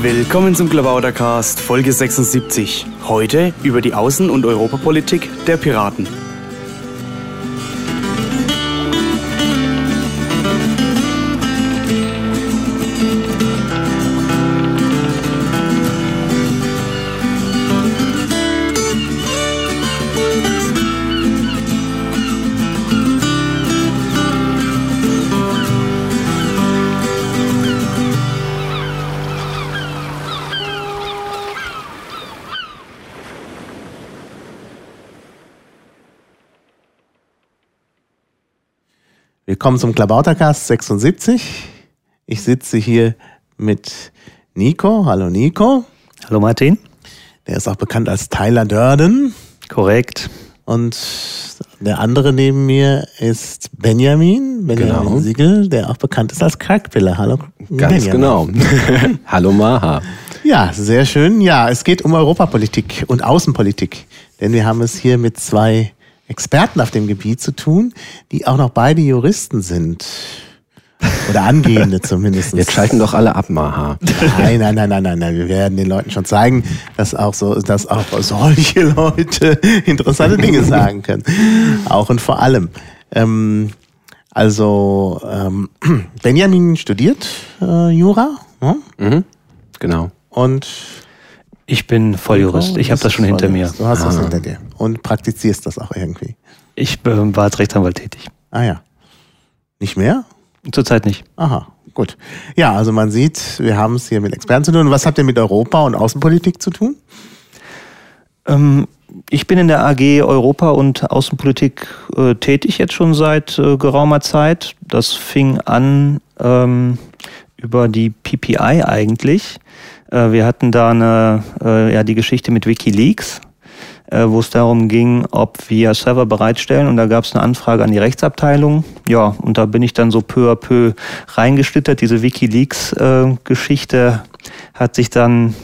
Willkommen zum Klabautercast Folge 76. Heute über die Außen- und Europapolitik der Piraten. Willkommen zum Klabautercast 76. Ich sitze hier mit Nico. Hallo Nico. Hallo Martin. Der ist auch bekannt als Tyler Durden. Korrekt. Und der andere neben mir ist Benjamin, Benjamin Genau. Siegel, der auch bekannt ist als Crackpiller. Hallo Ganz Benjamin. genau. Hallo Maha. Ja, sehr schön. Ja, es geht um Europapolitik und Außenpolitik. Denn wir haben es hier mit zwei Experten auf dem Gebiet zu tun, die auch noch beide Juristen sind. Oder angehende zumindest. Jetzt schalten doch alle ab, Maha. Nein, nein, nein, nein, nein, nein. Wir werden den Leuten schon zeigen, dass auch so, dass auch solche Leute interessante Dinge sagen können. Auch und vor allem. Ähm, also ähm, Benjamin studiert äh, Jura hm? Mhm. Genau. und Ich bin Volljurist. Ich habe das schon hinter mir. Du hast das Ah. hinter dir und praktizierst das auch irgendwie. Ich äh, war als Rechtsanwalt tätig. Ah ja. Nicht mehr? Zurzeit nicht. Aha, gut. Ja, also man sieht, wir haben es hier mit Experten zu tun. Was habt ihr mit Europa und Außenpolitik zu tun? Ähm, ich bin in der AG Europa und Außenpolitik äh, tätig jetzt schon seit äh, geraumer Zeit. Das fing an ähm, über die PPI eigentlich. Äh, wir hatten da eine, äh, ja, die Geschichte mit WikiLeaks, äh, wo es darum ging, ob wir Server bereitstellen. Und da gab es eine Anfrage an die Rechtsabteilung. Ja, und da bin ich dann so peu à peu reingeschlittert. Diese WikiLeaks-Geschichte hat sich dann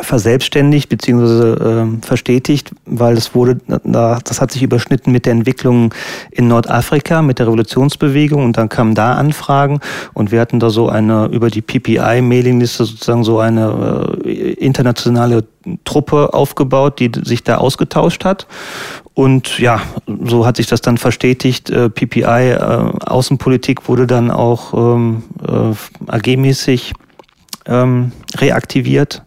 verselbstständigt bzw. ähm, verstetigt, weil es wurde, da, das hat sich überschnitten mit der Entwicklung in Nordafrika, mit der Revolutionsbewegung und dann kamen da Anfragen und wir hatten da so eine, über die PPI-Mailingliste sozusagen so eine äh, internationale Truppe aufgebaut, die sich da ausgetauscht hat. Und ja, so hat sich das dann verstetigt. Äh, PPI, äh, Außenpolitik wurde dann auch ähm, äh, AG-mäßig ähm, reaktiviert.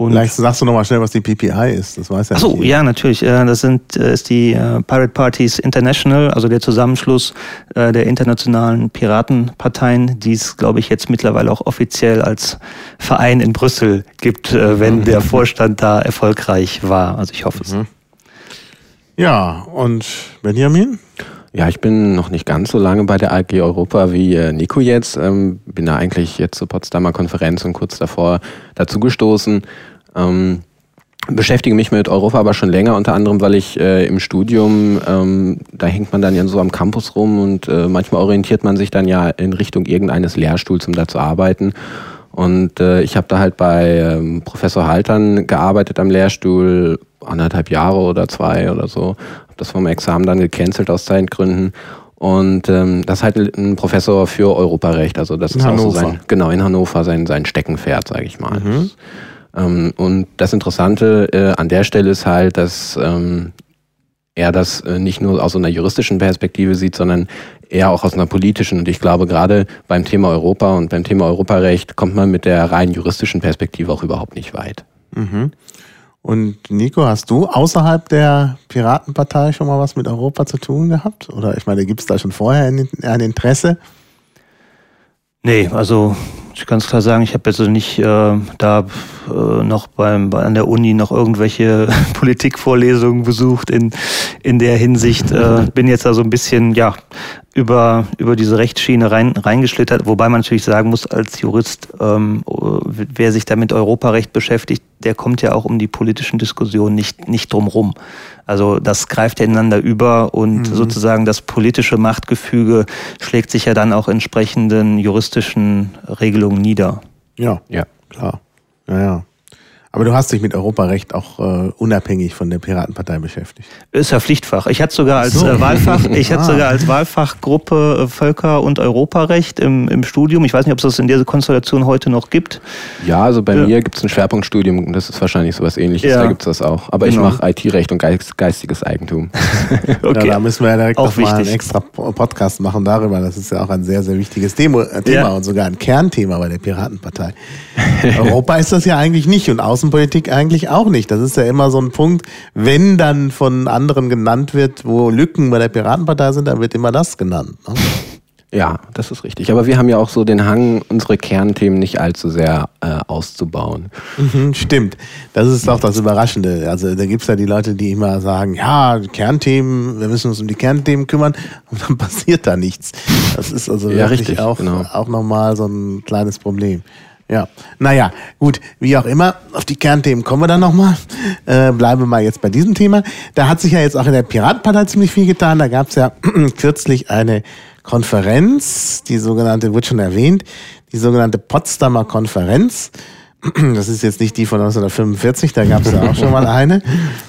Und Vielleicht sagst du nochmal schnell, was die PPI ist. Das weiß ja Ach so, nicht ja, natürlich. Äh, Das sind, äh, ist die äh, Pirate Parties International, also der Zusammenschluss der internationalen Piratenparteien, die es, glaube ich, jetzt mittlerweile auch offiziell als Verein in Brüssel gibt, wenn der Vorstand da erfolgreich war. Also ich hoffe es. Ja, und Benjamin? Ja, ich bin noch nicht ganz so lange bei der AG Europa wie Nico jetzt. Ähm, bin da eigentlich jetzt zur Potsdamer Konferenz und kurz davor dazugestoßen. Ähm, beschäftige mich mit Europa aber schon länger, unter anderem, weil ich äh, im Studium, ähm, da hängt man dann ja so am Campus rum und äh, manchmal orientiert man sich dann ja in Richtung irgendeines Lehrstuhls, um da zu arbeiten. Und äh, ich habe da halt bei ähm, Professor Haltern gearbeitet am Lehrstuhl, anderthalb Jahre oder zwei oder so. Habe das vom Examen dann gecancelt aus Zeitgründen. Und ähm, das ist halt ein Professor für Europarecht. Also das In ist auch so Hannover. sein, genau, in Hannover sein, sein Steckenpferd, sage ich mal. Mhm. Ähm, und das Interessante äh, an der Stelle ist halt, dass ähm, er das äh, nicht nur aus einer juristischen Perspektive sieht, sondern eher auch aus einer politischen. Und ich glaube, gerade beim Thema Europa und beim Thema Europarecht kommt man mit der rein juristischen Perspektive auch überhaupt nicht weit. Mhm. Und Nico, hast du außerhalb der Piratenpartei schon mal was mit Europa zu tun gehabt? Oder ich meine, gibt es da schon vorher ein Interesse? Nee, also ich kann es klar sagen, ich habe jetzt also nicht äh, da äh, noch beim, bei, an der Uni noch irgendwelche Politikvorlesungen besucht in, in der Hinsicht. Äh, bin jetzt da so ein bisschen, ja, über, über diese Rechtsschiene rein, reingeschlittert, wobei man natürlich sagen muss, als Jurist, ähm, wer sich da mit Europarecht beschäftigt, der kommt ja auch um die politischen Diskussionen nicht, nicht drum rum. Also das greift ja ineinander über und sozusagen das politische Machtgefüge schlägt sich ja dann auch entsprechenden juristischen Regelungen nieder. Ja, Ja. klar. Ja, ja. Aber du hast dich mit Europarecht auch äh, unabhängig von der Piratenpartei beschäftigt. Ist ja Pflichtfach. Ich hatte sogar als So. äh, Wahlfach, ich hatte Ah. sogar als Wahlfachgruppe äh, Völker- und Europarecht im, im Studium. Ich weiß nicht, ob es das in dieser Konstellation heute noch gibt. Ja, also bei Ja. mir gibt es ein Schwerpunktstudium, das ist wahrscheinlich sowas ähnliches, Ja. da gibt es das auch. Aber ich Genau. mache IT-Recht und Geist, geistiges Eigentum. Okay. Ja, da müssen wir ja direkt Auch noch mal einen extra Po- Podcast machen darüber. Das ist ja auch ein sehr, sehr wichtiges Thema, äh, Thema Ja. und sogar ein Kernthema bei der Piratenpartei. Europa ist das ja eigentlich nicht und Außenpolitik eigentlich auch nicht. Das ist ja immer so ein Punkt, wenn dann von anderen genannt wird, wo Lücken bei der Piratenpartei sind, dann wird immer das genannt. Ne? Ja, das ist richtig. Aber wir haben ja auch so den Hang, unsere Kernthemen nicht allzu sehr äh, auszubauen. Mhm, stimmt. Das ist auch das Überraschende. Also da gibt's ja die Leute, die immer sagen, ja, Kernthemen, wir müssen uns um die Kernthemen kümmern und dann passiert da nichts. Das ist also Ja, wirklich richtig, auch, genau. auch nochmal so ein kleines Problem. Ja, naja, gut, wie auch immer, auf die Kernthemen kommen wir dann nochmal. Äh, bleiben wir mal jetzt bei diesem Thema. Da hat sich ja jetzt auch in der Piratenpartei ziemlich viel getan. Da gab's ja kürzlich eine Konferenz, die sogenannte, wird schon erwähnt, die sogenannte Potsdamer Konferenz. Das ist jetzt nicht die von 1945, da gab es ja auch schon mal eine.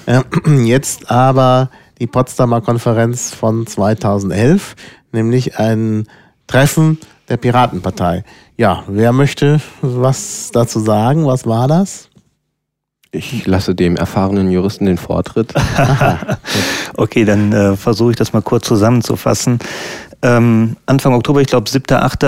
Äh, Jetzt aber die Potsdamer Konferenz von 2011, nämlich ein Treffen der Piratenpartei. Ja, wer möchte was dazu sagen? Was war das? Ich lasse dem erfahrenen Juristen den Vortritt. Okay, dann äh, versuche ich das mal kurz zusammenzufassen. Ähm, Anfang Oktober, ich glaube 7., 8.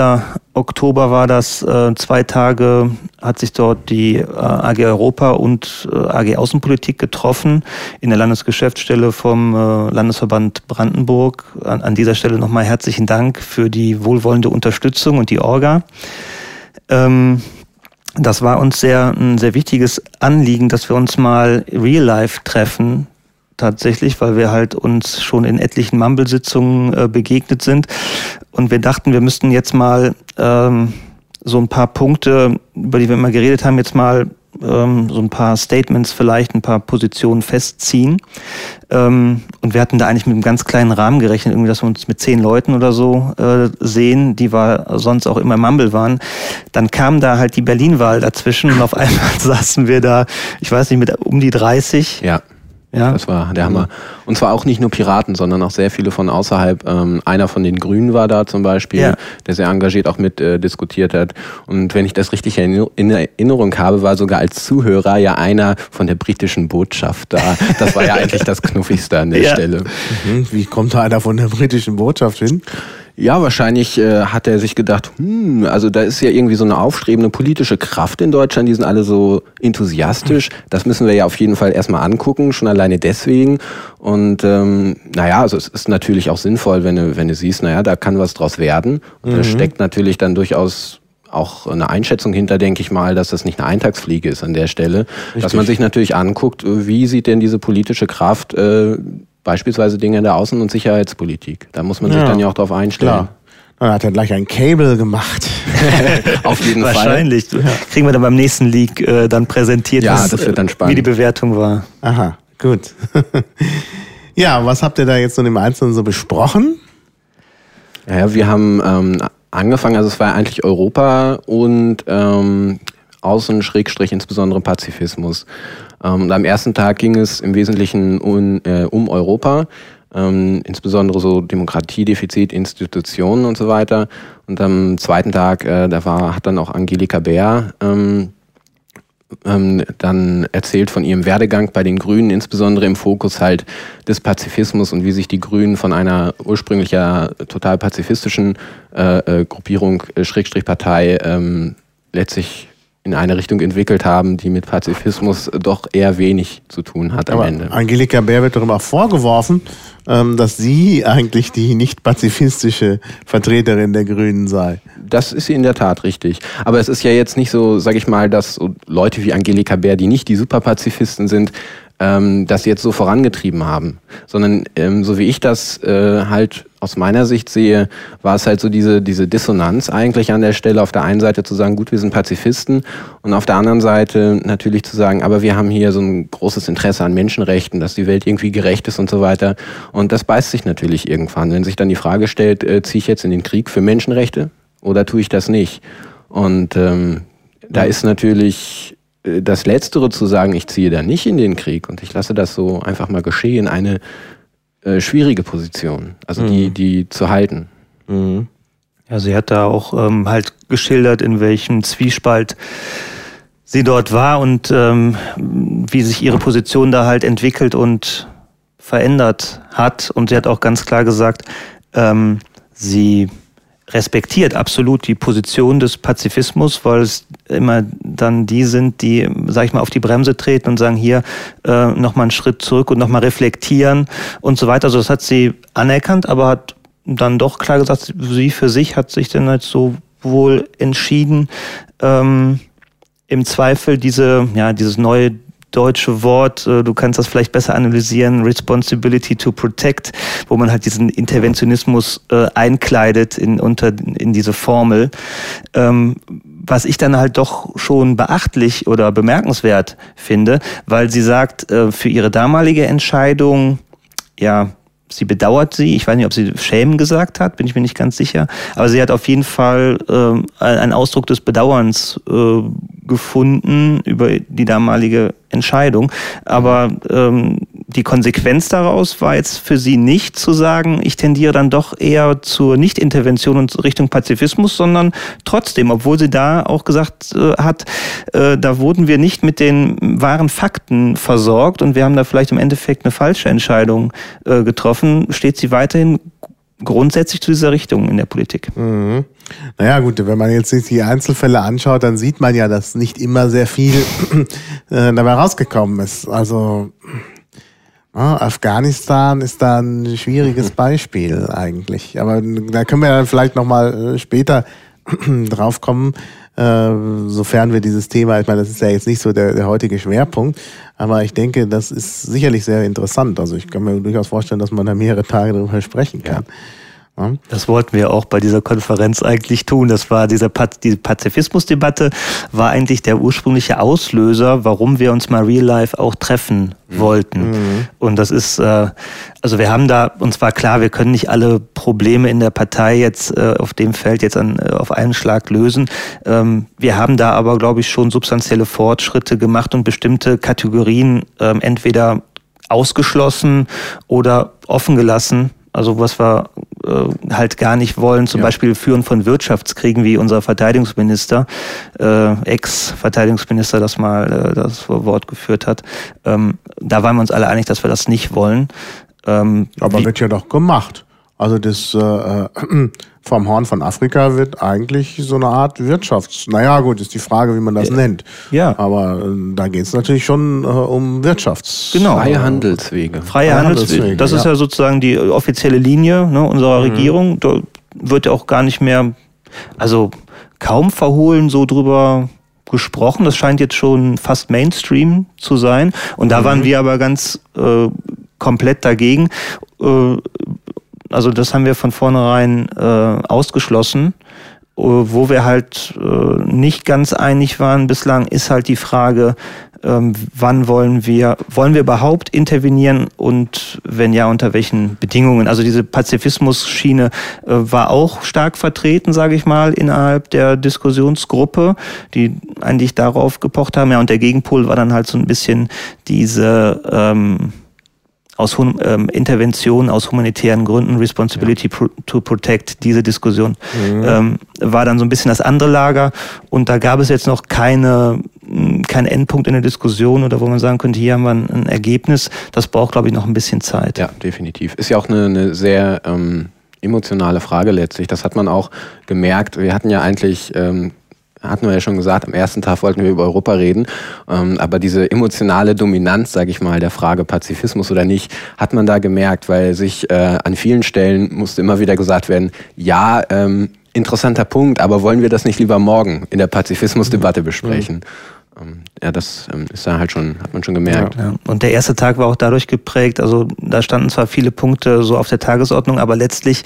Oktober war das, äh, zwei Tage hat sich dort die äh, AG Europa und äh, AG Außenpolitik getroffen in der Landesgeschäftsstelle vom äh, Landesverband Brandenburg. An, an dieser Stelle nochmal herzlichen Dank für die wohlwollende Unterstützung und die Orga. Ähm, das war uns sehr, ein sehr wichtiges Anliegen, dass wir uns mal real life treffen, tatsächlich, weil wir halt uns schon in etlichen Mumble-Sitzungen äh, begegnet sind. Und wir dachten, wir müssten jetzt mal ähm, so ein paar Punkte, über die wir immer geredet haben, jetzt mal ähm, so ein paar Statements vielleicht, ein paar Positionen festziehen. Ähm, und wir hatten da eigentlich mit einem ganz kleinen Rahmen gerechnet, irgendwie, dass wir uns mit zehn Leuten oder so äh, sehen, die wir sonst auch immer im Mumble waren. Dann kam da halt die Berlin-Wahl dazwischen und auf einmal saßen wir da, ich weiß nicht, mit um die 30. Ja. Ja. Das war der Hammer. Und zwar auch nicht nur Piraten, sondern auch sehr viele von außerhalb. Ähm, einer von den Grünen war da zum Beispiel, Ja. der sehr engagiert auch mit äh, diskutiert hat. Und wenn ich das richtig in Erinnerung habe, war sogar als Zuhörer ja einer von der britischen Botschaft da. Das war ja eigentlich das Knuffigste an der Ja. Stelle. Mhm, Wie kommt da einer von der britischen Botschaft hin? Ja, wahrscheinlich äh, hat er sich gedacht, hm, also da ist ja irgendwie so eine aufstrebende politische Kraft in Deutschland, die sind alle so enthusiastisch. Das müssen wir ja auf jeden Fall erstmal angucken, schon alleine deswegen. Und ähm, naja, also es ist natürlich auch sinnvoll, wenn du, wenn du siehst, naja, da kann was draus werden. Und da steckt natürlich dann durchaus auch eine Einschätzung hinter, denke ich mal, dass das nicht eine Eintagsfliege ist an der Stelle. Dass man sich natürlich anguckt, wie sieht denn diese politische Kraft äh, beispielsweise Dinge in der Außen- und Sicherheitspolitik. Da muss man sich Ja, dann ja auch drauf einstellen. Klar. Dann hat er gleich ein Cable gemacht. Auf jeden Fall. Wahrscheinlich. Kriegen wir dann beim nächsten Leak äh, dann präsentiert, Ja, was, das wird dann äh, spannend. wie die Bewertung war. Aha, gut. ja, was habt ihr da jetzt so im Einzelnen so besprochen? Ja, wir haben ähm, angefangen, also es war eigentlich Europa und ähm, Außen, Schrägstrich, insbesondere Pazifismus. Ähm, und am ersten Tag ging es im Wesentlichen um, äh, um Europa, ähm, insbesondere so Demokratiedefizit, Institutionen und so weiter. Und am zweiten Tag, äh, da war, hat dann auch Angelika Bär ähm, ähm, dann erzählt von ihrem Werdegang bei den Grünen, insbesondere im Fokus halt des Pazifismus und wie sich die Grünen von einer ursprünglich ja total pazifistischen äh, äh, Gruppierung, äh, Schrägstrich Partei, ähm, letztlich in eine Richtung entwickelt haben, die mit Pazifismus doch eher wenig zu tun hat am Aber Ende. Angelika Bär wird darüber vorgeworfen, ähm, dass sie eigentlich die nicht pazifistische Vertreterin der Grünen sei. Das ist in der Tat richtig. Aber es ist ja jetzt nicht so, sag ich mal, dass Leute wie Angelika Bär, die nicht die Superpazifisten sind, ähm, das jetzt so vorangetrieben haben. Sondern ähm, so wie ich das äh, halt aus meiner Sicht sehe, war es halt so diese, diese Dissonanz eigentlich an der Stelle, auf der einen Seite zu sagen, gut, wir sind Pazifisten und auf der anderen Seite natürlich zu sagen, aber wir haben hier so ein großes Interesse an Menschenrechten, dass die Welt irgendwie gerecht ist und so weiter. Und das beißt sich natürlich irgendwann. Wenn sich dann die Frage stellt, äh, ziehe ich jetzt in den Krieg für Menschenrechte oder tue ich das nicht? Und ähm, da ist natürlich das Letztere zu sagen, ich ziehe da nicht in den Krieg und ich lasse das so einfach mal geschehen, eine äh, schwierige Position, also mhm. die, die zu halten. Mhm. Ja, sie hat da auch ähm, halt geschildert, in welchem Zwiespalt sie dort war und ähm, wie sich ihre Position da halt entwickelt und verändert hat. Und sie hat auch ganz klar gesagt, ähm, sie respektiert absolut die Position des Pazifismus, weil es immer dann die sind, die, sag ich mal, auf die Bremse treten und sagen, hier äh, nochmal einen Schritt zurück und nochmal reflektieren und so weiter. Also das hat sie anerkannt, aber hat dann doch klar gesagt, sie für sich hat sich dann halt so wohl entschieden, ähm, im Zweifel diese, ja, dieses neue deutsche Wort, äh, du kannst das vielleicht besser analysieren, Responsibility to Protect, wo man halt diesen Interventionismus äh, einkleidet in, unter, in diese Formel. Ähm, was ich dann halt doch schon beachtlich oder bemerkenswert finde, weil sie sagt, äh, für ihre damalige Entscheidung, ja, sie bedauert sie. Ich weiß nicht, ob sie schämen gesagt hat, bin ich mir nicht ganz sicher. Aber sie hat auf jeden Fall äh, einen Ausdruck des Bedauerns äh, gefunden über die damalige Entscheidung. Aber ähm, die Konsequenz daraus war jetzt für sie nicht zu sagen, ich tendiere dann doch eher zur Nichtintervention und Richtung Pazifismus, sondern trotzdem, obwohl sie da auch gesagt äh, hat, äh, da wurden wir nicht mit den wahren Fakten versorgt und wir haben da vielleicht im Endeffekt eine falsche Entscheidung äh, getroffen, steht sie weiterhin grundsätzlich zu dieser Richtung in der Politik. Mhm. Naja gut, wenn man jetzt sich die Einzelfälle anschaut, dann sieht man ja, dass nicht immer sehr viel äh, dabei rausgekommen ist. Also ja, Afghanistan ist da ein schwieriges. Beispiel eigentlich. Aber da können wir dann vielleicht nochmal äh, später drauf kommen, äh, sofern wir dieses Thema, ich meine, das ist ja jetzt nicht so der, der heutige Schwerpunkt, aber ich denke, das ist sicherlich sehr interessant. Also ich kann mir durchaus vorstellen, dass man da mehrere Tage darüber sprechen kann. Ja. Das wollten wir auch bei dieser Konferenz eigentlich tun. Das war dieser diese Pazifismusdebatte war eigentlich der ursprüngliche Auslöser, warum wir uns mal real life auch treffen mhm. wollten. Mhm. Und das ist, äh, also wir haben da, uns war klar, wir können nicht alle Probleme in der Partei jetzt äh, auf dem Feld jetzt an, äh, auf einen Schlag lösen. Ähm, wir haben da aber, glaube ich, schon substanzielle Fortschritte gemacht und bestimmte Kategorien ähm, entweder ausgeschlossen oder offen gelassen. Also was wir äh, halt gar nicht wollen, zum ja. Beispiel Führen von Wirtschaftskriegen, wie unser Verteidigungsminister, äh, Ex-Verteidigungsminister das mal äh, das Wort geführt hat. Ähm, da waren wir uns alle einig, dass wir das nicht wollen. Ähm, Aber wird ja doch gemacht. Also das äh, äh vom Horn von Afrika wird eigentlich so eine Art Wirtschafts... Naja gut, ist die Frage, wie man das ja. nennt. Ja. Aber äh, da geht es natürlich schon äh, um Wirtschafts... Genau. Freie Handelswege. Freie, Freie Handelswege. Handelswege. Das ja. ist ja sozusagen die offizielle Linie ne, unserer mhm. Regierung. Da wird ja auch gar nicht mehr, also kaum verhohlen so drüber gesprochen. Das scheint jetzt schon fast Mainstream zu sein. Und da mhm. waren wir aber ganz äh, komplett dagegen. Also das haben wir von vornherein äh, ausgeschlossen. Äh, wo wir halt äh, nicht ganz einig waren bislang, ist halt die Frage, ähm, wann wollen wir, wollen wir überhaupt intervenieren und wenn ja, unter welchen Bedingungen? Also diese Pazifismus-Schiene äh, war auch stark vertreten, sage ich mal, innerhalb der Diskussionsgruppe, die eigentlich darauf gepocht haben. Ja, und der Gegenpol war dann halt so ein bisschen diese ähm, aus ähm, Intervention aus humanitären Gründen, Responsibility ja. to Protect, diese Diskussion, mhm. ähm, war dann so ein bisschen das andere Lager. Und da gab es jetzt noch keine, keinen Endpunkt in der Diskussion oder wo man sagen könnte, hier haben wir ein, ein Ergebnis. Das braucht, glaube ich, noch ein bisschen Zeit. Ja, definitiv. Ist ja auch eine, eine sehr ähm, emotionale Frage letztlich. Das hat man auch gemerkt. Wir hatten ja eigentlich ähm, hatten wir ja schon gesagt, am ersten Tag wollten wir über Europa reden. Ähm, aber diese emotionale Dominanz, sage ich mal, der Frage Pazifismus oder nicht, hat man da gemerkt, weil sich äh, an vielen Stellen musste immer wieder gesagt werden, ja, ähm, interessanter Punkt, aber wollen wir das nicht lieber morgen in der Pazifismusdebatte besprechen? Mhm. Ja, das ähm, ist da halt schon, hat man schon gemerkt. Ja. Und der erste Tag war auch dadurch geprägt, also da standen zwar viele Punkte so auf der Tagesordnung, aber letztlich,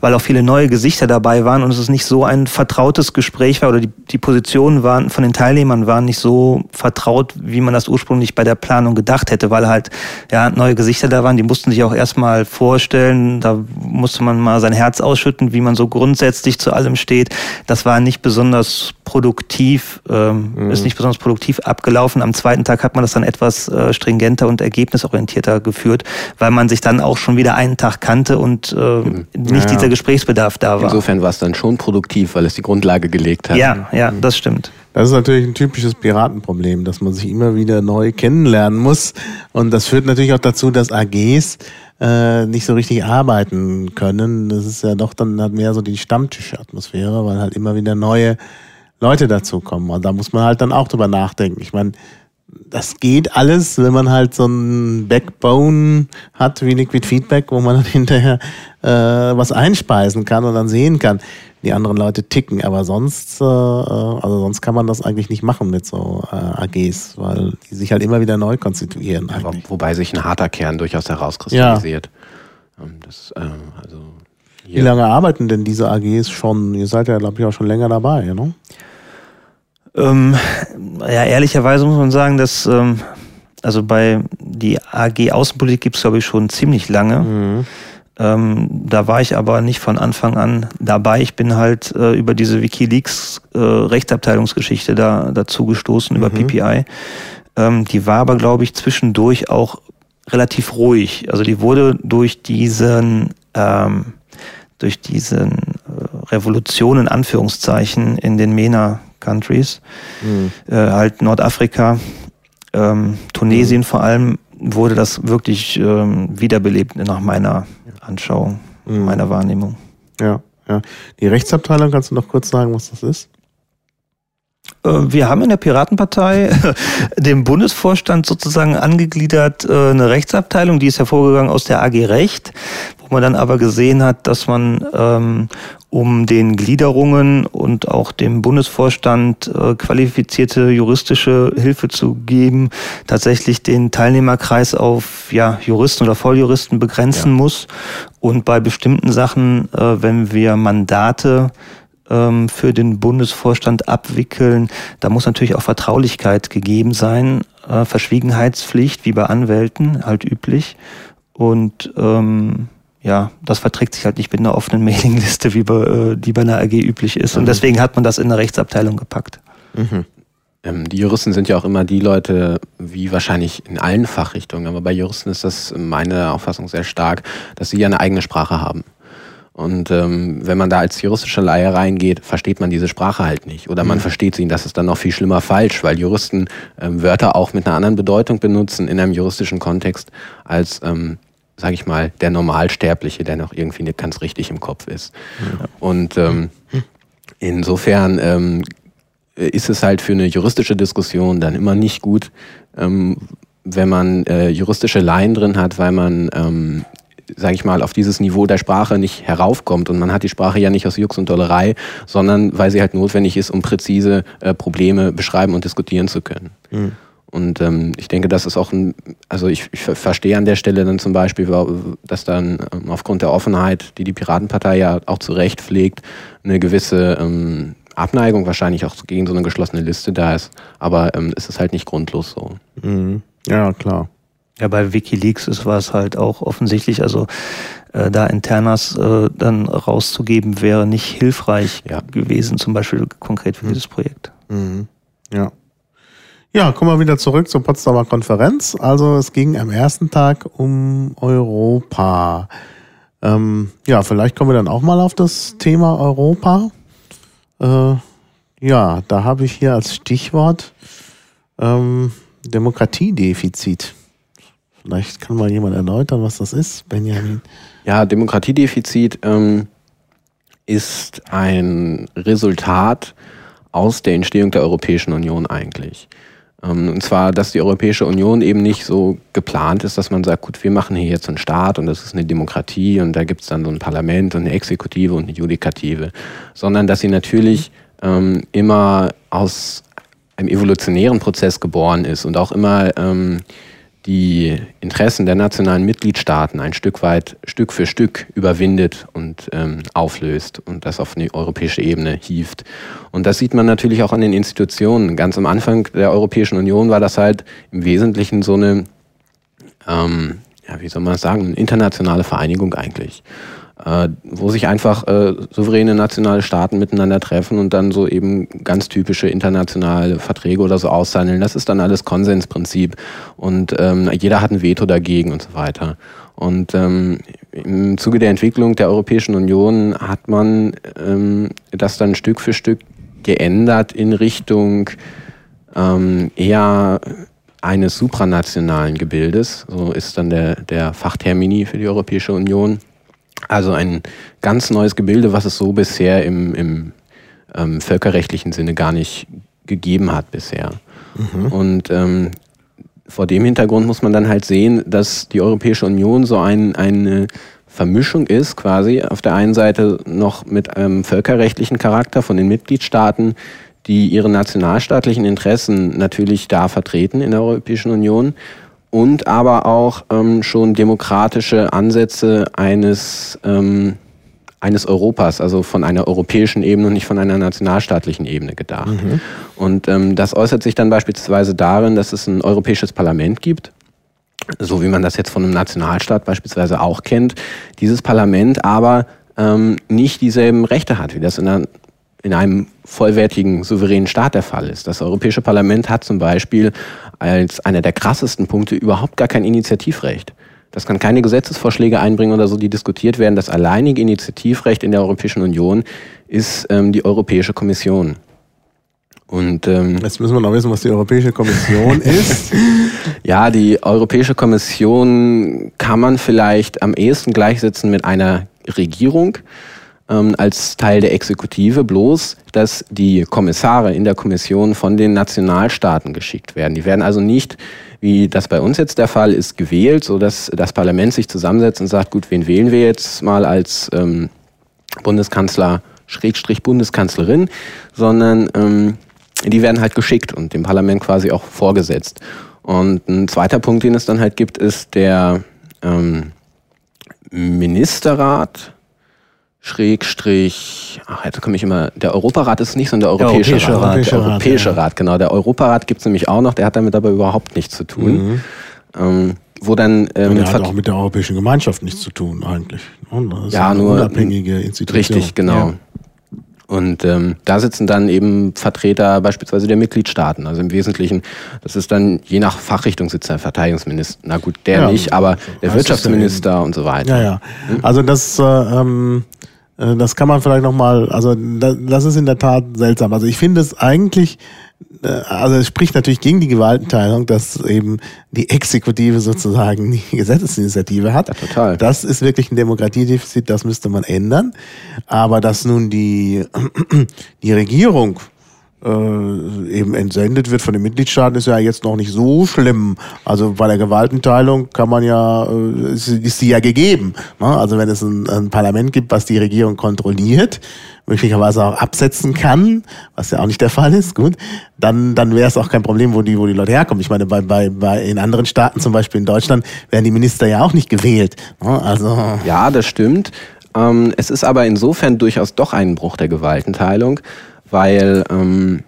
weil auch viele neue Gesichter dabei waren und es nicht so ein vertrautes Gespräch war oder die, die Positionen waren von den Teilnehmern waren nicht so vertraut, wie man das ursprünglich bei der Planung gedacht hätte, weil halt ja neue Gesichter da waren, die mussten sich auch erstmal vorstellen, da musste man mal sein Herz ausschütten, wie man so grundsätzlich zu allem steht. Das war nicht besonders produktiv, ähm, mhm. ist nicht besonders produktiv ab abgelaufen. Am zweiten Tag hat man das dann etwas äh, stringenter und ergebnisorientierter geführt, weil man sich dann auch schon wieder einen Tag kannte und äh, nicht ja. dieser Gesprächsbedarf da war. Insofern war es dann schon produktiv, weil es die Grundlage gelegt hat. Ja, ja, das stimmt. Das ist natürlich ein typisches Piratenproblem, dass man sich immer wieder neu kennenlernen muss. Und das führt natürlich auch dazu, dass AGs äh, nicht so richtig arbeiten können. Das ist ja doch dann halt mehr so die Stammtischatmosphäre, weil halt immer wieder neue Leute dazukommen. Und da muss man halt dann auch drüber nachdenken. Ich meine, das geht alles, wenn man halt so ein Backbone hat wie Liquid Feedback, wo man dann hinterher äh, was einspeisen kann und dann sehen kann, wie andere Leute ticken. Aber sonst, äh, also sonst kann man das eigentlich nicht machen mit so äh, AGs, weil die sich halt immer wieder neu konstituieren. Ja, wobei sich ein harter Kern durchaus herauskristallisiert. Ja. Ähm, das, äh, also wie lange arbeiten denn diese AGs schon? Ihr seid ja, glaube ich, auch schon länger dabei, ne? Ähm, ja, ehrlicherweise muss man sagen, dass ähm, also bei die AG Außenpolitik gibt es, glaube ich, schon ziemlich lange. Mhm. Ähm, da war ich aber nicht von Anfang an dabei. Ich bin halt äh, über diese WikiLeaks äh, Rechtsabteilungsgeschichte da dazu gestoßen, mhm. über PPI. Ähm, die war aber, glaube ich, zwischendurch auch relativ ruhig. Also die wurde durch diesen ähm, durch diesen äh, Revolution in Anführungszeichen in den MENA Countries, mhm. äh, halt Nordafrika, ähm, Tunesien mhm. vor allem, wurde das wirklich ähm, wiederbelebt nach meiner Anschauung, mhm. meiner Wahrnehmung. Ja, ja. Die Rechtsabteilung, kannst du noch kurz sagen, was das ist? Äh, wir haben in der Piratenpartei dem Bundesvorstand sozusagen angegliedert äh, eine Rechtsabteilung, die ist hervorgegangen aus der AG Recht, wo man dann aber gesehen hat, dass man ähm, um den Gliederungen und auch dem Bundesvorstand äh, qualifizierte juristische Hilfe zu geben, tatsächlich den Teilnehmerkreis auf ja, Juristen oder Volljuristen begrenzen ja. muss und bei bestimmten Sachen, wenn wir Mandate ähm, für den Bundesvorstand abwickeln, da muss natürlich auch Vertraulichkeit gegeben sein, äh, Verschwiegenheitspflicht wie bei Anwälten halt üblich und ähm, ja, das verträgt sich halt nicht mit einer offenen Mailingliste, wie bei, äh, die bei einer AG üblich ist. Und mhm. deswegen hat man das in der Rechtsabteilung gepackt. Mhm. Ähm, die Juristen sind ja auch immer die Leute, wie wahrscheinlich in allen Fachrichtungen, aber bei Juristen ist das meine Auffassung sehr stark, dass sie ja eine eigene Sprache haben. Und ähm, wenn man da als juristische Laie reingeht, versteht man diese Sprache halt nicht. Oder man mhm. versteht sie, und das ist dann noch viel schlimmer falsch, weil Juristen ähm, Wörter auch mit einer anderen Bedeutung benutzen in einem juristischen Kontext als ähm, sage ich mal, der Normalsterbliche, der noch irgendwie nicht ganz richtig im Kopf ist. Ja. Und ähm, insofern ähm, ist es halt für eine juristische Diskussion dann immer nicht gut, ähm, wenn man äh, juristische Laien drin hat, weil man, ähm, sage ich mal, auf dieses Niveau der Sprache nicht heraufkommt. Und man hat die Sprache ja nicht aus Jux und Dollerei, sondern weil sie halt notwendig ist, um präzise äh, Probleme beschreiben und diskutieren zu können. Mhm. Und ähm, ich denke, das ist auch ein, also ich, ich verstehe an der Stelle dann zum Beispiel, dass dann ähm, aufgrund der Offenheit, die die Piratenpartei ja auch zu Recht pflegt, eine gewisse ähm, Abneigung wahrscheinlich auch gegen so eine geschlossene Liste da ist. Aber ähm, es ist halt nicht grundlos so. Mhm. Ja, klar. Ja, bei Wikileaks ist was halt auch offensichtlich, also äh, da Internas äh, dann rauszugeben, wäre nicht hilfreich ja. gewesen, zum Beispiel konkret für mhm. dieses Projekt. Mhm. Ja. Ja, kommen wir wieder zurück zur Potsdamer Konferenz. Also es ging am ersten Tag um Europa. Ähm, ja, vielleicht kommen wir dann auch mal auf das Thema Europa. Äh, ja, da habe ich hier als Stichwort ähm, Demokratiedefizit. Vielleicht kann mal jemand erläutern, was das ist, Benjamin. Ja, Demokratiedefizit ähm, ist ein Resultat aus der Entstehung der Europäischen Union eigentlich. Ähm, und zwar, dass die Europäische Union eben nicht so geplant ist, dass man sagt, gut, wir machen hier jetzt einen Staat und das ist eine Demokratie und da gibt es dann so ein Parlament und eine Exekutive und eine Judikative, sondern dass sie natürlich ähm, immer aus einem evolutionären Prozess geboren ist und auch immer ähm, die Interessen der nationalen Mitgliedstaaten ein Stück weit, Stück für Stück überwindet und ähm, auflöst und das auf eine europäische Ebene hieft. Und das sieht man natürlich auch an den Institutionen. Ganz am Anfang der Europäischen Union war das halt im Wesentlichen so eine, ähm, ja, wie soll man sagen, eine internationale Vereinigung eigentlich. Äh, wo sich einfach äh, souveräne nationale Staaten miteinander treffen und dann so eben ganz typische internationale Verträge oder so aushandeln. Das ist dann alles Konsensprinzip und ähm, jeder hat ein Veto dagegen und so weiter. Und ähm, im Zuge der Entwicklung der Europäischen Union hat man ähm, das dann Stück für Stück geändert in Richtung ähm, eher eines supranationalen Gebildes. So ist dann der, der Fachtermini für die Europäische Union. Also ein ganz neues Gebilde, was es so bisher im, im ähm, völkerrechtlichen Sinne gar nicht gegeben hat bisher. Mhm. Und ähm, vor dem Hintergrund muss man dann halt sehen, dass die Europäische Union so ein, eine Vermischung ist, quasi auf der einen Seite noch mit einem völkerrechtlichen Charakter von den Mitgliedstaaten, die ihre nationalstaatlichen Interessen natürlich da vertreten in der Europäischen Union und aber auch ähm, schon demokratische Ansätze eines, ähm, eines Europas, also von einer europäischen Ebene und nicht von einer nationalstaatlichen Ebene gedacht. Mhm. Und ähm, das äußert sich dann beispielsweise darin, dass es ein europäisches Parlament gibt, so wie man das jetzt von einem Nationalstaat beispielsweise auch kennt, dieses Parlament aber ähm, nicht dieselben Rechte hat, wie das in einer in einem vollwertigen, souveränen Staat der Fall ist. Das Europäische Parlament hat zum Beispiel als einer der krassesten Punkte überhaupt gar kein Initiativrecht. Das kann keine Gesetzesvorschläge einbringen oder so, die diskutiert werden. Das alleinige Initiativrecht in der Europäischen Union ist ähm, die Europäische Kommission. Und ähm, jetzt müssen wir noch wissen, was die Europäische Kommission ist. Ja, die Europäische Kommission kann man vielleicht am ehesten gleichsetzen mit einer Regierung ähm, als Teil der Exekutive, bloß dass die Kommissare in der Kommission von den Nationalstaaten geschickt werden. Die werden also nicht, wie das bei uns jetzt der Fall ist, gewählt, so dass das Parlament sich zusammensetzt und sagt, gut, wen wählen wir jetzt mal als ähm, Bundeskanzler, Schrägstrich Bundeskanzlerin, sondern ähm, die werden halt geschickt und dem Parlament quasi auch vorgesetzt. Und ein zweiter Punkt, den es dann halt gibt, ist der ähm, Ministerrat Schrägstrich, ach, jetzt komme ich immer, der Europarat ist nicht, sondern der Europäische, der Europäische Rat. Rat. Der Europäische Rat, Rat, genau. Der Europarat gibt es nämlich auch noch, der hat damit aber überhaupt nichts zu tun. Mhm. Ähm, wo dann ähm, der hat auch mit der Europäischen Gemeinschaft nichts zu tun eigentlich. Ne? Ja, eine nur unabhängige Institution. Richtig, genau. Ja. Und ähm, da sitzen dann eben Vertreter beispielsweise der Mitgliedstaaten. Also im Wesentlichen, das ist dann je nach Fachrichtung sitzt der Verteidigungsminister. Na gut, der ja, nicht, aber der Wirtschaftsminister und so weiter. Ja, ja. Hm? Also das äh, ähm, äh, das kann man vielleicht nochmal, also das ist in der Tat seltsam. Also ich finde es eigentlich, äh, also es spricht natürlich gegen die Gewaltenteilung, dass eben die Exekutive sozusagen die Gesetzesinitiative hat. Ja, total. Das ist wirklich ein Demokratiedefizit, das müsste man ändern. Aber dass nun die, die Regierung äh, eben entsendet wird von den Mitgliedstaaten, ist ja jetzt noch nicht so schlimm. Also bei der Gewaltenteilung kann man ja, äh, ist, sie ja gegeben. Ne? Also wenn es ein, ein Parlament gibt, was die Regierung kontrolliert, möglicherweise auch absetzen kann, was ja auch nicht der Fall ist, gut, dann, dann wäre es auch kein Problem, wo die, wo die Leute herkommen. Ich meine, bei, bei, bei in anderen Staaten, zum Beispiel in Deutschland, werden die Minister ja auch nicht gewählt. Ne? Also ja, das stimmt. Ähm, es ist aber insofern durchaus doch ein Bruch der Gewaltenteilung, weil ähm,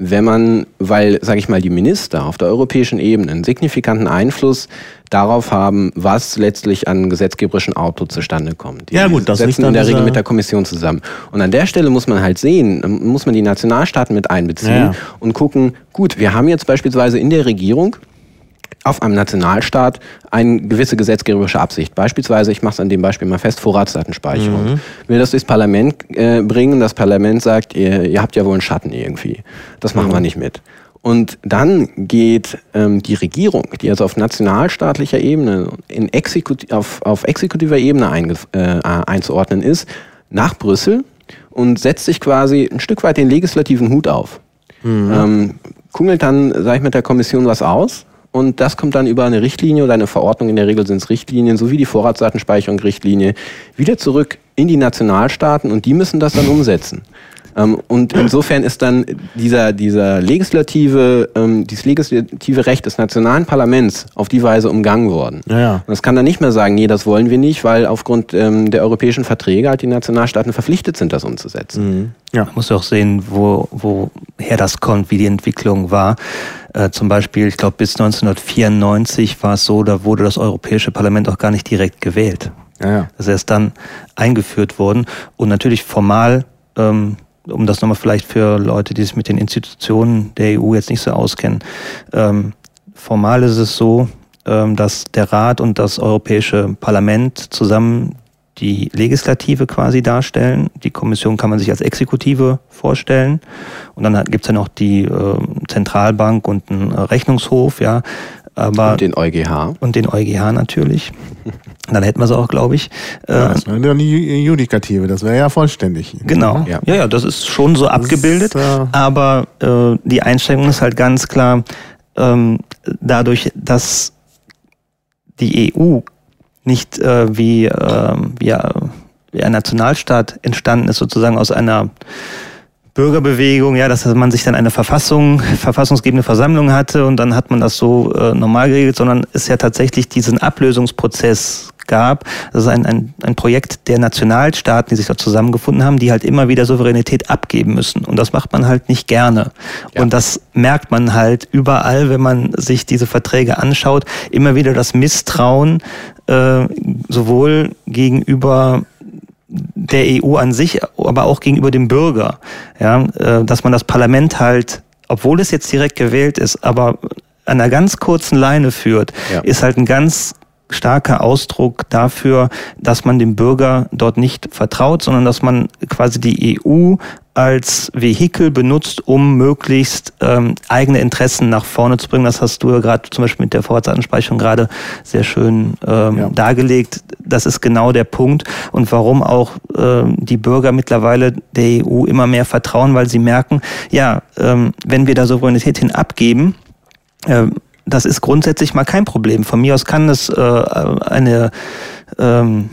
wenn man, weil, sage ich mal, die Minister auf der europäischen Ebene einen signifikanten Einfluss darauf haben, was letztlich an gesetzgeberischen Auto zustande kommt. Die ja gut, das setzen in der Regel mit der Kommission zusammen. Und an der Stelle muss man halt sehen, muss man die Nationalstaaten mit einbeziehen ja. und gucken, gut, wir haben jetzt beispielsweise in der Regierung auf einem Nationalstaat eine gewisse gesetzgeberische Absicht. Beispielsweise, ich mache es an dem Beispiel mal fest, Vorratsdatenspeicherung. Mhm. Will das durchs Parlament äh, bringen, das Parlament sagt, ihr, ihr, habt ja wohl einen Schatten irgendwie. Das machen mhm. wir nicht mit. Und dann geht ähm, die Regierung, die also auf nationalstaatlicher Ebene, in Exekut auf, auf exekutiver Ebene äh, einzuordnen ist, nach Brüssel und setzt sich quasi ein Stück weit den legislativen Hut auf. Mhm. Ähm, kungelt dann, sage ich mit der Kommission was aus und das kommt dann über eine Richtlinie oder eine Verordnung, in der Regel sind es Richtlinien, sowie die Vorratsdatenspeicherung-Richtlinie, wieder zurück in die Nationalstaaten und die müssen das dann umsetzen. Ähm, und insofern ist dann dieser, dieser legislative, ähm, dieses legislative Recht des nationalen Parlaments auf die Weise umgangen worden. Ja, ja. Und das kann dann nicht mehr sagen, nee, das wollen wir nicht, weil aufgrund ähm, der europäischen Verträge halt die Nationalstaaten verpflichtet sind, das umzusetzen. Mhm. Ja. Man muss auch sehen, wo, woher das kommt, wie die Entwicklung war. Äh, zum Beispiel, ich glaube, bis 1994 war es so, da wurde das Europäische Parlament auch gar nicht direkt gewählt. Ja, ja. Das ist erst dann eingeführt worden. Und natürlich formal, ähm, um das nochmal vielleicht für Leute, die sich mit den Institutionen der EU jetzt nicht so auskennen, ähm, formal ist es so, ähm, dass der Rat und das Europäische Parlament zusammen die Legislative quasi darstellen. Die Kommission kann man sich als Exekutive vorstellen. Und dann gibt es ja noch die äh, Zentralbank und einen Rechnungshof, ja. Aber und den EuGH. Und den EuGH natürlich. Dann hätten wir es auch, glaube ich. Ja, das wäre dann die Judikative, das wäre ja vollständig. Genau. Ja. ja, ja, das ist schon so abgebildet. Ist, äh aber äh, die Einschränkung ist halt ganz klar, ähm, dadurch, dass die EU nicht äh, wie, äh, wie, wie ein Nationalstaat entstanden ist, sozusagen aus einer Bürgerbewegung, ja, dass man sich dann eine Verfassung, verfassungsgebende Versammlung hatte und dann hat man das so äh, normal geregelt, sondern es ja tatsächlich diesen Ablösungsprozess gab. Das ist ein, ein, ein Projekt der Nationalstaaten, die sich da zusammengefunden haben, die halt immer wieder Souveränität abgeben müssen. Und das macht man halt nicht gerne. Ja. Und das merkt man halt überall, wenn man sich diese Verträge anschaut, immer wieder das Misstrauen äh, sowohl gegenüber der EU an sich, aber auch gegenüber dem Bürger. Ja, äh, dass man das Parlament halt, obwohl es jetzt direkt gewählt ist, aber an einer ganz kurzen Leine führt, ja. ist halt ein ganz starker Ausdruck dafür, dass man dem Bürger dort nicht vertraut, sondern dass man quasi die EU als Vehikel benutzt, um möglichst ähm, eigene Interessen nach vorne zu bringen. Das hast du ja gerade zum Beispiel mit der Vorratsansprechung gerade sehr schön ähm, ja. dargelegt. Das ist genau der Punkt und warum auch ähm, die Bürger mittlerweile der EU immer mehr vertrauen, weil sie merken, ja, ähm, wenn wir da Souveränität hin abgeben, ähm, das ist grundsätzlich mal kein Problem. Von mir aus kann es äh, eine ähm,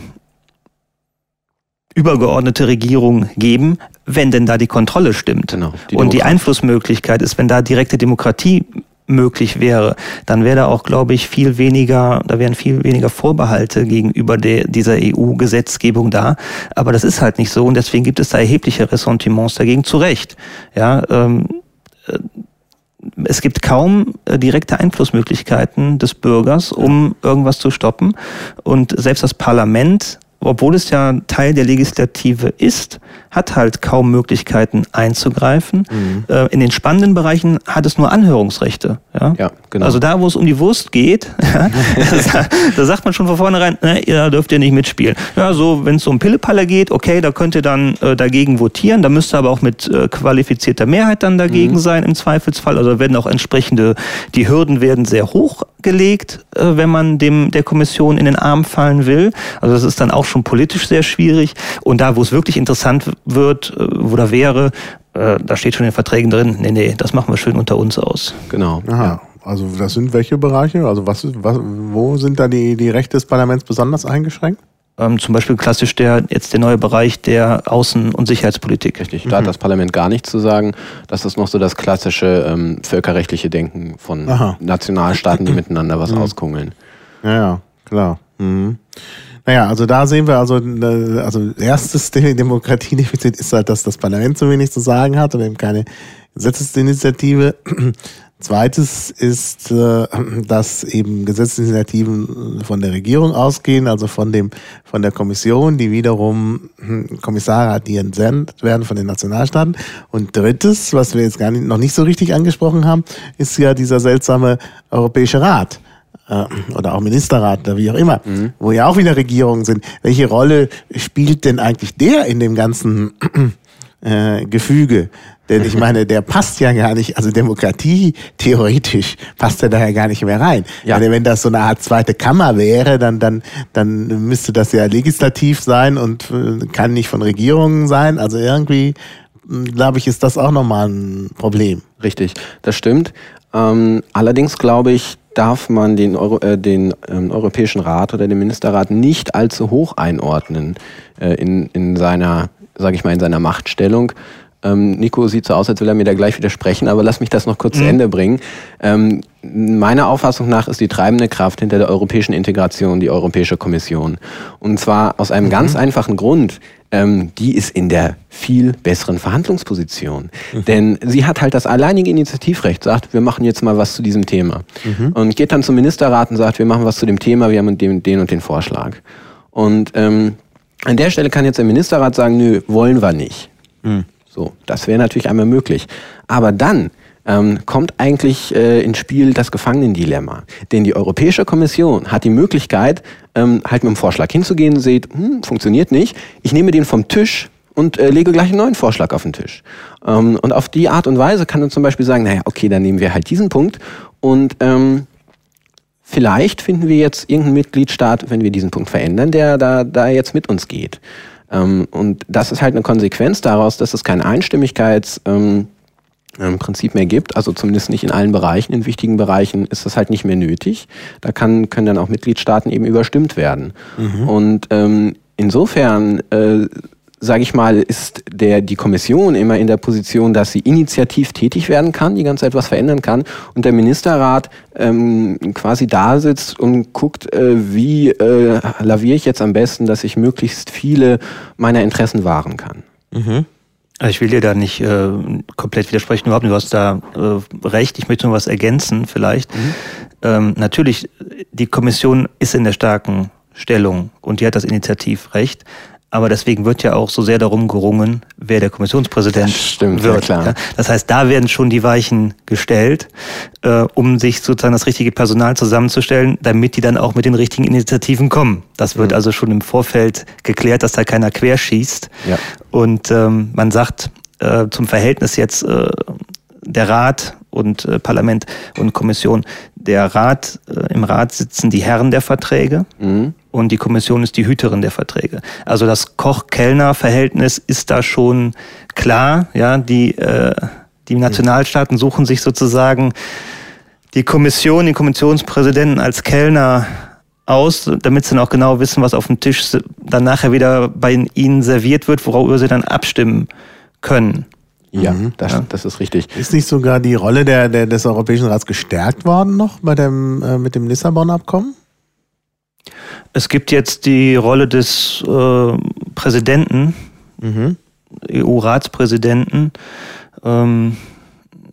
übergeordnete Regierung geben, wenn denn da die Kontrolle stimmt. Genau, die und die Einflussmöglichkeit ist, wenn da direkte Demokratie möglich wäre, dann wäre da auch, glaube ich, viel weniger, da wären viel weniger Vorbehalte gegenüber der, dieser EU-Gesetzgebung da. Aber das ist halt nicht so und deswegen gibt es da erhebliche Ressentiments dagegen zu Recht. Ja, ähm, äh, es gibt kaum äh, direkte Einflussmöglichkeiten des Bürgers, um irgendwas zu stoppen. Und selbst das Parlament obwohl es ja Teil der Legislative ist, hat halt kaum Möglichkeiten einzugreifen. Mhm. Äh, in den spannenden Bereichen hat es nur Anhörungsrechte. Ja? ja, genau. Also da, wo es um die Wurst geht, da sagt man schon von vornherein, ne, da dürft ihr nicht mitspielen. Ja, so, wenn es um Pillepalle geht, okay, da könnt ihr dann äh, dagegen votieren, da müsst ihr aber auch mit äh, qualifizierter Mehrheit dann dagegen mhm. sein im Zweifelsfall. Also werden auch entsprechende, die Hürden werden sehr hoch gelegt, äh, wenn man dem der Kommission in den Arm fallen will. Also das ist dann auch schon politisch sehr schwierig. Und da, wo es wirklich interessant wird äh, oder wäre, äh, da steht schon in den Verträgen drin, nee, nee, das machen wir schön unter uns aus. Genau. Aha. Also das sind welche Bereiche? Also was, was wo sind da die, die Rechte des Parlaments besonders eingeschränkt? Ähm, zum Beispiel klassisch der jetzt der neue Bereich der Außen- und Sicherheitspolitik. Richtig, da mhm. hat das Parlament gar nichts zu sagen. Das ist noch so das klassische ähm, völkerrechtliche Denken von Aha. Nationalstaaten, die miteinander was mhm. auskungeln. Ja, ja, klar. Mhm. Naja, also da sehen wir also, äh, also erstes Demokratiedefizit ist halt, dass das Parlament zu wenig zu sagen hat und eben keine Gesetzesinitiative. Zweites ist, äh, dass eben Gesetzesinitiativen von der Regierung ausgehen, also von dem von der Kommission, die wiederum hm, Kommissare hat, die entsendet werden von den Nationalstaaten. Und drittes, was wir jetzt gar nicht, noch nicht so richtig angesprochen haben, ist ja dieser seltsame Europäische Rat oder auch Ministerrat oder wie auch immer, mhm. wo ja auch wieder Regierungen sind. Welche Rolle spielt denn eigentlich der in dem ganzen äh, Gefüge? Denn ich meine, der passt ja gar nicht, also Demokratie theoretisch passt er da ja gar nicht mehr rein. Ja. Wenn das so eine Art zweite Kammer wäre, dann, dann, dann müsste das ja legislativ sein und äh, kann nicht von Regierungen sein. Also irgendwie, hm, glaube ich, ist das auch nochmal ein Problem. Richtig, das stimmt. Ähm, allerdings glaube ich, darf man den, Euro, äh, den ähm, Europäischen Rat oder den Ministerrat nicht allzu hoch einordnen äh, in, in seiner, sage ich mal, in seiner Machtstellung. Ähm, Nico sieht so aus, als will er mir da gleich widersprechen, aber lass mich das noch kurz mhm. zu Ende bringen. Ähm, meiner Auffassung nach ist die treibende Kraft hinter der europäischen Integration die Europäische Kommission. Und zwar aus einem mhm. ganz einfachen Grund. Ähm, die ist in der viel besseren Verhandlungsposition. Mhm. Denn sie hat halt das alleinige Initiativrecht, sagt, wir machen jetzt mal was zu diesem Thema. Mhm. Und geht dann zum Ministerrat und sagt, wir machen was zu dem Thema, wir haben den, den und den Vorschlag. Und ähm, an der Stelle kann jetzt der Ministerrat sagen, nö, wollen wir nicht. Mhm. So, das wäre natürlich einmal möglich. Aber dann ähm, kommt eigentlich äh, ins Spiel das Gefangenendilemma. Denn die Europäische Kommission hat die Möglichkeit, ähm, halt mit dem Vorschlag hinzugehen, seht, hm, funktioniert nicht, ich nehme den vom Tisch und äh, lege gleich einen neuen Vorschlag auf den Tisch. Ähm, und auf die Art und Weise kann man zum Beispiel sagen, naja, okay, dann nehmen wir halt diesen Punkt und ähm, vielleicht finden wir jetzt irgendeinen Mitgliedstaat, wenn wir diesen Punkt verändern, der da, da jetzt mit uns geht. Ähm, und das ist halt eine Konsequenz daraus, dass es kein Einstimmigkeits... Ähm, im Prinzip mehr gibt, also zumindest nicht in allen Bereichen. In wichtigen Bereichen ist das halt nicht mehr nötig. Da kann, können dann auch Mitgliedstaaten eben überstimmt werden. Mhm. Und ähm, insofern äh, sage ich mal, ist der, die Kommission immer in der Position, dass sie initiativ tätig werden kann, die ganze Zeit was verändern kann und der Ministerrat ähm, quasi da sitzt und guckt, äh, wie äh, laviere ich jetzt am besten, dass ich möglichst viele meiner Interessen wahren kann. Mhm. Also ich will dir da nicht äh, komplett widersprechen, überhaupt nicht. Du hast da äh, recht. Ich möchte nur was ergänzen vielleicht. Mhm. Ähm, natürlich, die Kommission ist in der starken Stellung und die hat das Initiativrecht. Aber deswegen wird ja auch so sehr darum gerungen, wer der Kommissionspräsident das stimmt, wird. Ja, klar. Das heißt, da werden schon die Weichen gestellt, äh, um sich sozusagen das richtige Personal zusammenzustellen, damit die dann auch mit den richtigen Initiativen kommen. Das wird mhm. also schon im Vorfeld geklärt, dass da keiner querschießt. Ja. Und ähm, man sagt äh, zum Verhältnis jetzt äh, der Rat und äh, Parlament und Kommission. Der Rat, äh, im Rat sitzen die Herren der Verträge. Mhm und die Kommission ist die Hüterin der Verträge. Also das Koch-Kellner-Verhältnis ist da schon klar. Ja, die, äh, die Nationalstaaten suchen sich sozusagen die Kommission, den Kommissionspräsidenten als Kellner aus, damit sie dann auch genau wissen, was auf dem Tisch dann nachher wieder bei ihnen serviert wird, worüber sie dann abstimmen können. Ja, mhm. das, ja. das ist richtig. Ist nicht sogar die Rolle der, der, des Europäischen Rats gestärkt worden noch bei dem, äh, mit dem Lissabon-Abkommen? Es gibt jetzt die Rolle des äh, Präsidenten, mhm. EU-Ratspräsidenten, ähm,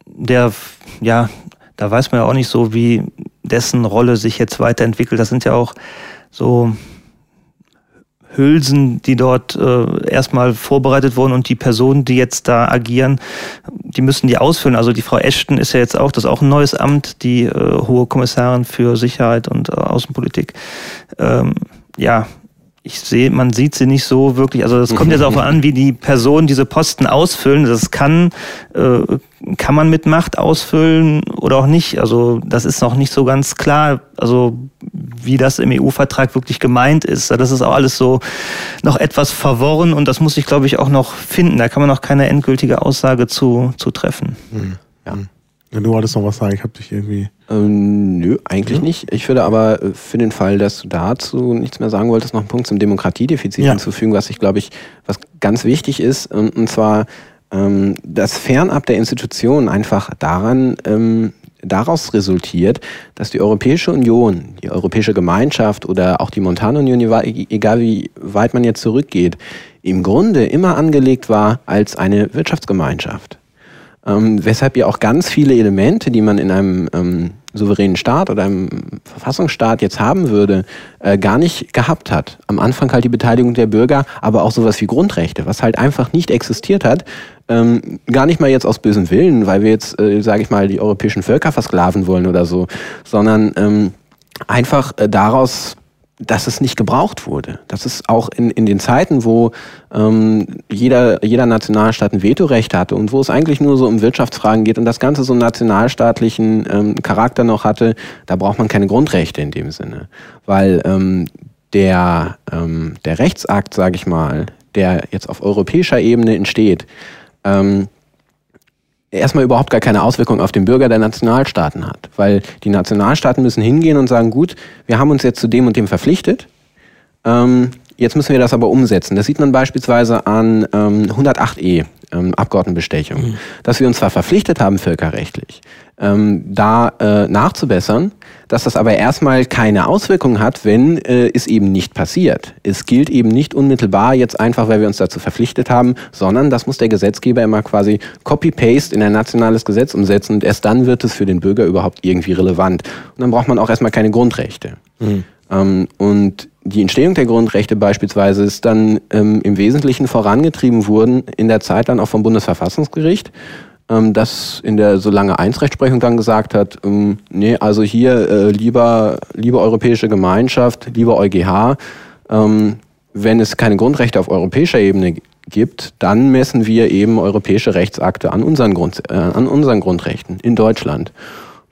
der, ja, da weiß man ja auch nicht so, wie dessen Rolle sich jetzt weiterentwickelt. Das sind ja auch so Hülsen, die dort äh, erstmal vorbereitet wurden und die Personen, die jetzt da agieren, die müssen die ausfüllen. Also die Frau Ashton ist ja jetzt auch, das ist auch ein neues Amt, die äh, hohe Kommissarin für Sicherheit und äh, Außenpolitik. Ähm, ja, ich sehe, man sieht sie nicht so wirklich. Also es kommt jetzt auch an, wie die Personen diese Posten ausfüllen. Das kann, äh, kann man mit Macht ausfüllen oder auch nicht. Also das ist noch nicht so ganz klar. Also wie das im EU-Vertrag wirklich gemeint ist. Das ist auch alles so noch etwas verworren und das muss ich, glaube ich, auch noch finden. Da kann man noch keine endgültige Aussage zu, zu treffen. Hm. Ja. Ja, du wolltest noch was sagen, ich habe dich irgendwie. Ähm, nö, eigentlich ja? nicht. Ich würde aber äh, für den Fall, dass du dazu nichts mehr sagen wolltest, noch einen Punkt zum Demokratiedefizit ja. hinzufügen, was ich glaube ich, was ganz wichtig ist. Und, und zwar ähm, das Fernab der Institutionen einfach daran ähm, daraus resultiert, dass die Europäische Union, die Europäische Gemeinschaft oder auch die Montanunion, egal wie weit man jetzt zurückgeht, im Grunde immer angelegt war als eine Wirtschaftsgemeinschaft ähm, weshalb ja auch ganz viele Elemente, die man in einem ähm, souveränen Staat oder einem Verfassungsstaat jetzt haben würde, äh, gar nicht gehabt hat. Am Anfang halt die Beteiligung der Bürger, aber auch sowas wie Grundrechte, was halt einfach nicht existiert hat. Ähm, gar nicht mal jetzt aus bösem Willen, weil wir jetzt, äh, sage ich mal, die europäischen Völker versklaven wollen oder so, sondern ähm, einfach äh, daraus dass es nicht gebraucht wurde. Das ist auch in, in den Zeiten, wo ähm, jeder, jeder Nationalstaat ein Vetorecht hatte und wo es eigentlich nur so um Wirtschaftsfragen geht und das Ganze so einen nationalstaatlichen ähm, Charakter noch hatte, da braucht man keine Grundrechte in dem Sinne. Weil ähm, der, ähm, der Rechtsakt, sage ich mal, der jetzt auf europäischer Ebene entsteht, ähm, erstmal überhaupt gar keine Auswirkung auf den Bürger der Nationalstaaten hat. Weil die Nationalstaaten müssen hingehen und sagen, gut, wir haben uns jetzt zu dem und dem verpflichtet, ähm, jetzt müssen wir das aber umsetzen. Das sieht man beispielsweise an ähm, 108e, ähm, Abgeordnetenbestechung, mhm. dass wir uns zwar verpflichtet haben, völkerrechtlich, ähm, da äh, nachzubessern, dass das aber erstmal keine Auswirkungen hat, wenn äh, es eben nicht passiert. Es gilt eben nicht unmittelbar jetzt einfach, weil wir uns dazu verpflichtet haben, sondern das muss der Gesetzgeber immer quasi copy-paste in ein nationales Gesetz umsetzen und erst dann wird es für den Bürger überhaupt irgendwie relevant. Und dann braucht man auch erstmal keine Grundrechte. Mhm. Ähm, und die Entstehung der Grundrechte beispielsweise ist dann ähm, im Wesentlichen vorangetrieben worden, in der Zeit dann auch vom Bundesverfassungsgericht, ähm, das in der so lange Einsrechtsprechung dann gesagt hat, ähm, nee, also hier äh, lieber, liebe Europäische Gemeinschaft, lieber EuGH, ähm, wenn es keine Grundrechte auf europäischer Ebene gibt, dann messen wir eben europäische Rechtsakte an unseren, Grund, äh, an unseren Grundrechten in Deutschland.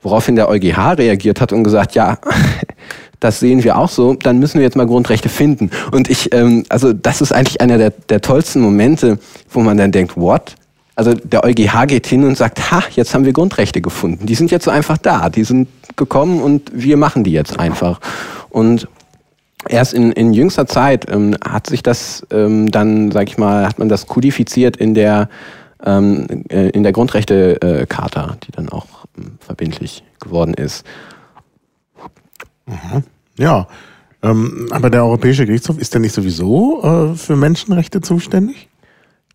Woraufhin der EuGH reagiert hat und gesagt, ja, das sehen wir auch so, dann müssen wir jetzt mal Grundrechte finden. Und ich, ähm, also das ist eigentlich einer der, der tollsten Momente, wo man dann denkt, what? Also der EuGH geht hin und sagt, ha, jetzt haben wir Grundrechte gefunden. Die sind jetzt so einfach da. Die sind gekommen und wir machen die jetzt einfach. Und erst in, in jüngster Zeit ähm, hat sich das ähm, dann, sag ich mal, hat man das kodifiziert in der ähm, äh, in der Grundrechtecharta, äh, die dann auch ähm, verbindlich geworden ist. Mhm. Ja, ähm, aber der Europäische Gerichtshof ist der nicht sowieso äh, für Menschenrechte zuständig?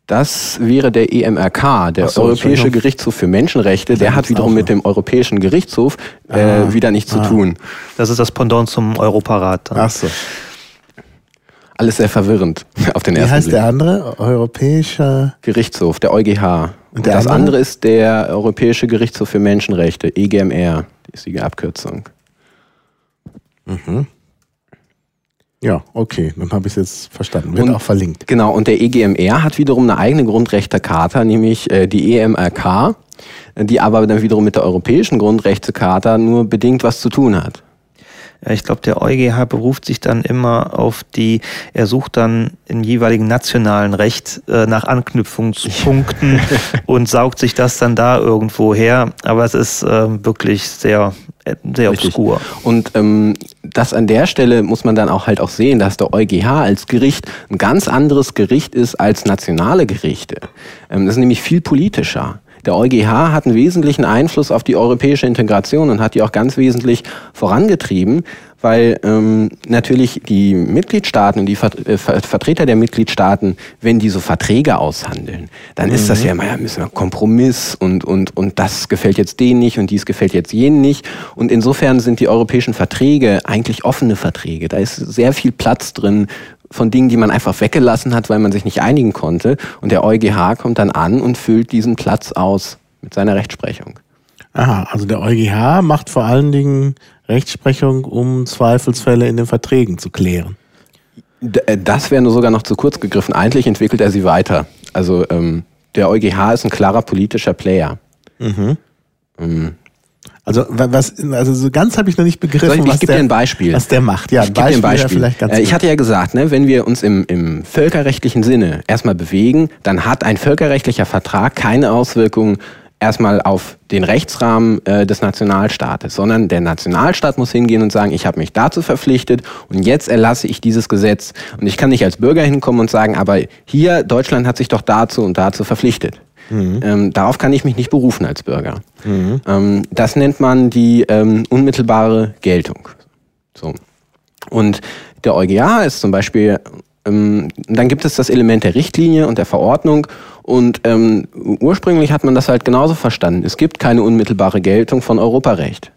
Das wäre der EMRK, der so, Europäische Gerichtshof für Menschenrechte. Der hat wiederum mit dem Europäischen Gerichtshof äh, ah, wieder nichts ah. zu tun. Das ist das Pendant zum Europarat. Ach so. Alles sehr verwirrend auf den Wie ersten Wie heißt Blick. der andere? Europäischer Gerichtshof, der EuGH. Und der das andere? andere ist der Europäische Gerichtshof für Menschenrechte, EGMR. Die ist die Abkürzung. Mhm. Ja, okay, dann habe ich es jetzt verstanden. Wird und, auch verlinkt. Genau, und der EGMR hat wiederum eine eigene Grundrechtecharta, nämlich äh, die EMRK, die aber dann wiederum mit der Europäischen Grundrechtecharta nur bedingt was zu tun hat. Ja, ich glaube, der EuGH beruft sich dann immer auf die, er sucht dann im jeweiligen nationalen Recht äh, nach Anknüpfungspunkten und saugt sich das dann da irgendwo her. Aber es ist äh, wirklich sehr sehr Richtig. obskur. Und ähm, das an der Stelle muss man dann auch halt auch sehen, dass der EuGH als Gericht ein ganz anderes Gericht ist als nationale Gerichte. Ähm, das ist nämlich viel politischer. Der EuGH hat einen wesentlichen Einfluss auf die europäische Integration und hat die auch ganz wesentlich vorangetrieben, weil ähm, natürlich die Mitgliedstaaten und die äh, Vertreter der Mitgliedstaaten, wenn die so Verträge aushandeln, dann mhm. ist das mhm. ja immer ja, müssen wir Kompromiss und, und, und das gefällt jetzt denen nicht und dies gefällt jetzt jenen nicht. Und insofern sind die europäischen Verträge eigentlich offene Verträge. Da ist sehr viel Platz drin von Dingen, die man einfach weggelassen hat, weil man sich nicht einigen konnte. Und der EuGH kommt dann an und füllt diesen Platz aus mit seiner Rechtsprechung. Aha, also der EuGH macht vor allen Dingen Rechtsprechung, um Zweifelsfälle in den Verträgen zu klären. Äh, das wäre nur sogar noch zu kurz gegriffen. Eigentlich entwickelt er sie weiter. Also ähm, der EuGH ist ein klarer politischer Player. Mhm. Also was, also so ganz habe ich noch nicht begriffen, ich, was, der, dir ein Beispiel. was der macht. Ja, ich gebe dir ein Beispiel. Vielleicht ganz äh, ich hatte ja gesagt, ne, wenn wir uns im, im völkerrechtlichen Sinne erstmal bewegen, dann hat ein völkerrechtlicher Vertrag keine Auswirkungen erstmal auf den Rechtsrahmen äh, des Nationalstaates, sondern der Nationalstaat muss hingehen und sagen, ich habe mich dazu verpflichtet und jetzt erlasse ich dieses Gesetz. Und ich kann nicht als Bürger hinkommen und sagen, aber hier, Deutschland hat sich doch dazu und dazu verpflichtet. Mhm. Ähm, darauf kann ich mich nicht berufen als Bürger. Mhm. Ähm, das nennt man die ähm, unmittelbare Geltung. So. Und der EuGH ist zum Beispiel, ähm, dann gibt es das Element der Richtlinie und der Verordnung. Und ähm, ursprünglich hat man das halt genauso verstanden. Es gibt keine unmittelbare Geltung von Europarecht.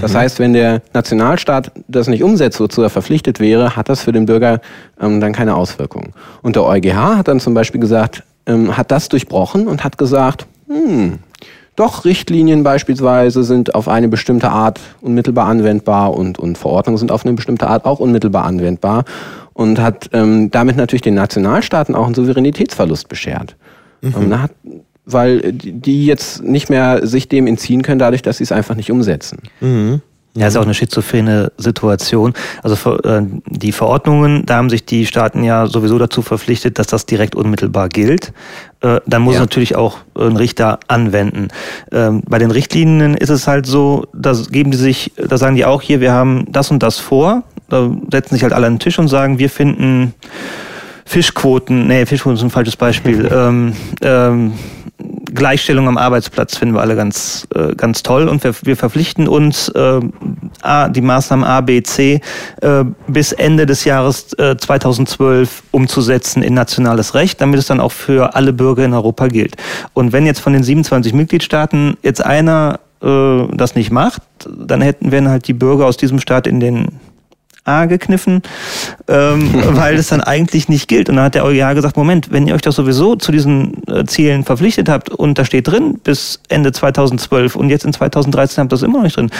Das mhm. heißt, wenn der Nationalstaat das nicht umsetzt, wozu er verpflichtet wäre, hat das für den Bürger ähm, dann keine Auswirkungen. Und der EuGH hat dann zum Beispiel gesagt, ähm, hat das durchbrochen und hat gesagt, hm, doch, Richtlinien beispielsweise sind auf eine bestimmte Art unmittelbar anwendbar und, und Verordnungen sind auf eine bestimmte Art auch unmittelbar anwendbar und hat ähm, damit natürlich den Nationalstaaten auch einen Souveränitätsverlust beschert. Mhm. Ähm, hat, weil die jetzt nicht mehr sich dem entziehen können, dadurch, dass sie es einfach nicht umsetzen. Mhm. Ja, ist auch eine schizophrene Situation. Also äh, die Verordnungen, da haben sich die Staaten ja sowieso dazu verpflichtet, dass das direkt unmittelbar gilt. Äh, dann muss ja. natürlich auch ein Richter anwenden. Ähm, bei den Richtlinien ist es halt so, da geben die sich, da sagen die auch hier, wir haben das und das vor. Da setzen sich halt alle an den Tisch und sagen, wir finden Fischquoten, nee, Fischquoten ist ein falsches Beispiel. ähm, ähm, Gleichstellung am Arbeitsplatz finden wir alle ganz, äh, ganz toll und wir, wir verpflichten uns, äh, A, die Maßnahmen A, B, C äh, bis Ende des Jahres äh, 2012 umzusetzen in nationales Recht, damit es dann auch für alle Bürger in Europa gilt. Und wenn jetzt von den 27 Mitgliedstaaten jetzt einer äh, das nicht macht, dann hätten wir halt die Bürger aus diesem Staat in den A gekniffen, ähm, weil es dann eigentlich nicht gilt. Und dann hat der EuGH gesagt, Moment, wenn ihr euch doch sowieso zu diesen äh, Zielen verpflichtet habt und da steht drin bis Ende 2012 und jetzt in 2013 habt ihr das immer noch nicht drin,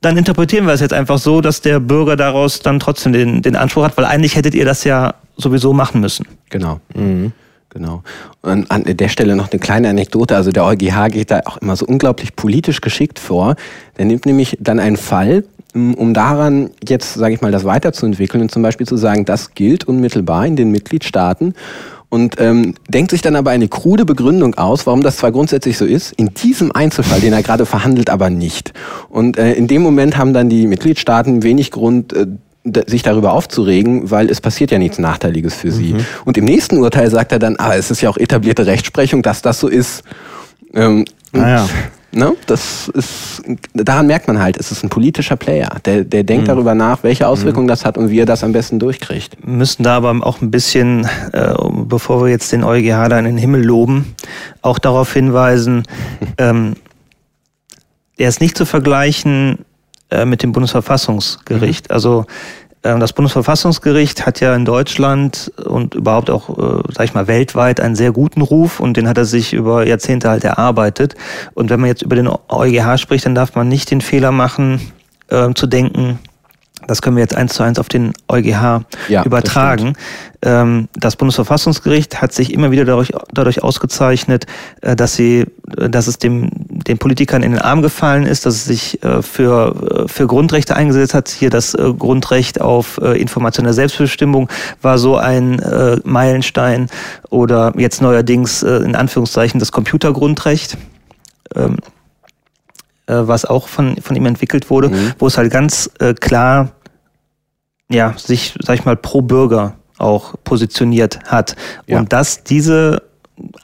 dann interpretieren wir es jetzt einfach so, dass der Bürger daraus dann trotzdem den, den Anspruch hat, weil eigentlich hättet ihr das ja sowieso machen müssen. Genau. Mhm. Genau. Und an der Stelle noch eine kleine Anekdote. Also der EuGH geht da auch immer so unglaublich politisch geschickt vor. Der nimmt nämlich dann einen Fall, um daran jetzt, sage ich mal, das weiterzuentwickeln und zum Beispiel zu sagen, das gilt unmittelbar in den Mitgliedstaaten und ähm, denkt sich dann aber eine krude Begründung aus, warum das zwar grundsätzlich so ist, in diesem Einzelfall, den er gerade verhandelt, aber nicht. Und äh, in dem Moment haben dann die Mitgliedstaaten wenig Grund, äh, sich darüber aufzuregen, weil es passiert ja nichts Nachteiliges für sie. Mhm. Und im nächsten Urteil sagt er dann, ah, es ist ja auch etablierte Rechtsprechung, dass das so ist. Ähm, naja. Ne? Das ist, daran merkt man halt, es ist ein politischer Player. Der, der denkt mhm. darüber nach, welche Auswirkungen mhm. das hat und wie er das am besten durchkriegt. Wir müssen da aber auch ein bisschen, äh, bevor wir jetzt den EuGH da in den Himmel loben, auch darauf hinweisen, ähm, er ist nicht zu vergleichen äh, mit dem Bundesverfassungsgericht. Mhm. Also das Bundesverfassungsgericht hat ja in Deutschland und überhaupt auch, äh, sag ich mal, weltweit einen sehr guten Ruf und den hat er sich über Jahrzehnte halt erarbeitet. Und wenn man jetzt über den EuGH spricht, dann darf man nicht den Fehler machen, äh, zu denken, das können wir jetzt eins zu eins auf den EuGH ja, übertragen. Das, ähm, das, Bundesverfassungsgericht hat sich immer wieder dadurch, dadurch ausgezeichnet, äh, dass sie, äh, dass es dem, den Politikern in den Arm gefallen ist, dass es sich äh, für, für Grundrechte eingesetzt hat. Hier das Grundrecht auf informationelle Selbstbestimmung war so ein Meilenstein oder jetzt neuerdings in Anführungszeichen das Computergrundrecht. Äh, was auch von, von ihm entwickelt wurde, mhm. wo es halt ganz äh, klar, ja, sich, sag ich mal, pro Bürger auch positioniert hat. Ja. Und dass diese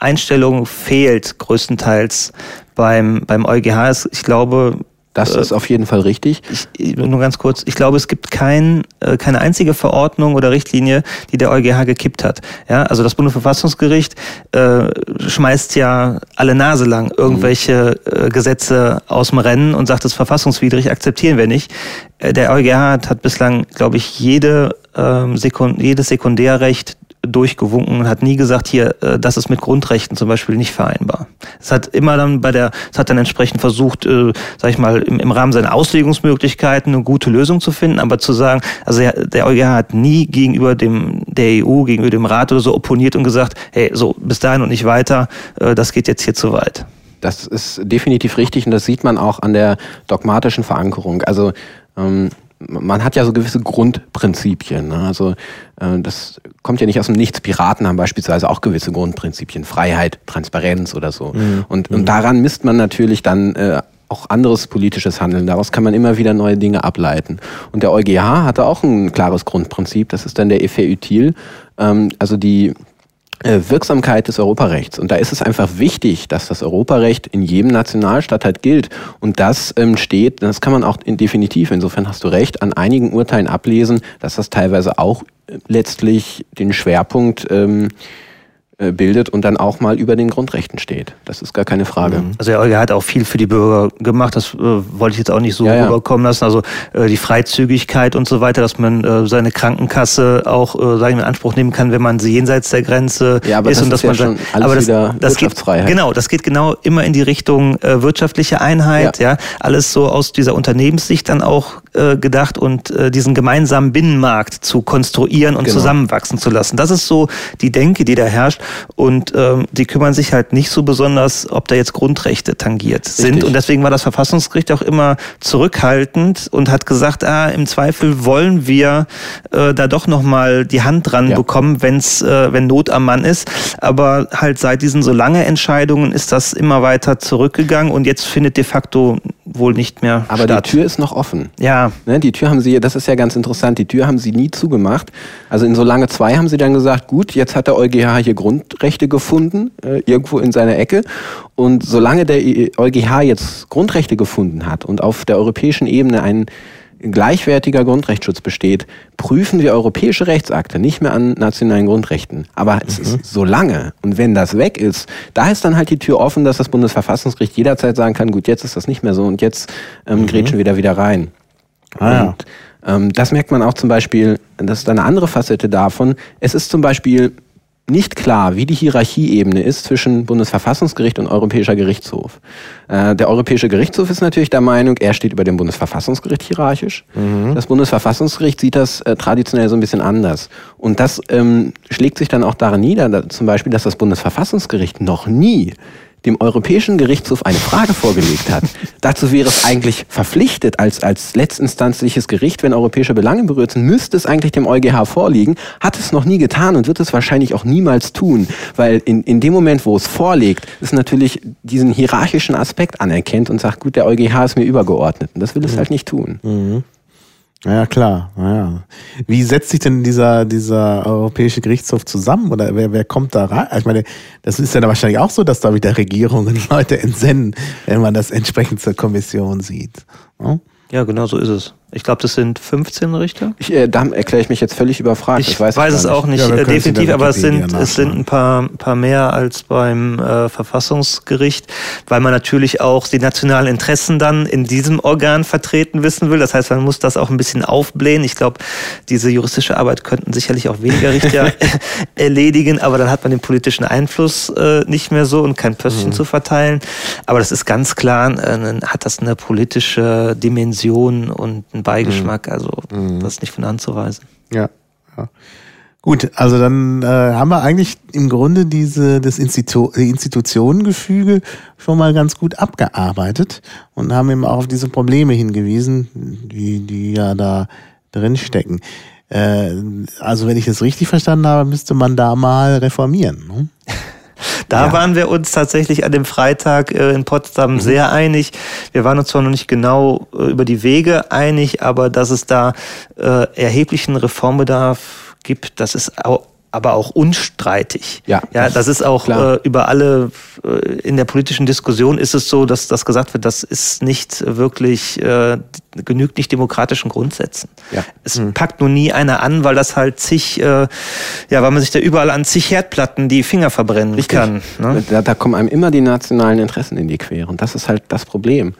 Einstellung fehlt größtenteils beim, beim EuGH ist, ich glaube, das äh, ist auf jeden Fall richtig. Ich, nur ganz kurz. Ich glaube, es gibt kein, äh, keine einzige Verordnung oder Richtlinie, die der EuGH gekippt hat. Ja, also das Bundesverfassungsgericht äh, schmeißt ja alle Nase lang irgendwelche äh, Gesetze aus dem Rennen und sagt, das ist verfassungswidrig, akzeptieren wir nicht. Äh, der EuGH hat, hat bislang, glaube ich, jede, ähm, Sekund jedes Sekundärrecht durchgewunken und hat nie gesagt, hier, äh, das ist mit Grundrechten zum Beispiel nicht vereinbar. Es hat immer dann bei der, es hat dann entsprechend versucht, äh, sag ich mal, im, im Rahmen seiner Auslegungsmöglichkeiten eine gute Lösung zu finden, aber zu sagen, also der, der EuGH hat nie gegenüber dem der EU, gegenüber dem Rat oder so opponiert und gesagt, hey, so bis dahin und nicht weiter, äh, das geht jetzt hier zu weit. Das ist definitiv richtig und das sieht man auch an der dogmatischen Verankerung. Also ähm, man hat ja so gewisse Grundprinzipien. Ne? Also äh, das kommt ja nicht aus dem Nichts. Piraten haben beispielsweise auch gewisse Grundprinzipien, Freiheit, Transparenz oder so. Mhm. Und, und mhm. daran misst man natürlich dann äh, auch anderes politisches Handeln. Daraus kann man immer wieder neue Dinge ableiten. Und der EuGH hatte auch ein klares Grundprinzip, das ist dann der Effet util, ähm, also die Wirksamkeit des Europarechts. Und da ist es einfach wichtig, dass das Europarecht in jedem Nationalstaat halt gilt. Und das ähm, steht, das kann man auch in, definitiv, insofern hast du recht, an einigen Urteilen ablesen, dass das teilweise auch äh, letztlich den Schwerpunkt ähm, äh, bildet und dann auch mal über den Grundrechten steht. Das ist gar keine Frage. Mhm. Also er hat auch viel für die Bürger gemacht, das äh, wollte ich jetzt auch nicht so ja, rüberkommen lassen. Also äh, die Freizügigkeit und so weiter, dass man äh, seine Krankenkasse auch, äh, sage ich mal, in Anspruch nehmen kann, wenn man sie jenseits der Grenze ja, aber ist. Das und dass ist ja man schon alles aber das, das geht, genau, das geht genau immer in die Richtung äh, wirtschaftliche Einheit, ja. ja. Alles so aus dieser Unternehmenssicht dann auch äh, gedacht und äh, diesen gemeinsamen Binnenmarkt zu konstruieren und genau. zusammenwachsen zu lassen. Das ist so die Denke, die da herrscht. Und ähm, die kümmern sich halt nicht so besonders, ob da jetzt Grundrechte tangiert Richtig. sind. Und deswegen war das Verfassungsgericht auch immer zurückhaltend und hat gesagt, ah, im Zweifel wollen wir äh, da doch nochmal die Hand dran ja. bekommen, wenn's, äh, wenn Not am Mann ist. Aber halt seit diesen so lange Entscheidungen ist das immer weiter zurückgegangen und jetzt findet de facto wohl nicht mehr Aber statt. die Tür ist noch offen. Ja. Ne, die Tür haben sie, das ist ja ganz interessant, die Tür haben sie nie zugemacht. Also in Solange zwei haben sie dann gesagt, gut, jetzt hat der EuGH hier Grundrechte gefunden, äh, irgendwo in seiner Ecke. Und solange der EuGH jetzt Grundrechte gefunden hat und auf der europäischen Ebene einen gleichwertiger Grundrechtsschutz besteht, prüfen wir europäische Rechtsakte nicht mehr an nationalen Grundrechten. Aber es mhm. ist so lange. Und wenn das weg ist, da ist dann halt die Tür offen, dass das Bundesverfassungsgericht jederzeit sagen kann, gut, jetzt ist das nicht mehr so und jetzt ähm, mhm. grätschen wir wieder rein. Ah, und Ähm, das merkt man auch zum Beispiel, das ist eine andere Facette davon. Es ist zum Beispiel nicht klar, wie die Hierarchieebene ist zwischen Bundesverfassungsgericht und Europäischer Gerichtshof. Äh, der Europäische Gerichtshof ist natürlich der Meinung, er steht über dem Bundesverfassungsgericht hierarchisch. Mhm. Das Bundesverfassungsgericht sieht das äh, traditionell so ein bisschen anders. Und das ähm, schlägt sich dann auch darin nieder, da, zum Beispiel, dass das Bundesverfassungsgericht noch nie dem Europäischen Gerichtshof eine Frage vorgelegt hat. Dazu wäre es eigentlich verpflichtet, als, als letztinstanzliches Gericht, wenn europäische Belange berührt sind, müsste es eigentlich dem EuGH vorliegen, hat es noch nie getan und wird es wahrscheinlich auch niemals tun, weil in, in dem Moment, wo es vorlegt, es natürlich diesen hierarchischen Aspekt anerkennt und sagt, gut, der EuGH ist mir übergeordnet und das will es mhm. halt nicht tun. Mhm. Ja, klar. Ja. Wie setzt sich denn dieser, dieser Europäische Gerichtshof zusammen? Oder wer, wer kommt da rein? Ich meine, das ist ja wahrscheinlich auch so, dass da wieder Regierungen Leute entsenden, wenn man das entsprechend zur Kommission sieht. Ja, ja genau so ist es. Ich glaube, das sind 15 Richter. Ich, äh, da erkläre ich mich jetzt völlig überfragt. Ich, ich weiß, weiß es auch nicht ja, äh, definitiv, aber es sind, es sind ein paar, paar mehr als beim äh, Verfassungsgericht, weil man natürlich auch die nationalen Interessen dann in diesem Organ vertreten wissen will. Das heißt, man muss das auch ein bisschen aufblähen. Ich glaube, diese juristische Arbeit könnten sicherlich auch weniger Richter erledigen, aber dann hat man den politischen Einfluss äh, nicht mehr so und kein Pöstchen mhm. zu verteilen. Aber das ist ganz klar, äh, hat das eine politische Dimension und ein Beigeschmack. Mhm. Also mhm. das ist nicht von der Hand zu weisen. Ja. ja. Gut, also dann äh, haben wir eigentlich im Grunde diese das Institu Institutionengefüge schon mal ganz gut abgearbeitet und haben eben auch auf diese Probleme hingewiesen, die, die ja da drin stecken. Äh, also wenn ich es richtig verstanden habe, müsste man da mal reformieren. Ne? Da ja. waren wir uns tatsächlich an dem Freitag äh, in Potsdam mhm. sehr einig. Wir waren uns zwar noch nicht genau äh, über die Wege einig, aber dass es da äh, erheblichen Reformbedarf gibt, das ist auch aber auch unstreitig. Ja, ja das, das ist auch äh, über alle, äh, in der politischen Diskussion ist es so, dass das gesagt wird, das ist nicht wirklich, äh, genügt nicht demokratischen Grundsätzen. Ja. Es mhm. packt nur nie einer an, weil das halt zig, äh, ja, weil man sich da überall an zig Herdplatten die Finger verbrennen Richtig. kann. Ne? Da, da kommen einem immer die nationalen Interessen in die Quere. Und das ist halt das Problem.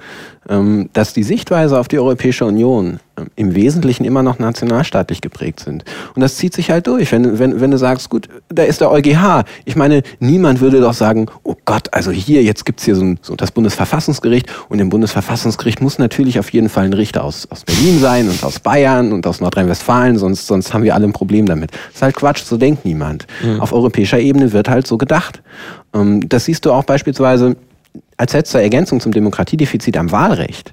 Ähm, dass die Sichtweise auf die Europäische Union ähm, im Wesentlichen immer noch nationalstaatlich geprägt sind. Und das zieht sich halt durch. Wenn, wenn, wenn du sagst, gut, da ist der EuGH. Ich meine, niemand würde doch sagen, oh Gott, also hier, jetzt gibt's hier so, ein, so das Bundesverfassungsgericht und im Bundesverfassungsgericht muss natürlich auf jeden Fall ein Richter aus, aus Berlin sein und aus Bayern und aus Nordrhein-Westfalen, sonst, sonst haben wir alle ein Problem damit. Das ist halt Quatsch, so denkt niemand. Mhm. Auf europäischer Ebene wird halt so gedacht. Ähm, das siehst du auch beispielsweise als letzte Ergänzung zum Demokratiedefizit am Wahlrecht.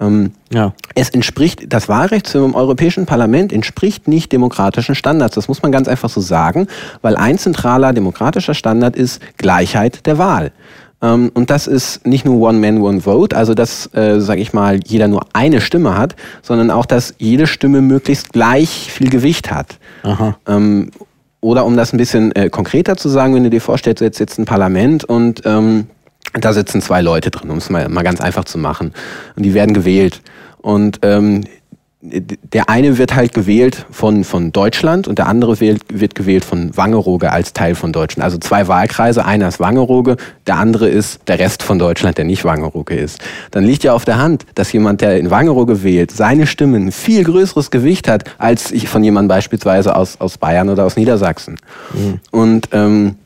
Ähm, ja. Es entspricht, das Wahlrecht zum Europäischen Parlament entspricht nicht demokratischen Standards. Das muss man ganz einfach so sagen, weil ein zentraler demokratischer Standard ist Gleichheit der Wahl. Ähm, und das ist nicht nur One Man, One Vote, also dass, äh, sage ich mal, jeder nur eine Stimme hat, sondern auch, dass jede Stimme möglichst gleich viel Gewicht hat. Ähm, oder um das ein bisschen äh, konkreter zu sagen, wenn du dir vorstellst, jetzt sitzt ein Parlament und ähm, da sitzen zwei Leute drin, um es mal, mal ganz einfach zu machen. Und die werden gewählt. Und ähm, der eine wird halt gewählt von, von Deutschland und der andere wird, wird gewählt von Wangerooge als Teil von Deutschland. Also zwei Wahlkreise, einer ist Wangerooge, der andere ist der Rest von Deutschland, der nicht Wangerooge ist. Dann liegt ja auf der Hand, dass jemand, der in Wangerooge wählt, seine Stimme ein viel größeres Gewicht hat, als von jemandem beispielsweise aus, aus Bayern oder aus Niedersachsen. Mhm. Und ähm,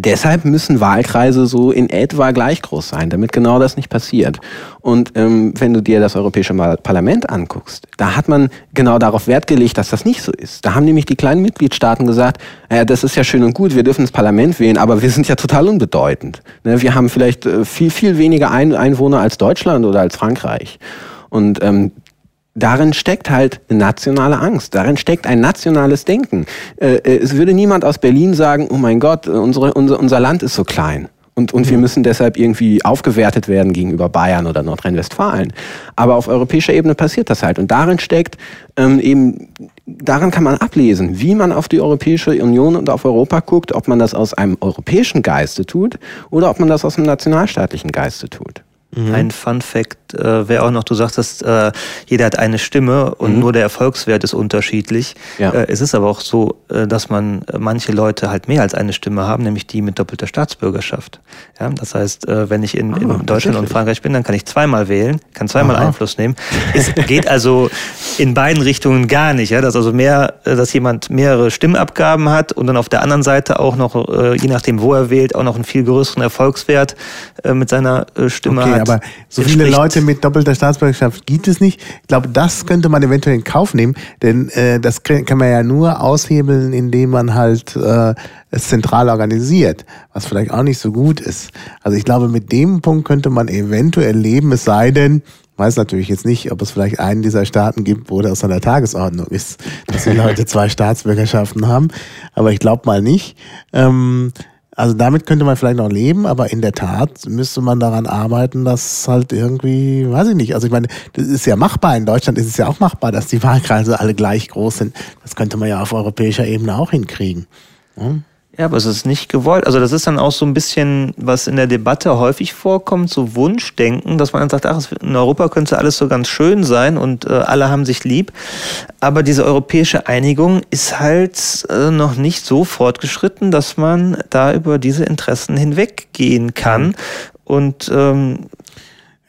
Deshalb müssen Wahlkreise so in etwa gleich groß sein, damit genau das nicht passiert. Und ähm, wenn du dir das Europäische Parlament anguckst, da hat man genau darauf Wert gelegt, dass das nicht so ist. Da haben nämlich die kleinen Mitgliedstaaten gesagt, äh, das ist ja schön und gut, wir dürfen das Parlament wählen, aber wir sind ja total unbedeutend. Ne? Wir haben vielleicht äh, viel, viel weniger Ein Einwohner als Deutschland oder als Frankreich. Und ähm, darin steckt halt eine nationale Angst, darin steckt ein nationales Denken. Äh, äh, es würde niemand aus Berlin sagen, oh mein Gott, unsere, unser, unser Land ist so klein. Und, und wir mhm. müssen deshalb irgendwie aufgewertet werden gegenüber Bayern oder Nordrhein-Westfalen. Aber auf europäischer Ebene passiert das halt. Und darin steckt ähm, eben, daran kann man ablesen, wie man auf die Europäische Union und auf Europa guckt, ob man das aus einem europäischen Geiste tut oder ob man das aus einem nationalstaatlichen Geiste tut. Mhm. Ein Fun Fact äh, wäre auch noch, du sagtest, äh, jeder hat eine Stimme und mhm. nur der Erfolgswert ist unterschiedlich. Ja. Äh, es ist aber auch so, äh, dass man äh, manche Leute halt mehr als eine Stimme haben, nämlich die mit doppelter Staatsbürgerschaft. Ja, das heißt, äh, wenn ich in, ah, in Deutschland und Frankreich bin, dann kann ich zweimal wählen, kann zweimal Aha. Einfluss nehmen. Es geht also in beiden Richtungen gar nicht. Ja, dass also mehr, dass jemand mehrere Stimmabgaben hat und dann auf der anderen Seite auch noch, je nachdem wo er wählt, auch noch einen viel größeren Erfolgswert mit seiner Stimme okay, hat. aber so viele Leute mit doppelter Staatsbürgerschaft gibt es nicht. Ich glaube, das könnte man eventuell in Kauf nehmen, denn äh, das kann man ja nur aushebeln, indem man halt äh, es zentral organisiert, was vielleicht auch nicht so gut ist. Also ich glaube, mit dem Punkt könnte man eventuell leben, es sei denn, weiß natürlich jetzt nicht, ob es vielleicht einen dieser Staaten gibt, wo das an der Tagesordnung ist, dass die Leute zwei Staatsbürgerschaften haben. Aber ich glaube mal nicht. Ähm, also damit könnte man vielleicht noch leben, aber in der Tat müsste man daran arbeiten, dass halt irgendwie, weiß ich nicht, also ich meine, das ist ja machbar. In Deutschland ist es ja auch machbar, dass die Wahlkreise alle gleich groß sind. Das könnte man ja auf europäischer Ebene auch hinkriegen. Hm? Ja, aber es ist nicht gewollt. Also das ist dann auch so ein bisschen, was in der Debatte häufig vorkommt, so Wunschdenken, dass man dann sagt, ach, in Europa könnte alles so ganz schön sein und äh, alle haben sich lieb. Aber diese europäische Einigung ist halt äh, noch nicht so fortgeschritten, dass man da über diese Interessen hinweggehen kann. Und ähm,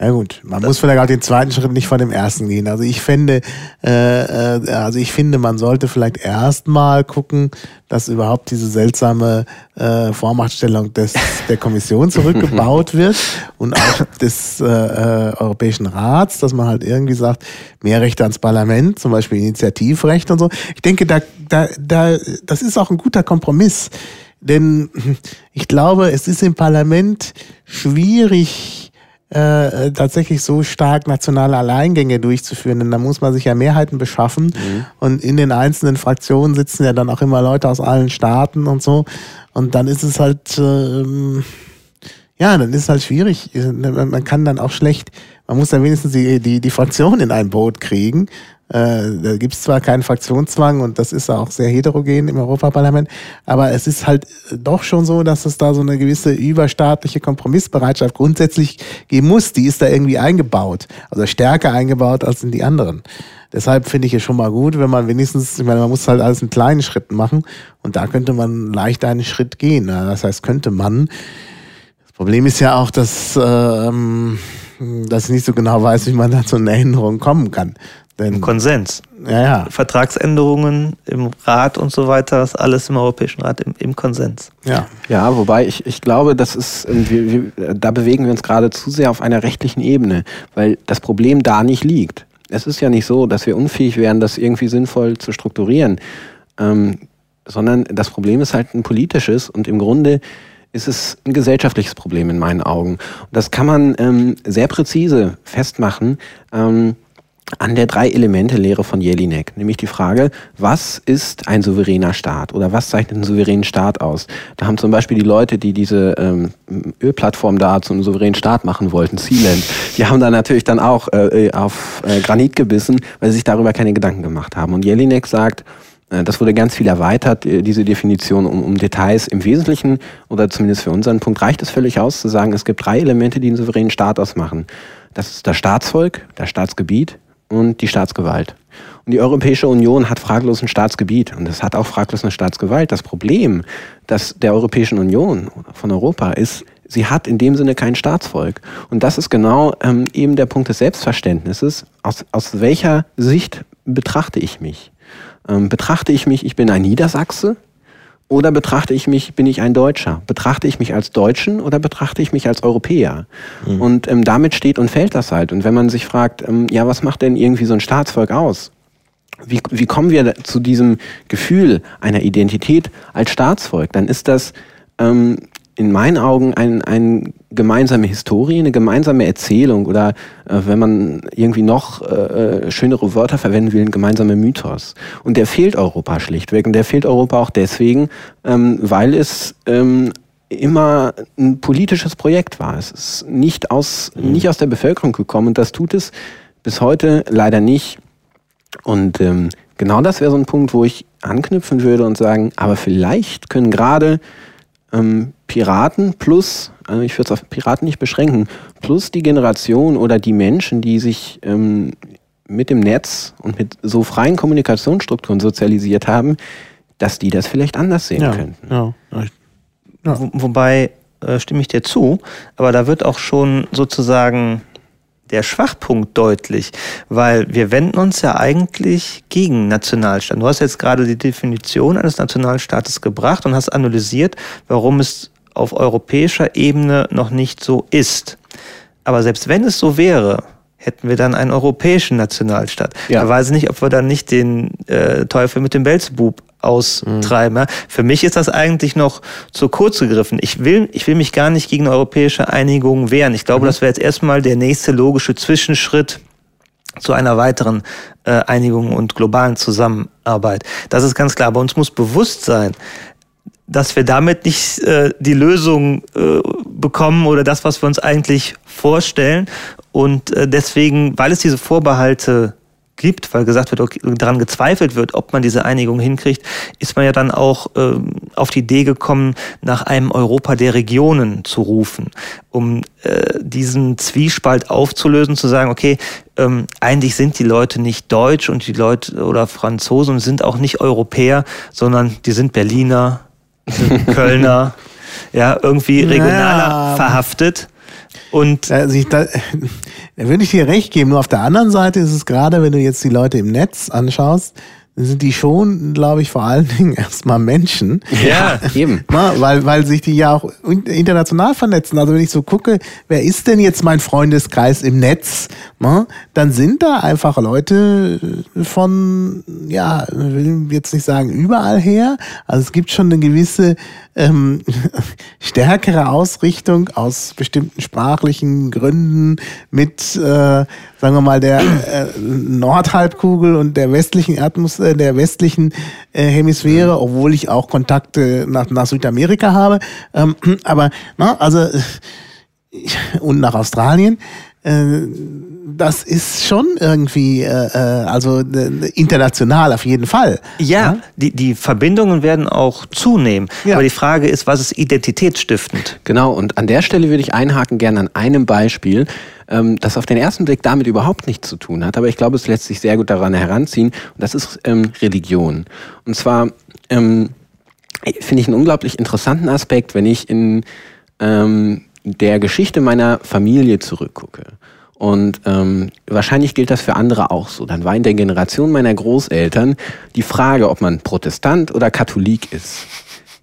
ja gut, man muss vielleicht auch den zweiten Schritt nicht vor dem ersten gehen. Also ich finde, äh, äh, also ich finde, man sollte vielleicht erstmal gucken, dass überhaupt diese seltsame äh, Vormachtstellung des, der Kommission zurückgebaut wird und auch des äh, äh, Europäischen Rats, dass man halt irgendwie sagt, mehr Rechte ans Parlament, zum Beispiel Initiativrecht und so. Ich denke, da, da, da, das ist auch ein guter Kompromiss. Denn ich glaube, es ist im Parlament schwierig, äh, tatsächlich so stark nationale Alleingänge durchzuführen, denn da muss man sich ja Mehrheiten beschaffen mhm. und in den einzelnen Fraktionen sitzen ja dann auch immer Leute aus allen Staaten und so und dann ist es halt ähm, ja, dann ist es halt schwierig. Man kann dann auch schlecht, man muss dann wenigstens die, die, die Fraktion in ein Boot kriegen äh, da gibt es zwar keinen Fraktionszwang und das ist auch sehr heterogen im Europaparlament, aber es ist halt doch schon so, dass es da so eine gewisse überstaatliche Kompromissbereitschaft grundsätzlich geben muss. Die ist da irgendwie eingebaut, also stärker eingebaut als in die anderen. Deshalb finde ich es schon mal gut, wenn man wenigstens, ich meine, man muss halt alles in kleinen Schritten machen und da könnte man leicht einen Schritt gehen. Das heißt, könnte man. Das Problem ist ja auch, dass, ähm, dass ich nicht so genau weiß, wie man da zu einer Änderung kommen kann. Denn, Konsens. Ja, ja. Vertragsänderungen im Rat und so weiter, ist alles im Europäischen Rat im, im Konsens. Ja. ja, wobei ich, ich glaube, das ist, wir, wir, da bewegen wir uns gerade zu sehr auf einer rechtlichen Ebene, weil das Problem da nicht liegt. Es ist ja nicht so, dass wir unfähig wären, das irgendwie sinnvoll zu strukturieren, ähm, sondern das Problem ist halt ein politisches und im Grunde ist es ein gesellschaftliches Problem in meinen Augen. Und das kann man ähm, sehr präzise festmachen. Ähm, an der Drei-Elemente-Lehre von Jelinek, nämlich die Frage, was ist ein souveräner Staat oder was zeichnet einen souveränen Staat aus? Da haben zum Beispiel die Leute, die diese ähm, Ölplattform da zu einem souveränen Staat machen wollten, Sealand, die haben da natürlich dann auch äh, auf äh, Granit gebissen, weil sie sich darüber keine Gedanken gemacht haben. Und Jelinek sagt, äh, das wurde ganz viel erweitert, äh, diese Definition um, um Details. Im Wesentlichen, oder zumindest für unseren Punkt, reicht es völlig aus zu sagen, es gibt drei Elemente, die einen souveränen Staat ausmachen. Das ist das Staatsvolk, das Staatsgebiet und die Staatsgewalt. Und die Europäische Union hat fraglos ein Staatsgebiet und es hat auch fraglos eine Staatsgewalt. Das Problem das der Europäischen Union von Europa ist, sie hat in dem Sinne kein Staatsvolk. Und das ist genau ähm, eben der Punkt des Selbstverständnisses. Aus, aus welcher Sicht betrachte ich mich? Ähm, betrachte ich mich, ich bin ein Niedersachse, oder betrachte ich mich, bin ich ein Deutscher? Betrachte ich mich als Deutschen oder betrachte ich mich als Europäer? Mhm. Und ähm, damit steht und fällt das halt. Und wenn man sich fragt, ähm, ja, was macht denn irgendwie so ein Staatsvolk aus? Wie, wie kommen wir zu diesem Gefühl einer Identität als Staatsvolk? Dann ist das ähm, in meinen Augen ein, ein gemeinsame Historie, eine gemeinsame Erzählung oder äh, wenn man irgendwie noch äh, äh, schönere Wörter verwenden will, ein gemeinsamer Mythos. Und der fehlt Europa schlichtweg. Und der fehlt Europa auch deswegen, ähm, weil es ähm, immer ein politisches Projekt war. Es ist nicht aus, mhm. nicht aus der Bevölkerung gekommen und das tut es bis heute leider nicht. Und ähm, genau das wäre so ein Punkt, wo ich anknüpfen würde und sagen, aber vielleicht können gerade ähm, Piraten plus also ich würde es auf Piraten nicht beschränken, plus die Generation oder die Menschen, die sich ähm, mit dem Netz und mit so freien Kommunikationsstrukturen sozialisiert haben, dass die das vielleicht anders sehen ja, könnten. Ja, ja. Wo, wobei äh, stimme ich dir zu, aber da wird auch schon sozusagen der Schwachpunkt deutlich, weil wir wenden uns ja eigentlich gegen Nationalstaaten. Du hast jetzt gerade die Definition eines Nationalstaates gebracht und hast analysiert, warum es auf europäischer Ebene noch nicht so ist. Aber selbst wenn es so wäre, hätten wir dann einen europäischen Nationalstaat. Ja. Da weiß ich nicht, ob wir dann nicht den äh, Teufel mit dem Belzebub austreiben. Mhm. Für mich ist das eigentlich noch zu kurz gegriffen. Ich will, ich will mich gar nicht gegen eine europäische Einigung wehren. Ich glaube, mhm. das wäre jetzt erstmal der nächste logische Zwischenschritt zu einer weiteren äh, Einigung und globalen Zusammenarbeit. Das ist ganz klar. Aber uns muss bewusst sein, dass wir damit nicht äh, die Lösung äh, bekommen oder das, was wir uns eigentlich vorstellen. Und äh, deswegen, weil es diese Vorbehalte gibt, weil gesagt wird, okay, daran gezweifelt wird, ob man diese Einigung hinkriegt, ist man ja dann auch ähm, auf die Idee gekommen, nach einem Europa der Regionen zu rufen, um äh, diesen Zwiespalt aufzulösen, zu sagen, okay, ähm, eigentlich sind die Leute nicht deutsch und die Leute oder Franzosen und sind auch nicht Europäer, sondern die sind Berliner, Kölner, ja, irgendwie regionaler ja. verhaftet. Und also ich, da, da würde ich dir recht geben. Nur auf der anderen Seite ist es gerade, wenn du jetzt die Leute im Netz anschaust, sind die schon, glaube ich, vor allen Dingen erstmal Menschen. Ja, eben. Na, weil, weil sich die ja auch international vernetzen. Also wenn ich so gucke, wer ist denn jetzt mein Freundeskreis im Netz? Na, dann sind da einfach Leute von, ja, will jetzt nicht sagen überall her. Also es gibt schon eine gewisse ähm, stärkere Ausrichtung aus bestimmten sprachlichen Gründen mit, äh, sagen wir mal, der äh, Nordhalbkugel und der westlichen Atmosphäre, der westlichen äh, Hemisphäre, obwohl ich auch Kontakte nach, nach Südamerika habe. Ähm, aber, na, also, und nach Australien. Äh, das ist schon irgendwie, äh, äh also äh, international auf jeden Fall. Ja, ja, Die, die Verbindungen werden auch zunehmen. Ja. Aber die Frage ist, was ist identitätsstiftend? Genau, und an der Stelle würde ich einhaken gerne an einem Beispiel, ähm, das auf den ersten Blick damit überhaupt nichts zu tun hat, aber ich glaube, es lässt sich sehr gut daran heranziehen. Und das ist ähm, Religion. Und zwar ähm, finde ich einen unglaublich interessanten Aspekt, wenn ich in ähm, der Geschichte meiner Familie zurückgucke. Und ähm, wahrscheinlich gilt das für andere auch so. Dann war in der Generation meiner Großeltern die Frage, ob man Protestant oder Katholik ist,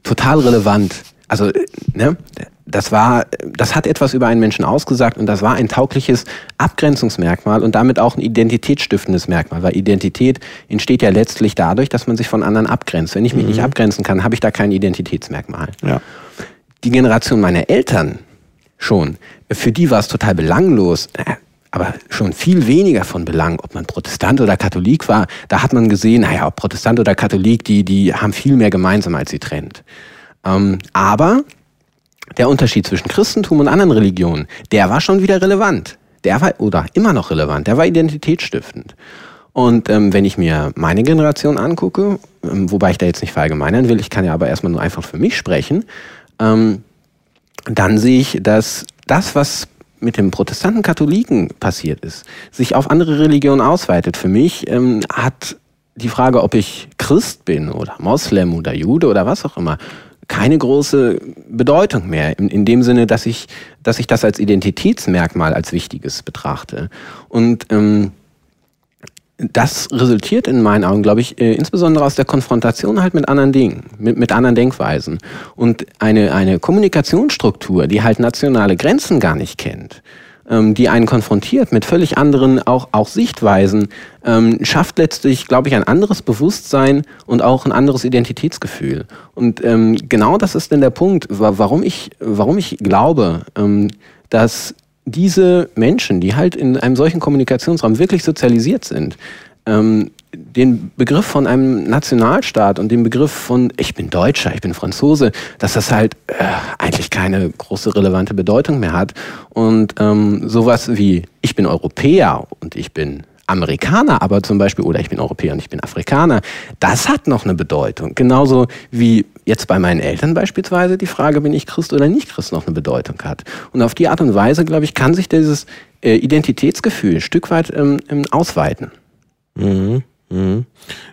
total relevant. Also, ne, das war, das hat etwas über einen Menschen ausgesagt und das war ein taugliches Abgrenzungsmerkmal und damit auch ein identitätsstiftendes Merkmal, weil Identität entsteht ja letztlich dadurch, dass man sich von anderen abgrenzt. Wenn ich mich mhm. nicht abgrenzen kann, habe ich da kein Identitätsmerkmal. Ja. Die Generation meiner Eltern, schon. Für die war es total belanglos, äh, aber schon viel weniger von Belang, ob man Protestant oder Katholik war. Da hat man gesehen, naja, ob Protestant oder Katholik, die, die haben viel mehr gemeinsam, als sie trennt. Ähm, aber der Unterschied zwischen Christentum und anderen Religionen, der war schon wieder relevant. Der war, oder immer noch relevant, der war identitätsstiftend. Und ähm, wenn ich mir meine Generation angucke, ähm, wobei ich da jetzt nicht verallgemeinern will, ich kann ja aber erstmal nur einfach für mich sprechen, ähm, dann sehe ich, dass das, was mit dem protestanten Katholiken passiert ist, sich auf andere Religionen ausweitet. Für mich ähm, hat die Frage, ob ich Christ bin oder Moslem oder Jude oder was auch immer, keine große Bedeutung mehr. In, in dem Sinne, dass ich, dass ich das als Identitätsmerkmal als wichtiges betrachte. Und ähm, das resultiert in meinen Augen, glaube ich, äh, insbesondere aus der Konfrontation halt mit anderen Dingen, mit, mit anderen Denkweisen. Und eine, eine Kommunikationsstruktur, die halt nationale Grenzen gar nicht kennt, ähm, die einen konfrontiert mit völlig anderen auch, auch Sichtweisen, ähm, schafft letztlich, glaube ich, ein anderes Bewusstsein und auch ein anderes Identitätsgefühl. Und ähm, genau das ist denn der Punkt, warum ich, warum ich glaube, ähm, dass diese Menschen, die halt in einem solchen Kommunikationsraum wirklich sozialisiert sind, ähm, den Begriff von einem Nationalstaat und den Begriff von ich bin Deutscher, ich bin Franzose, dass das halt äh, eigentlich keine große relevante Bedeutung mehr hat. Und ähm, sowas wie ich bin Europäer und ich bin Amerikaner, aber zum Beispiel, oder ich bin Europäer und ich bin Afrikaner, das hat noch eine Bedeutung. Genauso wie jetzt bei meinen Eltern beispielsweise die Frage, bin ich Christ oder nicht Christ, noch eine Bedeutung hat. Und auf die Art und Weise, glaube ich, kann sich dieses äh, Identitätsgefühl ein Stück weit ähm, ähm, ausweiten. Mhm. Mhm.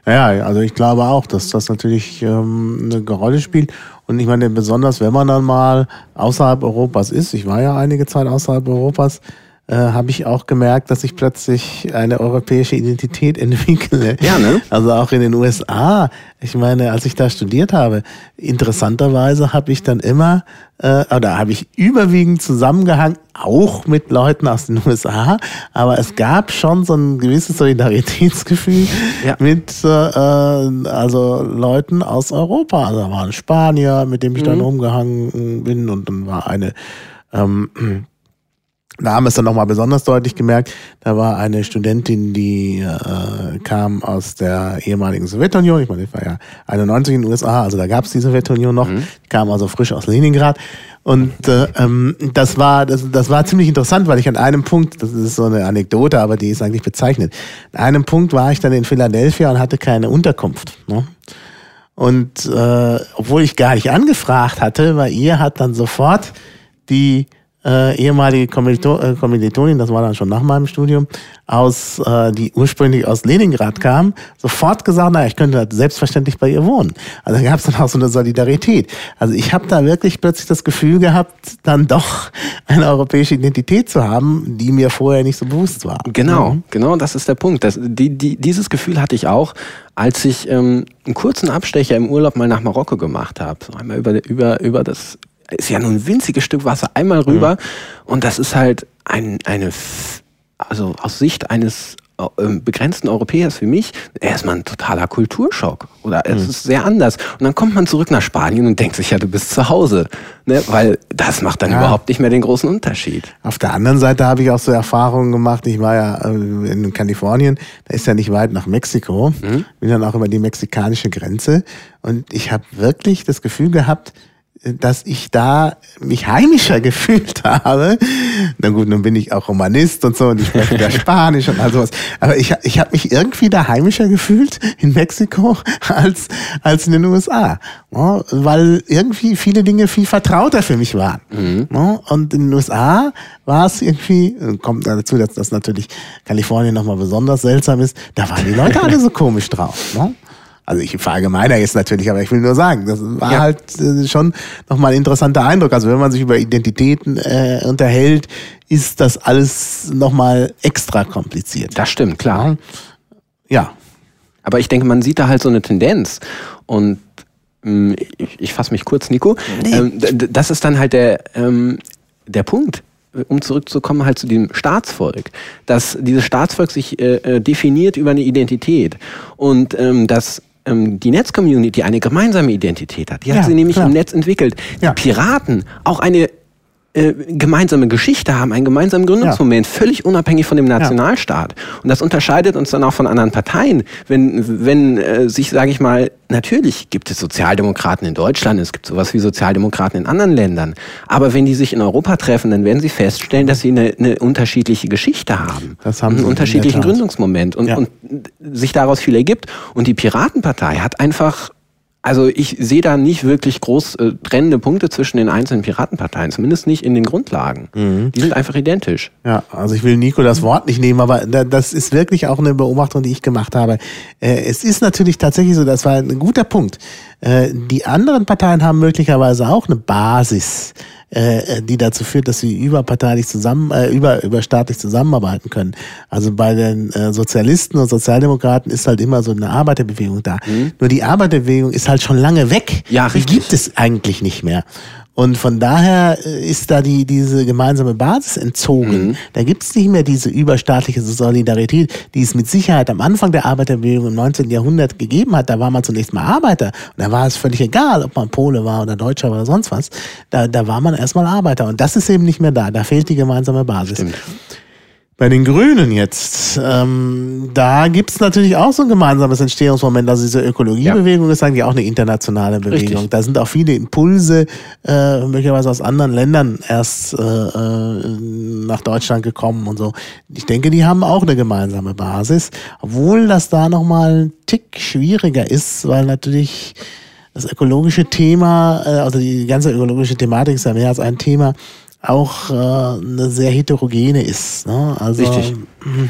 Ja, also ich glaube auch, dass das natürlich ähm, eine Rolle spielt. Und ich meine, besonders wenn man dann mal außerhalb Europas ist, ich war ja einige Zeit außerhalb Europas, äh, habe ich auch gemerkt, dass ich plötzlich eine europäische Identität entwickle. Ja, ne? Also auch in den USA. Ich meine, als ich da studiert habe, interessanterweise habe ich dann immer, äh, oder habe ich überwiegend zusammengehangen, auch mit Leuten aus den USA, aber es gab schon so ein gewisses Solidaritätsgefühl Ja. mit äh, äh, also Leuten aus Europa. Also da war ein Spanier, mit dem ich dann rumgehangen bin und dann war eine ähm, da haben wir es dann nochmal besonders deutlich gemerkt. Da war eine Studentin, die äh, kam aus der ehemaligen Sowjetunion. Ich meine, ich war ja 91 in den USA, also da gab es die Sowjetunion noch. Die kam also frisch aus Leningrad. Und äh, ähm, das war das, das war ziemlich interessant, weil ich an einem Punkt, das ist so eine Anekdote, aber die ist eigentlich bezeichnet. An einem Punkt war ich dann in Philadelphia und hatte keine Unterkunft. Ne? Und äh, obwohl ich gar nicht angefragt hatte, weil ihr hat dann sofort die äh, ehemalige Kommilito äh, Kommilitonin, das war dann schon nach meinem Studium, aus, äh, die ursprünglich aus Leningrad kam, sofort gesagt, naja, ich könnte selbstverständlich bei ihr wohnen. Also da gab es dann auch so eine Solidarität. Also ich habe da wirklich plötzlich das Gefühl gehabt, dann doch eine europäische Identität zu haben, die mir vorher nicht so bewusst war. Genau, genau, das ist der Punkt. Das, die, die, dieses Gefühl hatte ich auch, als ich ähm, einen kurzen Abstecher im Urlaub mal nach Marokko gemacht habe. So einmal über, über, über das, ist ja nur ein winziges Stück Wasser, einmal rüber. Und das ist halt ein, eine, also aus Sicht eines äh, ähm, begrenzten Europäers wie mich, erstmal ein totaler Kulturschock. Oder es ist sehr anders. Und dann kommt man zurück nach Spanien und denkt sich, ja, du bist zu Hause. Ne? Weil das macht dann Ja. überhaupt nicht mehr den großen Unterschied. Auf der anderen Seite habe ich auch so Erfahrungen gemacht. Ich war ja äh, in Kalifornien, da ist ja nicht weit nach Mexiko. Bin dann auch über die mexikanische Grenze. Und ich habe wirklich das Gefühl gehabt, dass ich da mich heimischer gefühlt habe. Na gut, nun bin ich auch Romanist und so und ich spreche ja Spanisch und all sowas. Aber ich, ich habe mich irgendwie da heimischer gefühlt in Mexiko als, als in den USA. Weil irgendwie viele Dinge viel vertrauter für mich waren. Ja, und in den USA war es irgendwie, kommt dazu, dass das natürlich Kalifornien nochmal besonders seltsam ist, da waren die Leute alle so komisch drauf. Ne? Also ich verallgemeiner jetzt natürlich, aber ich will nur sagen, das war Ja. halt äh, schon nochmal ein interessanter Eindruck. Also wenn man sich über Identitäten äh, unterhält, ist das alles nochmal extra kompliziert. Das stimmt, klar. Ja. Aber ich denke, man sieht da halt so eine Tendenz. Und ähm, ich, ich fasse mich kurz, Nico. Ähm, d- d- das ist dann halt der, ähm, der Punkt, um zurückzukommen halt zu dem Staatsvolk, dass dieses Staatsvolk sich äh, äh, definiert über eine Identität und ähm, dass ähm, die Netzcommunity eine gemeinsame Identität hat. Die hat Ja, sie nämlich klar. im Netz entwickelt. Ja. Die Piraten auch eine äh, gemeinsame Geschichte haben, einen gemeinsamen Gründungsmoment, völlig unabhängig von dem Nationalstaat. Und das unterscheidet uns dann auch von anderen Parteien. Wenn, wenn äh, sich, sage ich mal, natürlich gibt es Sozialdemokraten in Deutschland, es gibt sowas wie Sozialdemokraten in anderen Ländern. Aber wenn die sich in Europa treffen, dann werden sie feststellen, dass sie eine, eine unterschiedliche Geschichte haben. Das haben einen unterschiedlichen. Gründungsmoment. Und, Ja. und sich daraus viel ergibt. Und die Piratenpartei hat einfach also ich sehe da nicht wirklich groß äh, trennende Punkte zwischen den einzelnen Piratenparteien, zumindest nicht in den Grundlagen. Mhm. Die sind einfach identisch. Ja, also ich will Nico das Wort nicht nehmen, aber da- das ist wirklich auch eine Beobachtung, die ich gemacht habe. Äh, Es ist natürlich tatsächlich so, das war ein guter Punkt. Äh, Die anderen Parteien haben möglicherweise auch eine Basis, äh, die dazu führt, dass sie überparteilich zusammen, äh, über, überstaatlich zusammenarbeiten können. Also bei den äh, Sozialisten und Sozialdemokraten ist halt immer so eine Arbeiterbewegung da. Nur die Arbeiterbewegung ist halt schon lange weg. Ja, Die richtig. gibt es eigentlich nicht mehr. Und von daher äh, ist da die, diese gemeinsame Basis entzogen. Da gibt es nicht mehr diese überstaatliche Solidarität, die es mit Sicherheit am Anfang der Arbeiterbewegung im 19. Jahrhundert gegeben hat. Da war man zunächst mal Arbeiter. Und da war es völlig egal, ob man Pole war oder Deutscher oder sonst was. Da, da war man erstmal Arbeiter. Und das ist eben nicht mehr da. Da fehlt die gemeinsame Basis. Stimmt. Bei den Grünen jetzt, ähm, da gibt's natürlich auch so ein gemeinsames Entstehungsmoment. Also diese Ökologiebewegung ist eigentlich auch eine internationale Bewegung. Richtig. Da sind auch viele Impulse, äh, möglicherweise aus anderen Ländern erst äh, äh, nach Deutschland gekommen und so. Ich denke, die haben auch eine gemeinsame Basis, obwohl das da nochmal ein Tick schwieriger ist, weil natürlich das ökologische Thema, äh, also die ganze ökologische Thematik ist ja mehr als ein Thema, auch äh, eine sehr heterogene ist. Ne? Also, Richtig. mh.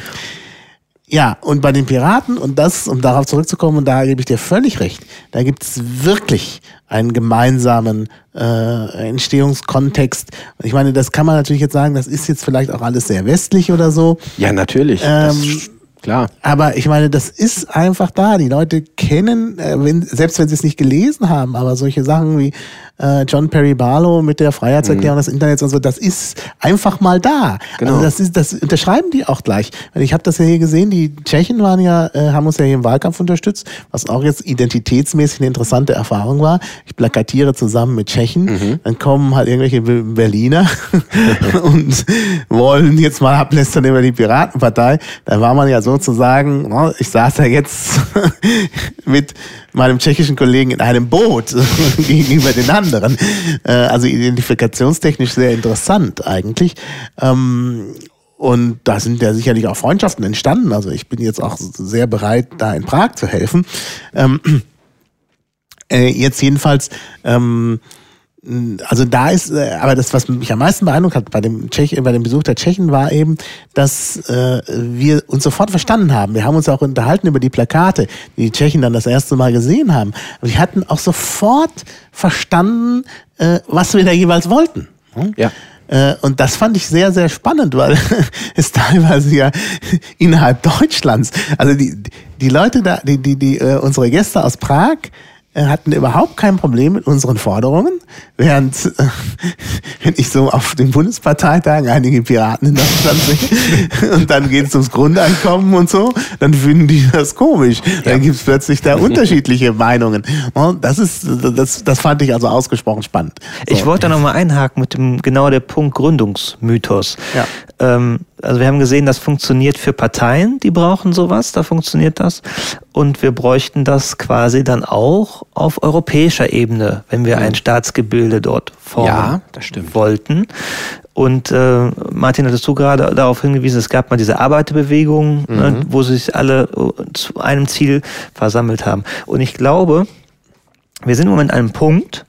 Ja, und bei den Piraten, und das, um darauf zurückzukommen, und da gebe ich dir völlig recht, da gibt es wirklich einen gemeinsamen äh, Entstehungskontext. Und ich meine, das kann man natürlich jetzt sagen, das ist jetzt vielleicht auch alles sehr westlich oder so. Ja, natürlich. Ähm, klar. Aber ich meine, das ist einfach da. Die Leute kennen, äh, wenn, selbst wenn sie es nicht gelesen haben, aber solche Sachen wie äh, John Perry Barlow mit der Freiheitserklärung des Internets und so, das ist einfach mal da. Genau. Also das, ist, das unterschreiben die auch gleich. Ich habe das ja hier gesehen, die Tschechen waren ja, äh, haben uns ja hier im Wahlkampf unterstützt, was auch jetzt identitätsmäßig eine interessante Erfahrung war. Ich plakatiere zusammen mit Tschechen, dann kommen halt irgendwelche Be- Berliner und wollen jetzt mal ablästern über die Piratenpartei. Da war man ja sozusagen, ne, ich saß ja jetzt mit meinem tschechischen Kollegen in einem Boot gegenüber den anderen. Äh, Also identifikationstechnisch sehr interessant eigentlich. Ähm, Und da sind ja sicherlich auch Freundschaften entstanden. Also ich bin jetzt auch sehr bereit, da in Prag zu helfen. Ähm, äh, jetzt jedenfalls, ähm, also da ist, äh, aber das, was mich am meisten beeindruckt hat bei dem, Tschech, bei dem Besuch der Tschechen, war eben, dass äh, wir uns sofort verstanden haben. Wir haben uns auch unterhalten über die Plakate, die die Tschechen dann das erste Mal gesehen haben. Und wir hatten auch sofort verstanden, äh, was wir da jeweils wollten. Hm? Ja. Äh, Und das fand ich sehr, sehr spannend, weil es teilweise ja innerhalb Deutschlands, also die, die Leute da, die, die, die, äh, unsere Gäste aus Prag, äh, hatten überhaupt kein Problem mit unseren Forderungen, während äh, wenn ich so auf den Bundesparteitagen einige Piraten in Deutschland sehe und dann geht es ums Grundeinkommen und so, dann finden die das komisch. Dann gibt es plötzlich da unterschiedliche Meinungen. Und das ist, das, das fand ich also ausgesprochen spannend. So. Ich wollte da nochmal einhaken mit dem genau der Punkt Gründungsmythos. Ja. Ähm, also wir haben gesehen, das funktioniert für Parteien, die brauchen sowas, da funktioniert das. Und wir bräuchten das quasi dann auch auf europäischer Ebene, wenn wir ein Staatsgebilde dort formen Ja, das stimmt. wollten. Und äh, Martin, hattest du gerade darauf hingewiesen, es gab mal diese Arbeiterbewegung, ne, wo sich alle äh, zu einem Ziel versammelt haben. Und ich glaube, wir sind im Moment an einem Punkt,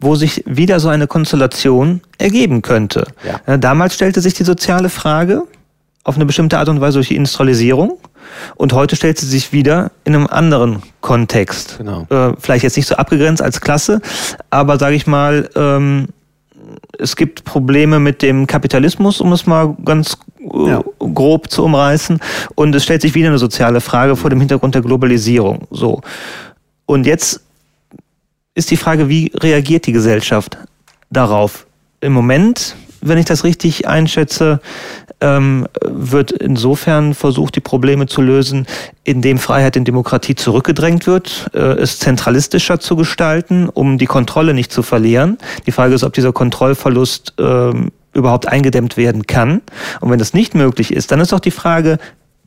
wo sich wieder so eine Konstellation ergeben könnte. Ja. damals stellte sich die soziale Frage auf eine bestimmte Art und Weise durch die Industrialisierung und heute stellt sie sich wieder in einem anderen Kontext. Genau. Äh, vielleicht jetzt nicht so abgegrenzt als Klasse, aber sage ich mal, ähm, es gibt Probleme mit dem Kapitalismus, um es mal ganz äh, Ja. grob zu umreißen. Und es stellt sich wieder eine soziale Frage vor dem Hintergrund der Globalisierung. So. Und jetzt ist die Frage, wie reagiert die Gesellschaft darauf? Im Moment, wenn ich das richtig einschätze, ähm, wird insofern versucht, die Probleme zu lösen, indem Freiheit in Demokratie zurückgedrängt wird, äh, es zentralistischer zu gestalten, um die Kontrolle nicht zu verlieren. Die Frage ist, ob dieser Kontrollverlust ähm, überhaupt eingedämmt werden kann. Und wenn das nicht möglich ist, dann ist doch die Frage,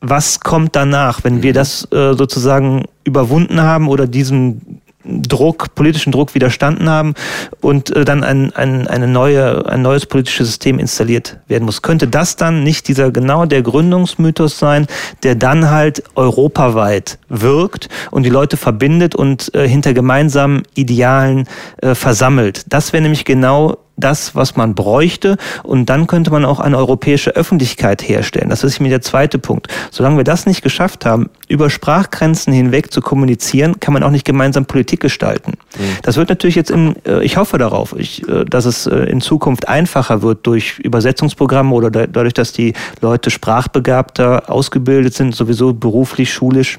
was kommt danach, wenn wir das äh, sozusagen überwunden haben oder diesem Druck, politischen Druck widerstanden haben und äh, dann ein, ein, eine neue, ein neues politisches System installiert werden muss. Könnte das dann nicht dieser genau der Gründungsmythos sein, der dann halt europaweit wirkt und die Leute verbindet und äh, hinter gemeinsamen Idealen äh, versammelt? Das wäre nämlich genau das, was man bräuchte. Und dann könnte man auch eine europäische Öffentlichkeit herstellen. Das ist mir der zweite Punkt. Solange wir das nicht geschafft haben, über Sprachgrenzen hinweg zu kommunizieren, kann man auch nicht gemeinsam Politik gestalten. Das wird natürlich jetzt im, äh, ich hoffe darauf, ich, äh, dass es äh, in Zukunft einfacher wird durch Übersetzungsprogramme oder da- dadurch, dass die Leute sprachbegabter ausgebildet sind, sowieso beruflich, schulisch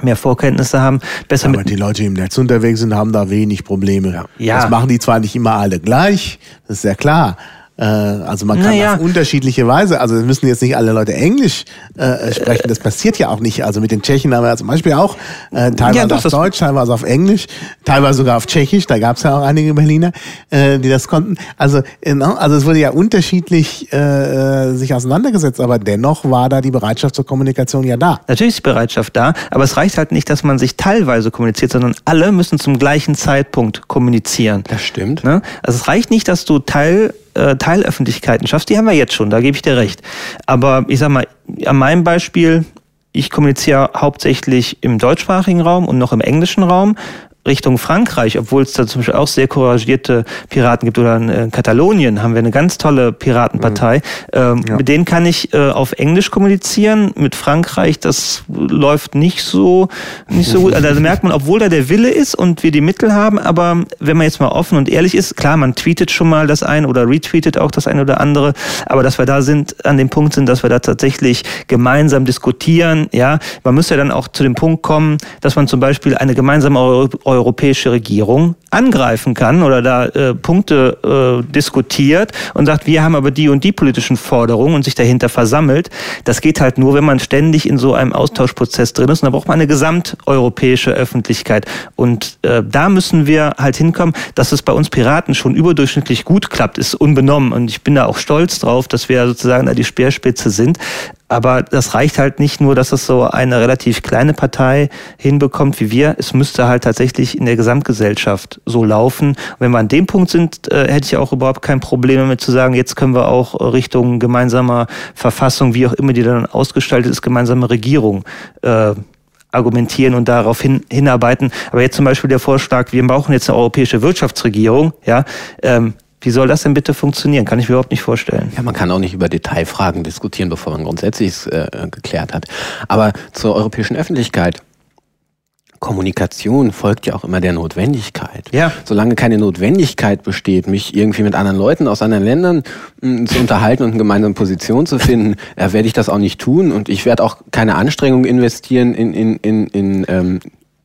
mehr Vorkenntnisse haben, besser Aber mit die Leute, die im Netz unterwegs sind, haben da wenig Probleme. Ja. Das machen die zwar nicht immer alle gleich, das ist ja klar. Äh, Also man kann Naja. auf unterschiedliche Weise, also es müssen jetzt nicht alle Leute Englisch äh, sprechen, das passiert ja auch nicht. Also mit den Tschechen haben wir ja zum Beispiel auch äh, teilweise Ja, doch, auf Deutsch, teilweise auf Englisch, teilweise sogar auf Tschechisch, da gab es ja auch einige Berliner, äh, die das konnten. Also, äh, no, also es wurde ja unterschiedlich äh, äh, sich auseinandergesetzt, aber dennoch war da die Bereitschaft zur Kommunikation ja da. Natürlich ist die Bereitschaft da, aber es reicht halt nicht, dass man sich teilweise kommuniziert, sondern alle müssen zum gleichen Zeitpunkt kommunizieren. Das stimmt. Ne? Also es reicht nicht, dass du Teil, äh, Teilöffentlichkeiten schaffst, die haben wir jetzt schon, da gebe ich dir recht. Aber ich sag mal, an meinem Beispiel, ich kommuniziere hauptsächlich im deutschsprachigen Raum und noch im englischen Raum. Richtung Frankreich, obwohl es da zum Beispiel auch sehr couragierte Piraten gibt, oder in äh, Katalonien haben wir eine ganz tolle Piratenpartei. Mhm. Ähm, ja. Mit denen kann ich äh, auf Englisch kommunizieren. Mit Frankreich, das läuft nicht so, nicht so gut. Also da merkt man, obwohl da der Wille ist und wir die Mittel haben, aber wenn man jetzt mal offen und ehrlich ist, klar, man tweetet schon mal das eine oder retweetet auch das eine oder andere, aber dass wir da sind, an dem Punkt sind, dass wir da tatsächlich gemeinsam diskutieren, ja, man müsste ja dann auch zu dem Punkt kommen, dass man zum Beispiel eine gemeinsame europäische Regierung angreifen kann oder da äh, Punkte äh, diskutiert und sagt, wir haben aber die und die politischen Forderungen und sich dahinter versammelt. Das geht halt nur, wenn man ständig in so einem Austauschprozess drin ist und da braucht man eine gesamteuropäische Öffentlichkeit. Und äh, da müssen wir halt hinkommen, dass es bei uns Piraten schon überdurchschnittlich gut klappt, ist unbenommen. Und ich bin da auch stolz drauf, dass wir sozusagen da die Speerspitze sind. Aber das reicht halt nicht nur, dass es so eine relativ kleine Partei hinbekommt wie wir. Es müsste halt tatsächlich in der Gesamtgesellschaft so laufen. Wenn wir an dem Punkt sind, äh, hätte ich auch überhaupt kein Problem damit zu sagen, jetzt können wir auch Richtung gemeinsamer Verfassung, wie auch immer die dann ausgestaltet ist, gemeinsame Regierung äh, argumentieren und darauf hin, hinarbeiten. Aber jetzt zum Beispiel der Vorschlag, wir brauchen jetzt eine europäische Wirtschaftsregierung, ja, ähm, wie soll das denn bitte funktionieren? Kann ich mir überhaupt nicht vorstellen. Ja, man kann auch nicht über Detailfragen diskutieren, bevor man grundsätzlich äh, geklärt hat. Aber zur europäischen Öffentlichkeit. Kommunikation folgt ja auch immer der Notwendigkeit. Ja. Solange keine Notwendigkeit besteht, mich irgendwie mit anderen Leuten aus anderen Ländern mh, mm, zu unterhalten und eine gemeinsame Position zu finden, äh, werde ich das auch nicht tun. Und ich werde auch keine Anstrengung investieren in, in, in, in ähm,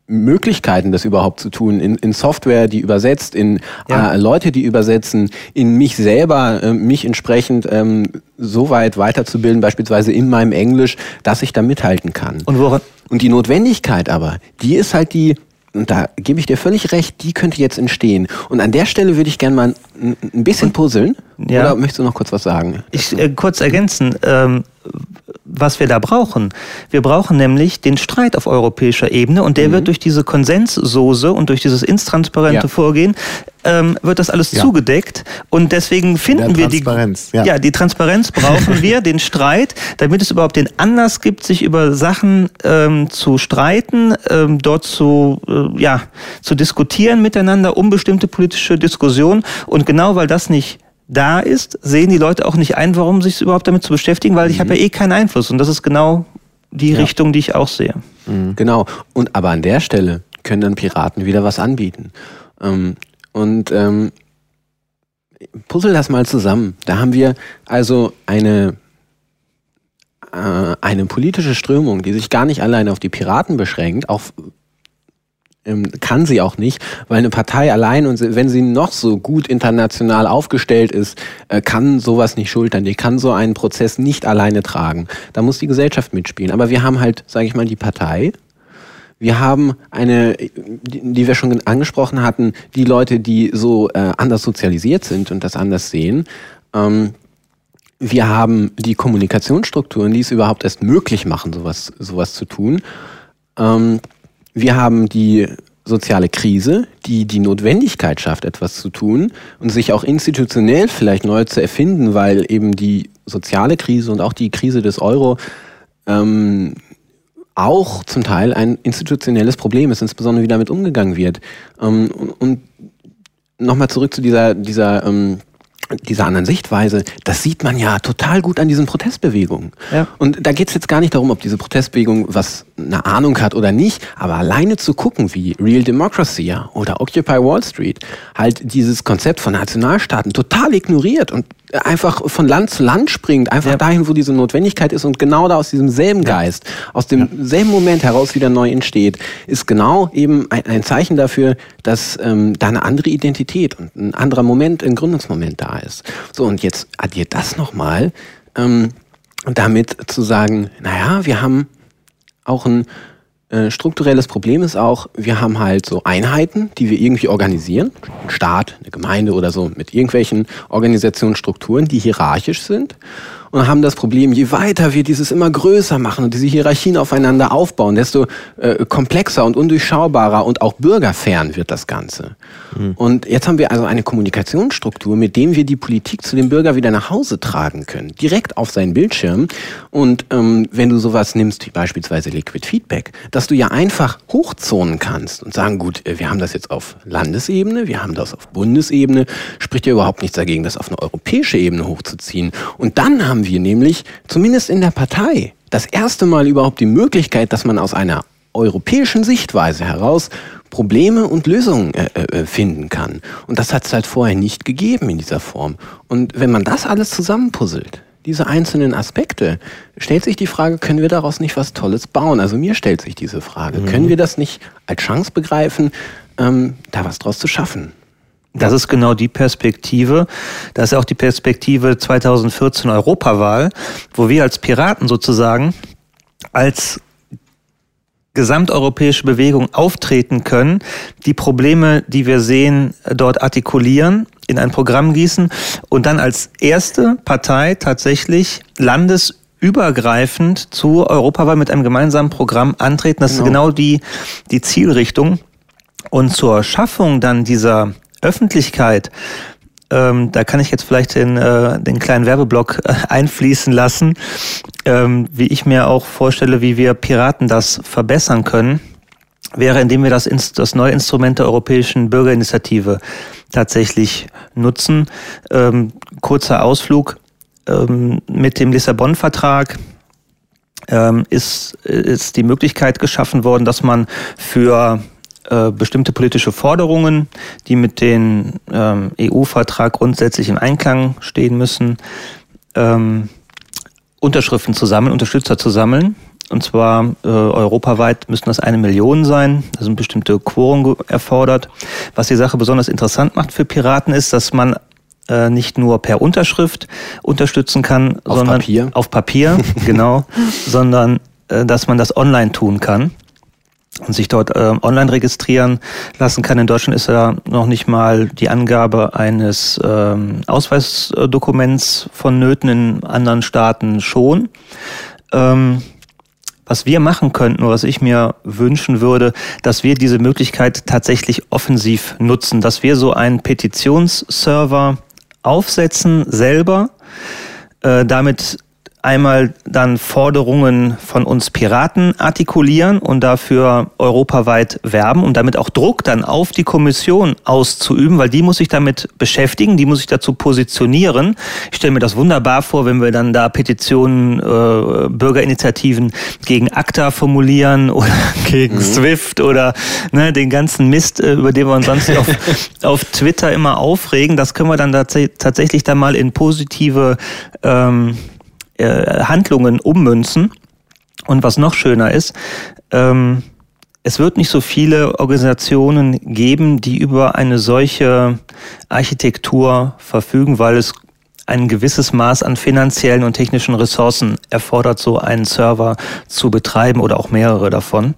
Möglichkeiten, das überhaupt zu tun, in, in Software, die übersetzt, in ja. äh, Leute, die übersetzen, in mich selber, äh, mich entsprechend ähm, so weit weiterzubilden, beispielsweise in meinem Englisch, dass ich da mithalten kann. Und, woran? Und die Notwendigkeit aber, die ist halt die, und da gebe ich dir völlig recht, die könnte jetzt entstehen. Und an der Stelle würde ich gerne mal ein, ein bisschen puzzeln. Ja. Oder möchtest du noch kurz was sagen? Ich äh, kurz ergänzen. Ähm, was wir da brauchen. Wir brauchen nämlich den Streit auf europäischer Ebene und der mhm. wird durch diese Konsenssoße und durch dieses intransparente ja. Vorgehen ähm, wird das alles ja. zugedeckt und deswegen finden wir die ja. ja. die Transparenz brauchen wir den Streit, damit es überhaupt den Anlass gibt, sich über Sachen ähm, zu streiten, ähm, dort zu äh, ja zu diskutieren miteinander um bestimmte politische Diskussionen und genau weil das nicht da ist, sehen die Leute auch nicht ein, warum sich überhaupt damit zu beschäftigen, weil ich mhm. habe ja eh keinen Einfluss. Und das ist genau die ja. Richtung, die ich auch sehe. Mhm. Genau. Und aber an der Stelle können dann Piraten wieder was anbieten. Ähm, und ähm, puzzle das mal zusammen. Da haben wir also eine äh, eine politische Strömung, die sich gar nicht allein auf die Piraten beschränkt, auch kann sie auch nicht, weil eine Partei allein und wenn sie noch so gut international aufgestellt ist, äh, kann sowas nicht schultern. Die kann so einen Prozess nicht alleine tragen. Da muss die Gesellschaft mitspielen. Aber wir haben halt, sage ich mal, die Partei. Wir haben eine, die wir schon angesprochen hatten, die Leute, die so äh, anders sozialisiert sind und das anders sehen. Ähm, wir haben die Kommunikationsstrukturen, die es überhaupt erst möglich machen, sowas, sowas zu tun. Wir haben die soziale Krise, die die Notwendigkeit schafft, etwas zu tun und sich auch institutionell vielleicht neu zu erfinden, weil eben die soziale Krise und auch die Krise des Euro ähm, auch zum Teil ein institutionelles Problem ist, insbesondere wie damit umgegangen wird. Ähm, und, und nochmal zurück zu dieser, dieser ähm, dieser anderen Sichtweise, das sieht man ja total gut an diesen Protestbewegungen. Ja. Und da geht es jetzt gar nicht darum, ob diese Protestbewegung was eine Ahnung hat oder nicht, aber alleine zu gucken, wie Real Democracy oder Occupy Wall Street halt dieses Konzept von Nationalstaaten total ignoriert und einfach von Land zu Land springt, einfach ja. dahin, wo diese Notwendigkeit ist und genau da aus diesem selben Geist, aus dem selben Moment heraus wieder neu entsteht, ist genau eben ein, ein Zeichen dafür, dass ähm, da eine andere Identität und ein anderer Moment, ein Gründungsmoment da ist. So, und jetzt addiert das nochmal, ähm, damit zu sagen, naja, wir haben auch ein äh, strukturelles Problem ist auch, wir haben halt so Einheiten, die wir irgendwie organisieren. Ein Staat, eine Gemeinde oder so, mit irgendwelchen Organisationsstrukturen, die hierarchisch sind. Und haben das Problem, je weiter wir dieses immer größer machen und diese Hierarchien aufeinander aufbauen, desto äh, komplexer und undurchschaubarer und auch bürgerfern wird das Ganze. Mhm. Und jetzt haben wir also eine Kommunikationsstruktur, mit dem wir die Politik zu dem Bürger wieder nach Hause tragen können, direkt auf seinen Bildschirm. Und ähm, wenn du sowas nimmst wie beispielsweise Liquid Feedback, dass du ja einfach hochzonen kannst und sagen, gut, äh, wir haben das jetzt auf Landesebene, wir haben das auf Bundesebene, spricht ja überhaupt nichts dagegen, das auf eine europäische Ebene hochzuziehen. Und dann haben wir nämlich, zumindest in der Partei, das erste Mal überhaupt die Möglichkeit, dass man aus einer europäischen Sichtweise heraus Probleme und Lösungen äh, äh, finden kann. Und das hat es halt vorher nicht gegeben in dieser Form. Und wenn man das alles zusammenpuzzelt, diese einzelnen Aspekte, stellt sich die Frage, können wir daraus nicht was Tolles bauen? Also mir stellt sich diese Frage. Mhm. Können wir das nicht als Chance begreifen, ähm, da was draus zu schaffen? Das ist genau die Perspektive. Das ist auch die Perspektive 2014 Europawahl, wo wir als Piraten sozusagen als gesamteuropäische Bewegung auftreten können, die Probleme, die wir sehen, dort artikulieren, in ein Programm gießen und dann als erste Partei tatsächlich landesübergreifend zu Europawahl mit einem gemeinsamen Programm antreten. Das genau. ist genau die, die Zielrichtung. Und zur Schaffung dann dieser Öffentlichkeit, ähm, da kann ich jetzt vielleicht den, äh, den kleinen Werbeblock äh, einfließen lassen, ähm, wie ich mir auch vorstelle, wie wir Piraten das verbessern können, wäre, indem wir das, das neue Instrument der Europäischen Bürgerinitiative tatsächlich nutzen. Ähm, kurzer Ausflug ähm, mit dem Lissabon-Vertrag ähm, ist, ist die Möglichkeit geschaffen worden, dass man für äh, bestimmte politische Forderungen, die mit dem ähm, EU-Vertrag grundsätzlich im Einklang stehen müssen, ähm, Unterschriften zu sammeln, Unterstützer zu sammeln. Und zwar äh, europaweit müssen das eine Million sein. Da sind bestimmte Quoren erfordert. Was die Sache besonders interessant macht für Piraten ist, dass man äh, nicht nur per Unterschrift unterstützen kann, auf sondern Papier. auf Papier, genau, sondern äh, dass man das online tun kann und sich dort äh, online registrieren lassen kann. In Deutschland ist ja noch nicht mal die Angabe eines ähm, Ausweisdokuments vonnöten, in anderen Staaten schon. Ähm, was wir machen könnten, was ich mir wünschen würde, dass wir diese Möglichkeit tatsächlich offensiv nutzen, dass wir so einen Petitionsserver aufsetzen selber, äh, damit einmal dann Forderungen von uns Piraten artikulieren und dafür europaweit werben und damit auch Druck dann auf die Kommission auszuüben, weil die muss sich damit beschäftigen, die muss sich dazu positionieren. Ich stelle mir das wunderbar vor, wenn wir dann da Petitionen, äh, Bürgerinitiativen gegen ACTA formulieren oder gegen mhm. SWIFT oder ne, den ganzen Mist, äh, über den wir uns sonst auf, auf Twitter immer aufregen. Das können wir dann tatsächlich dann mal in positive ähm, äh, Handlungen ummünzen. Und was noch schöner ist, ähm, es wird nicht so viele Organisationen geben, die über eine solche Architektur verfügen, weil es ein gewisses Maß an finanziellen und technischen Ressourcen erfordert, so einen Server zu betreiben oder auch mehrere davon.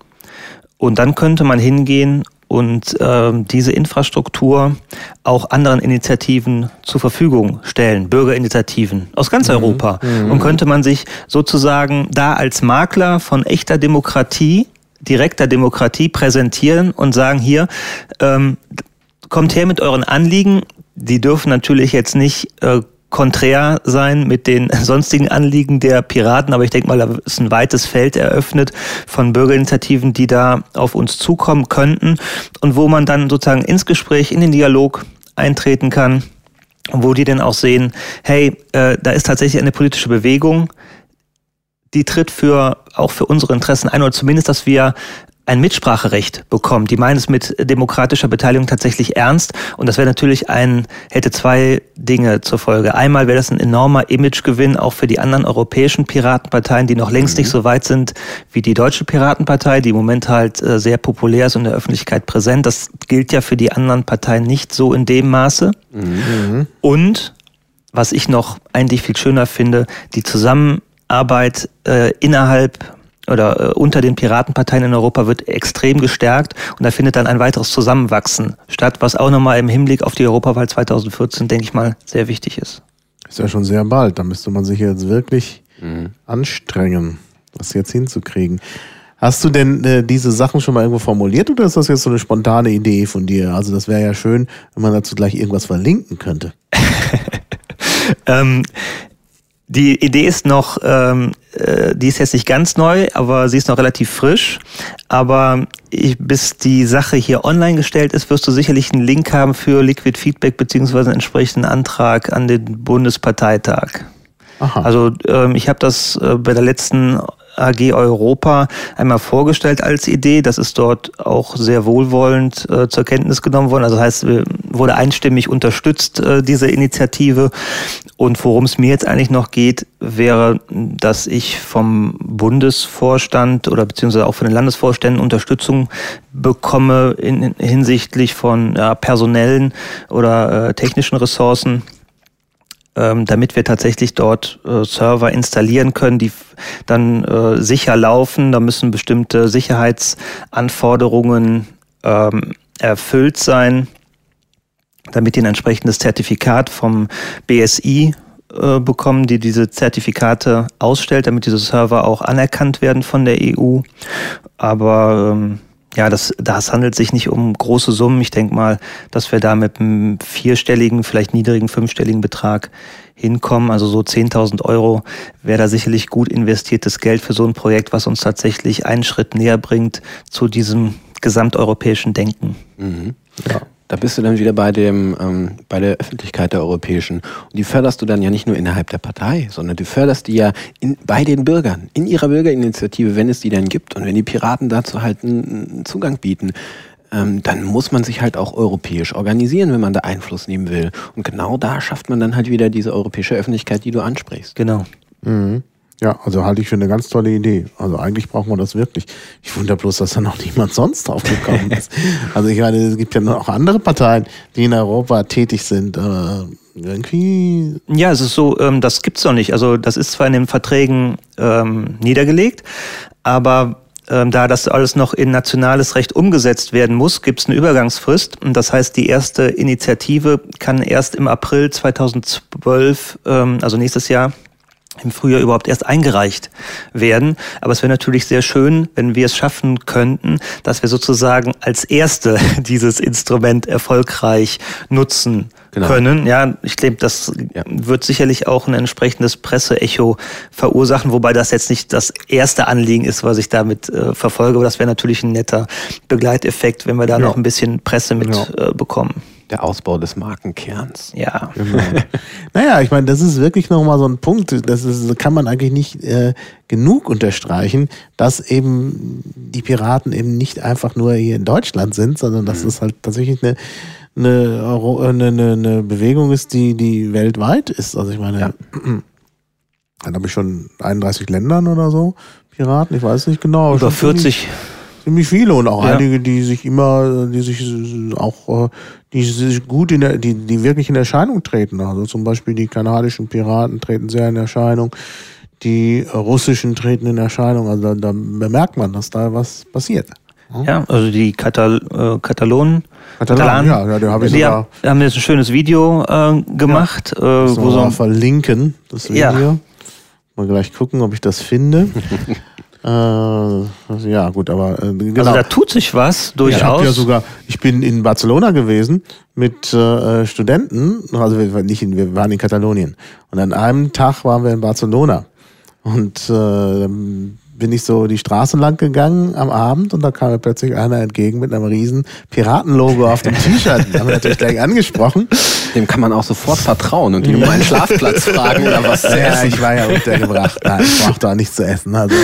Und dann könnte man hingehen und äh, diese Infrastruktur auch anderen Initiativen zur Verfügung stellen, Bürgerinitiativen aus ganz mhm. Europa. Mhm. Und könnte man sich sozusagen da als Makler von echter Demokratie, direkter Demokratie präsentieren und sagen, hier, ähm, kommt her mit euren Anliegen. Die dürfen natürlich jetzt nicht äh, konträr sein mit den sonstigen Anliegen der Piraten, aber ich denke mal, da ist ein weites Feld eröffnet von Bürgerinitiativen, die da auf uns zukommen könnten und wo man dann sozusagen ins Gespräch, in den Dialog eintreten kann, wo die dann auch sehen, hey, äh, da ist tatsächlich eine politische Bewegung, die tritt für auch für unsere Interessen ein oder zumindest, dass wir ein Mitspracherecht bekommen. Die meinen es mit demokratischer Beteiligung tatsächlich ernst. Und das wäre natürlich ein, hätte zwei Dinge zur Folge. Einmal wäre das ein enormer Imagegewinn auch für die anderen europäischen Piratenparteien, die noch längst mhm. nicht so weit sind wie die deutsche Piratenpartei, die im Moment halt äh, sehr populär ist und in der Öffentlichkeit präsent. Das gilt ja für die anderen Parteien nicht so in dem Maße. Mhm. Und was ich noch eigentlich viel schöner finde, die Zusammenarbeit äh, innerhalb oder äh, unter den Piratenparteien in Europa wird extrem gestärkt und da findet dann ein weiteres Zusammenwachsen statt, was auch nochmal im Hinblick auf die Europawahl 2014, denke ich mal, sehr wichtig ist. Ist ja schon sehr bald. Da müsste man sich jetzt wirklich mhm. anstrengen, das jetzt hinzukriegen. Hast du denn äh, diese Sachen schon mal irgendwo formuliert oder ist das jetzt so eine spontane Idee von dir? Also das wäre ja schön, wenn man dazu gleich irgendwas verlinken könnte. ähm, die Idee ist noch, ähm, äh, die ist jetzt nicht ganz neu, aber sie ist noch relativ frisch. Aber ich, bis die Sache hier online gestellt ist, wirst du sicherlich einen Link haben für Liquid Feedback beziehungsweise einen entsprechenden Antrag an den Bundesparteitag. Aha. Also ähm, ich habe das äh, bei der letzten AG Europa einmal vorgestellt als Idee. Das ist dort auch sehr wohlwollend äh, zur Kenntnis genommen worden. Also das heißt, wurde einstimmig unterstützt, äh, diese Initiative. Und worum es mir jetzt eigentlich noch geht, wäre, dass ich vom Bundesvorstand oder beziehungsweise auch von den Landesvorständen Unterstützung bekomme in, hinsichtlich von ja, personellen oder äh, technischen Ressourcen ähm, damit wir tatsächlich dort äh, Server installieren können, die dann äh, sicher laufen. Da müssen bestimmte Sicherheitsanforderungen ähm, erfüllt sein, damit die ein entsprechendes Zertifikat vom BSI äh, bekommen, die diese Zertifikate ausstellt, damit diese Server auch anerkannt werden von der EU. Aber ähm, ja, das, das handelt sich nicht um große Summen. Ich denke mal, dass wir da mit einem vierstelligen, vielleicht niedrigen, fünfstelligen Betrag hinkommen. Also so 10.000 Euro wäre da sicherlich gut investiertes Geld für so ein Projekt, was uns tatsächlich einen Schritt näher bringt zu diesem gesamteuropäischen Denken. Mhm. Ja. Da bist du dann wieder bei dem, ähm, bei der Öffentlichkeit der europäischen. Und die förderst du dann ja nicht nur innerhalb der Partei, sondern du förderst die ja in, bei den Bürgern, in ihrer Bürgerinitiative, wenn es die denn gibt. Und wenn die Piraten dazu halt einen Zugang bieten, ähm, dann muss man sich halt auch europäisch organisieren, wenn man da Einfluss nehmen will. Und genau da schafft man dann halt wieder diese europäische Öffentlichkeit, die du ansprichst. Genau. Mhm. Ja, also halte ich für eine ganz tolle Idee. Also eigentlich brauchen wir das wirklich. Ich wundere bloß, dass da noch niemand sonst drauf gekommen ist. also ich meine, es gibt ja noch andere Parteien, die in Europa tätig sind. Aber irgendwie. Ja, es ist so, ähm, das gibt's doch nicht. Also das ist zwar in den Verträgen ähm, niedergelegt, aber ähm, da das alles noch in nationales Recht umgesetzt werden muss, gibt es eine Übergangsfrist. Und das heißt, die erste Initiative kann erst im April 2012, ähm, also nächstes Jahr, im Frühjahr überhaupt erst eingereicht werden. Aber es wäre natürlich sehr schön, wenn wir es schaffen könnten, dass wir sozusagen als Erste dieses Instrument erfolgreich nutzen genau. können. Ja, ich glaube, das ja. wird sicherlich auch ein entsprechendes Presseecho verursachen, wobei das jetzt nicht das erste Anliegen ist, was ich damit äh, verfolge. Aber das wäre natürlich ein netter Begleiteffekt, wenn wir da ja. noch ein bisschen Presse mit ja. äh, bekommen. Der Ausbau des Markenkerns. Ja. Genau. naja, ich meine, das ist wirklich nochmal so ein Punkt, das ist, kann man eigentlich nicht äh, genug unterstreichen, dass eben die Piraten eben nicht einfach nur hier in Deutschland sind, sondern dass mhm. es halt tatsächlich eine, eine, eine, eine Bewegung ist, die, die weltweit ist. Also ich meine, ja. dann habe ich schon 31 Ländern oder so, Piraten, ich weiß nicht genau. Über 40 ziemlich viele und auch ja. einige, die sich immer, die sich auch, äh, die sich gut in der, die, die wirklich in Erscheinung treten. Also zum Beispiel die kanadischen Piraten treten sehr in Erscheinung, die russischen treten in Erscheinung. Also da, da bemerkt man, dass da was passiert. Ja, also die Katal äh, Katalonen. Katalanen, ja, ja, da habe ich die sogar. Haben, haben jetzt ein schönes Video äh, gemacht. Ja, äh, wo so verlinken, das Video. Ja. Mal gleich gucken, ob ich das finde. Äh, ja, gut, aber äh, genau. Also da tut sich was durchaus. Ich, ja sogar, ich bin in Barcelona gewesen mit äh, Studenten, also wir, nicht in, wir waren in Katalonien. Und an einem Tag waren wir in Barcelona. Und äh, bin ich so die Straße lang gegangen am Abend und da kam mir plötzlich einer entgegen mit einem riesen Piratenlogo auf dem T-Shirt. haben wir natürlich gleich angesprochen. Dem kann man auch sofort vertrauen und ihn um einen Schlafplatz fragen oder was zu ja, essen. ich war ja untergebracht. Nein, ich brauchte auch nichts zu essen. Also.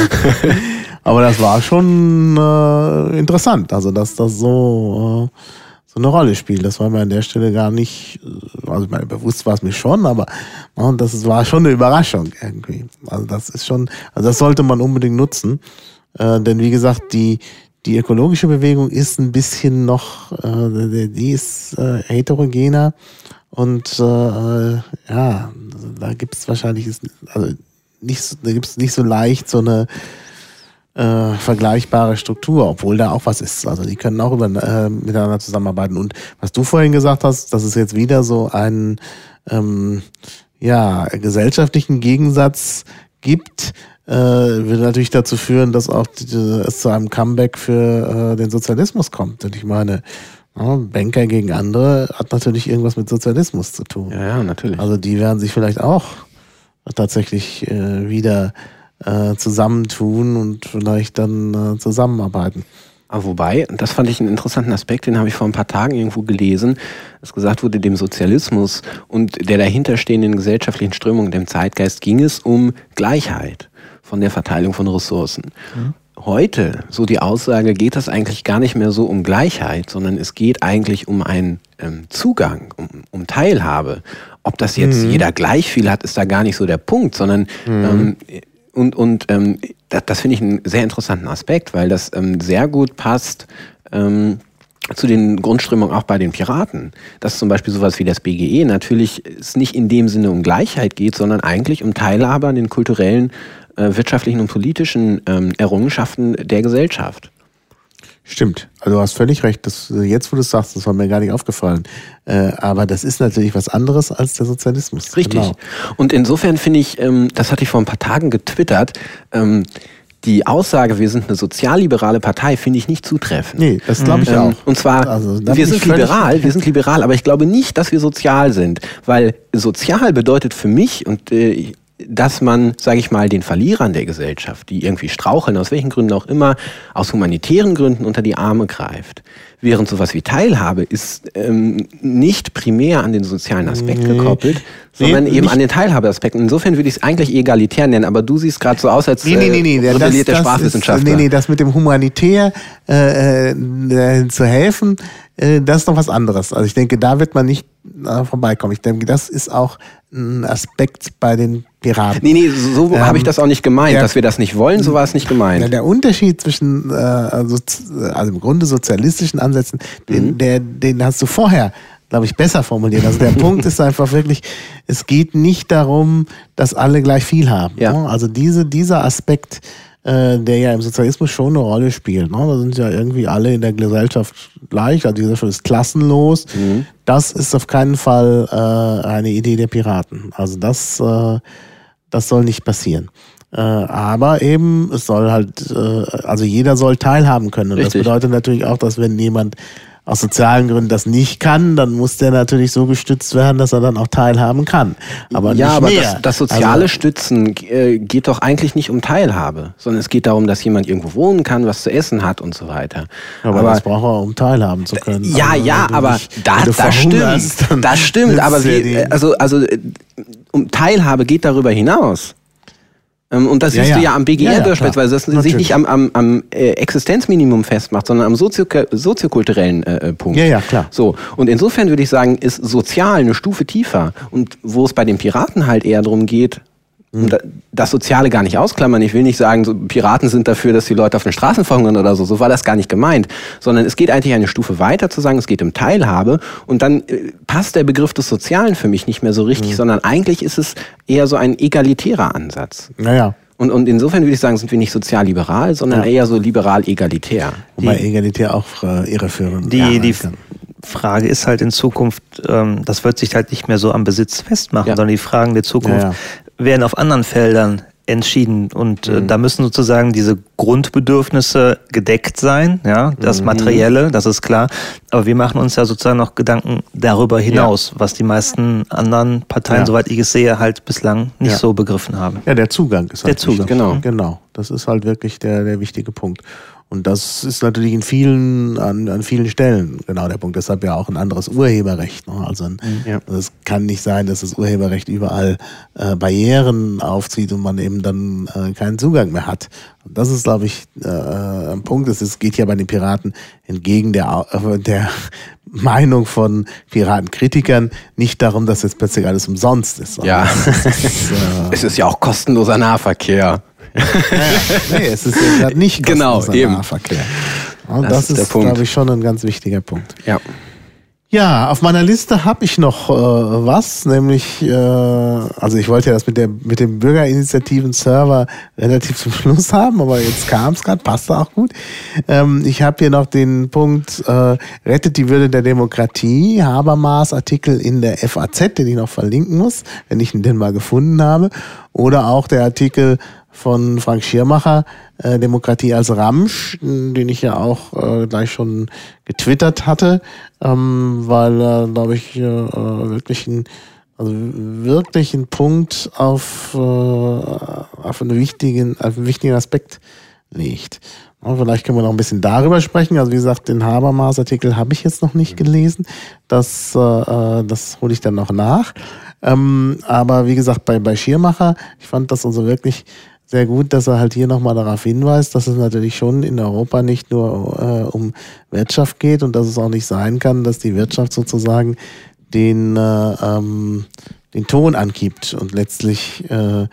Aber das war schon äh, interessant, also dass das so... Äh, so eine Rolle spielt. Das war mir an der Stelle gar nicht, also meine, bewusst war es mir schon, aber und das war schon eine Überraschung irgendwie. Also das ist schon, also das sollte man unbedingt nutzen. Äh, denn wie gesagt, die, die ökologische Bewegung ist ein bisschen noch, äh, die ist äh, heterogener und äh, ja, da gibt es wahrscheinlich, also nicht, da gibt es nicht so leicht so eine äh, vergleichbare Struktur, obwohl da auch was ist. Also die können auch über, äh, miteinander zusammenarbeiten. Und was du vorhin gesagt hast, das ist jetzt wieder so ein, ähm, ja, gesellschaftlichen Gegensatz gibt, äh, würde natürlich dazu führen, dass auch die, es zu einem Comeback für äh, den Sozialismus kommt. Und ich meine, ja, Banker gegen andere hat natürlich irgendwas mit Sozialismus zu tun. Ja, ja, natürlich. Also die werden sich vielleicht auch tatsächlich äh, wieder äh, zusammentun und vielleicht dann äh, zusammenarbeiten. Aber wobei, das fand ich einen interessanten Aspekt, den habe ich vor ein paar Tagen irgendwo gelesen, dass gesagt wurde, dem Sozialismus und der dahinterstehenden gesellschaftlichen Strömung, dem Zeitgeist, ging es um Gleichheit von der Verteilung von Ressourcen. Mhm. Heute, so die Aussage, geht es eigentlich gar nicht mehr so um Gleichheit, sondern es geht eigentlich um einen ähm, Zugang, um, um, Teilhabe. Ob das jetzt mhm. jeder gleich viel hat, ist da gar nicht so der Punkt, sondern mhm. ähm, und, und ähm, das, das finde ich einen sehr interessanten Aspekt, weil das ähm, sehr gut passt ähm, zu den Grundströmungen auch bei den Piraten. Dass zum Beispiel sowas wie das BGE natürlich es nicht in dem Sinne um Gleichheit geht, sondern eigentlich um Teilhabe an den kulturellen, äh, wirtschaftlichen und politischen ähm, Errungenschaften der Gesellschaft. Stimmt. Also du hast völlig recht. Das, jetzt, wo du es sagst, das war mir gar nicht aufgefallen. Äh, aber das ist natürlich was anderes als der Sozialismus. Richtig. Genau. Und insofern finde ich, ähm, das hatte ich vor ein paar Tagen getwittert, ähm, die Aussage, wir sind eine sozialliberale Partei, finde ich nicht zutreffend. Nee, das glaube ich ähm, auch. Und zwar, also, wir sind liberal, wir sind liberal, aber ich glaube nicht, dass wir sozial sind, weil sozial bedeutet für mich, und äh, dass man, sage ich mal, den Verlierern der Gesellschaft, die irgendwie straucheln, aus welchen Gründen auch immer, aus humanitären Gründen unter die Arme greift. Während sowas wie Teilhabe ist ähm, nicht primär an den sozialen Aspekt nee. gekoppelt, sondern nee, eben an den Teilhabeaspekt. Insofern würde ich es eigentlich egalitär nennen, aber du siehst gerade so aus, als nee, nee, nee, nee. Äh, das, der Sprachwissenschaftler. nee, nee, das mit dem Humanitär äh, äh, zu helfen, äh, das ist noch was anderes. Also ich denke, da wird man nicht äh, vorbeikommen. Ich denke, das ist auch ein Aspekt bei den Piraten. Nee, nee, so ähm, habe ich das auch nicht gemeint, der, dass wir das nicht wollen, so war es nicht gemeint. Der Unterschied zwischen, äh, also, also im Grunde sozialistischen Ansätzen, den, mhm. der, den hast du vorher glaube ich, besser formuliert. Also der Punkt ist einfach wirklich, es geht nicht darum, dass alle gleich viel haben. Ja. Also diese, dieser Aspekt äh, der ja im Sozialismus schon eine Rolle spielt. Ne? Da sind ja irgendwie alle in der Gesellschaft gleich, also dieser schon ist klassenlos. Mhm. Das ist auf keinen Fall äh, eine Idee der Piraten. Also das, äh, das soll nicht passieren. Äh, aber eben, es soll halt, äh, also jeder soll teilhaben können. Und Richtig. das bedeutet natürlich auch, dass wenn jemand aus sozialen Gründen das nicht kann, dann muss der natürlich so gestützt werden, dass er dann auch teilhaben kann. Aber ja, nicht aber. Das, das soziale also, Stützen äh, geht doch eigentlich nicht um Teilhabe, sondern es geht darum, dass jemand irgendwo wohnen kann, was zu essen hat und so weiter. Aber, aber das braucht er, um teilhaben zu können. Ja, also, ja, aber nicht, da, das stimmt. Das stimmt, aber wie, also, also äh, um Teilhabe geht darüber hinaus. Ähm, und das ja, siehst ja. du ja am BGR ja, beispielsweise, dass man sich nicht am, am, am äh, Existenzminimum festmacht, sondern am Sozio soziokulturellen äh, äh, Punkt. Ja, ja, klar. So. Und insofern würde ich sagen, ist sozial eine Stufe tiefer. Und wo es bei den Piraten halt eher darum geht, und das Soziale gar nicht ausklammern. Ich will nicht sagen, so Piraten sind dafür, dass die Leute auf den Straßen verhungern oder so. So war das gar nicht gemeint. Sondern es geht eigentlich eine Stufe weiter zu sagen, es geht um Teilhabe. Und dann äh, passt der Begriff des Sozialen für mich nicht mehr so richtig, mhm. sondern eigentlich ist es eher so ein egalitärer Ansatz. Naja. Und, und insofern würde ich sagen, sind wir nicht sozial-liberal, sondern ja. eher so liberal-egalitär. Wobei egalitär auch äh, irreführend. Die, ja, die Frage ist halt in Zukunft, ähm, das wird sich halt nicht mehr so am Besitz festmachen, ja. sondern die Fragen der Zukunft, ja, werden auf anderen Feldern entschieden und äh, mhm. da müssen sozusagen diese Grundbedürfnisse gedeckt sein, ja, das mhm. Materielle, das ist klar, aber wir machen uns ja sozusagen noch Gedanken darüber hinaus, ja. was die meisten anderen Parteien, ja. soweit ich es sehe, halt bislang nicht ja. so begriffen haben. Ja, der Zugang ist halt der Zugang, wichtig. genau, genau, das ist halt wirklich der der wichtige Punkt. Und das ist natürlich in vielen, an, an vielen Stellen genau der Punkt. Deshalb ja auch ein anderes Urheberrecht. Ne? Also ein, mhm. ja. es kann nicht sein, dass das Urheberrecht überall äh, Barrieren aufzieht und man eben dann äh, keinen Zugang mehr hat. Und das ist, glaube ich, äh, ein Punkt. Es geht ja bei den Piraten entgegen der, äh, der Meinung von Piratenkritikern nicht darum, dass jetzt plötzlich alles umsonst ist. Ja, es ist, äh, es ist ja auch kostenloser Nahverkehr. Nee, es ist ja gerade nicht genau, eben. Nahverkehr. Und das, das ist, ist glaube ich, schon ein ganz wichtiger Punkt. Ja. Ja, auf meiner Liste habe ich noch äh, was, nämlich, äh, also ich wollte ja das mit, der, mit dem Bürgerinitiativen-Server relativ zum Schluss haben, aber jetzt kam es gerade, passte auch gut. Ähm, ich habe hier noch den Punkt, äh, rettet die Würde der Demokratie, Habermas Artikel in der FAZ, den ich noch verlinken muss, wenn ich ihn denn mal gefunden habe. Oder auch der Artikel von Frank Schirmacher, äh, Demokratie als Ramsch, den ich ja auch äh, gleich schon getwittert hatte, ähm, weil er, glaube ich, äh, wirklich ein also wirklich einen Punkt auf, äh, auf, einen wichtigen, auf einen wichtigen Aspekt legt. Und vielleicht können wir noch ein bisschen darüber sprechen. Also wie gesagt, den Habermas-Artikel habe ich jetzt noch nicht gelesen. Das, äh, äh das hole ich dann noch nach. Ähm, aber wie gesagt, bei, bei Schiermacher, ich fand das also wirklich sehr gut, dass er halt hier nochmal darauf hinweist, dass es natürlich schon in Europa nicht nur äh, um Wirtschaft geht und dass es auch nicht sein kann, dass die Wirtschaft sozusagen den, äh, ähm, den Ton angibt und letztlich äh, äh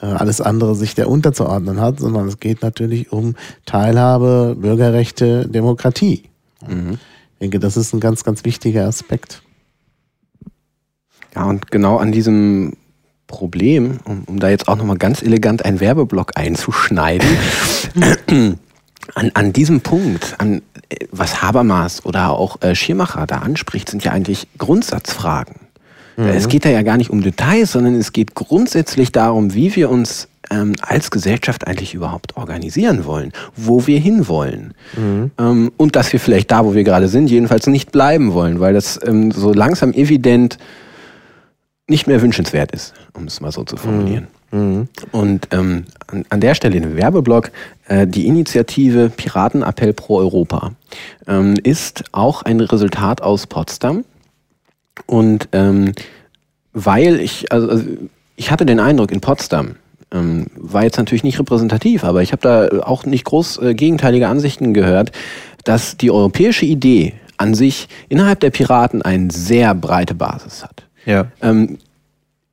alles andere sich der unterzuordnen hat, sondern es geht natürlich um Teilhabe, Bürgerrechte, Demokratie. Mhm. Ich denke, das ist ein ganz, ganz wichtiger Aspekt. Ja, und genau an diesem Problem, um, um da jetzt auch nochmal ganz elegant einen Werbeblock einzuschneiden, an, an diesem Punkt, an was Habermas oder auch äh, Schirmacher da anspricht, sind ja eigentlich Grundsatzfragen. Mhm. Es geht da ja gar nicht um Details, sondern es geht grundsätzlich darum, wie wir uns ähm, als Gesellschaft eigentlich überhaupt organisieren wollen, wo wir hinwollen. Mhm. Ähm, und dass wir vielleicht da, wo wir gerade sind, jedenfalls nicht bleiben wollen, weil das ähm, so langsam evident nicht mehr wünschenswert ist, um es mal so zu formulieren. Mhm. Und ähm, an, an, der Stelle im Werbeblock, äh, die Initiative Piratenappell pro Europa ähm, ist auch ein Resultat aus Potsdam. Und ähm, weil ich, also, also, ich hatte den Eindruck, in Potsdam ähm, war jetzt natürlich nicht repräsentativ, aber ich habe da auch nicht groß äh, gegenteilige Ansichten gehört, dass die europäische Idee an sich innerhalb der Piraten eine sehr breite Basis hat. Ja. Ähm,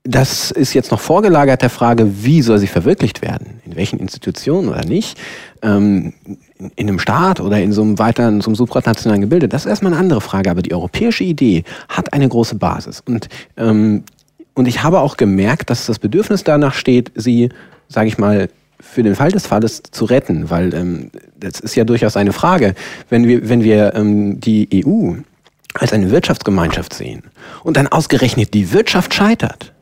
das ist jetzt noch vorgelagert der Frage, wie soll sie verwirklicht werden? In welchen Institutionen oder nicht? Ähm, in einem Staat oder in so einem weiteren, so einem supranationalen Gebilde? Das ist erstmal eine andere Frage. Aber die europäische Idee hat eine große Basis. Und, ähm, und ich habe auch gemerkt, dass das Bedürfnis danach steht, sie, sage ich mal, für den Fall des Falles zu retten, weil ähm, das ist ja durchaus eine Frage. Wenn wir, wenn wir ähm, die EU als eine Wirtschaftsgemeinschaft sehen und dann ausgerechnet die Wirtschaft scheitert,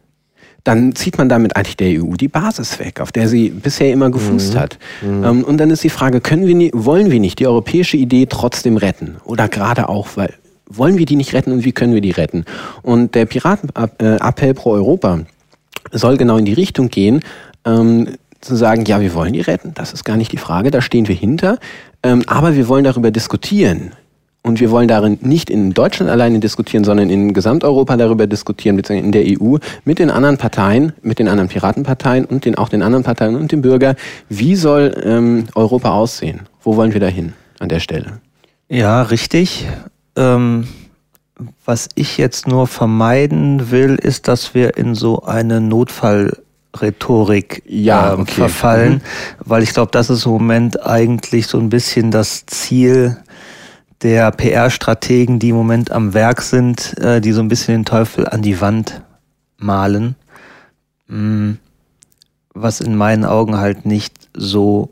dann zieht man damit eigentlich der EU die Basis weg, auf der sie bisher immer gefußt mhm. hat. Mhm. Ähm, und dann ist die Frage, können wir nie, wollen wir nicht die europäische Idee trotzdem retten? Oder gerade auch, weil wollen wir die nicht retten und wie können wir die retten? Und der Piratenappell pro Europa soll genau in die Richtung gehen, ähm, zu sagen, ja, wir wollen die retten, das ist gar nicht die Frage, da stehen wir hinter, ähm, aber wir wollen darüber diskutieren, und wir wollen darin nicht in Deutschland alleine diskutieren, sondern in Gesamteuropa darüber diskutieren, beziehungsweise in der EU mit den anderen Parteien, mit den anderen Piratenparteien und den, auch den anderen Parteien und dem Bürger. Wie soll ähm, Europa aussehen? Wo wollen wir dahin an der Stelle? Ja, richtig. Ähm, was ich jetzt nur vermeiden will, ist, dass wir in so eine Notfallrhetorik ja, äh, okay. verfallen, mhm. weil ich glaube, das ist im Moment eigentlich so ein bisschen das Ziel der PR-Strategen, die im Moment am Werk sind, äh, die so ein bisschen den Teufel an die Wand malen, mm, was in meinen Augen halt nicht so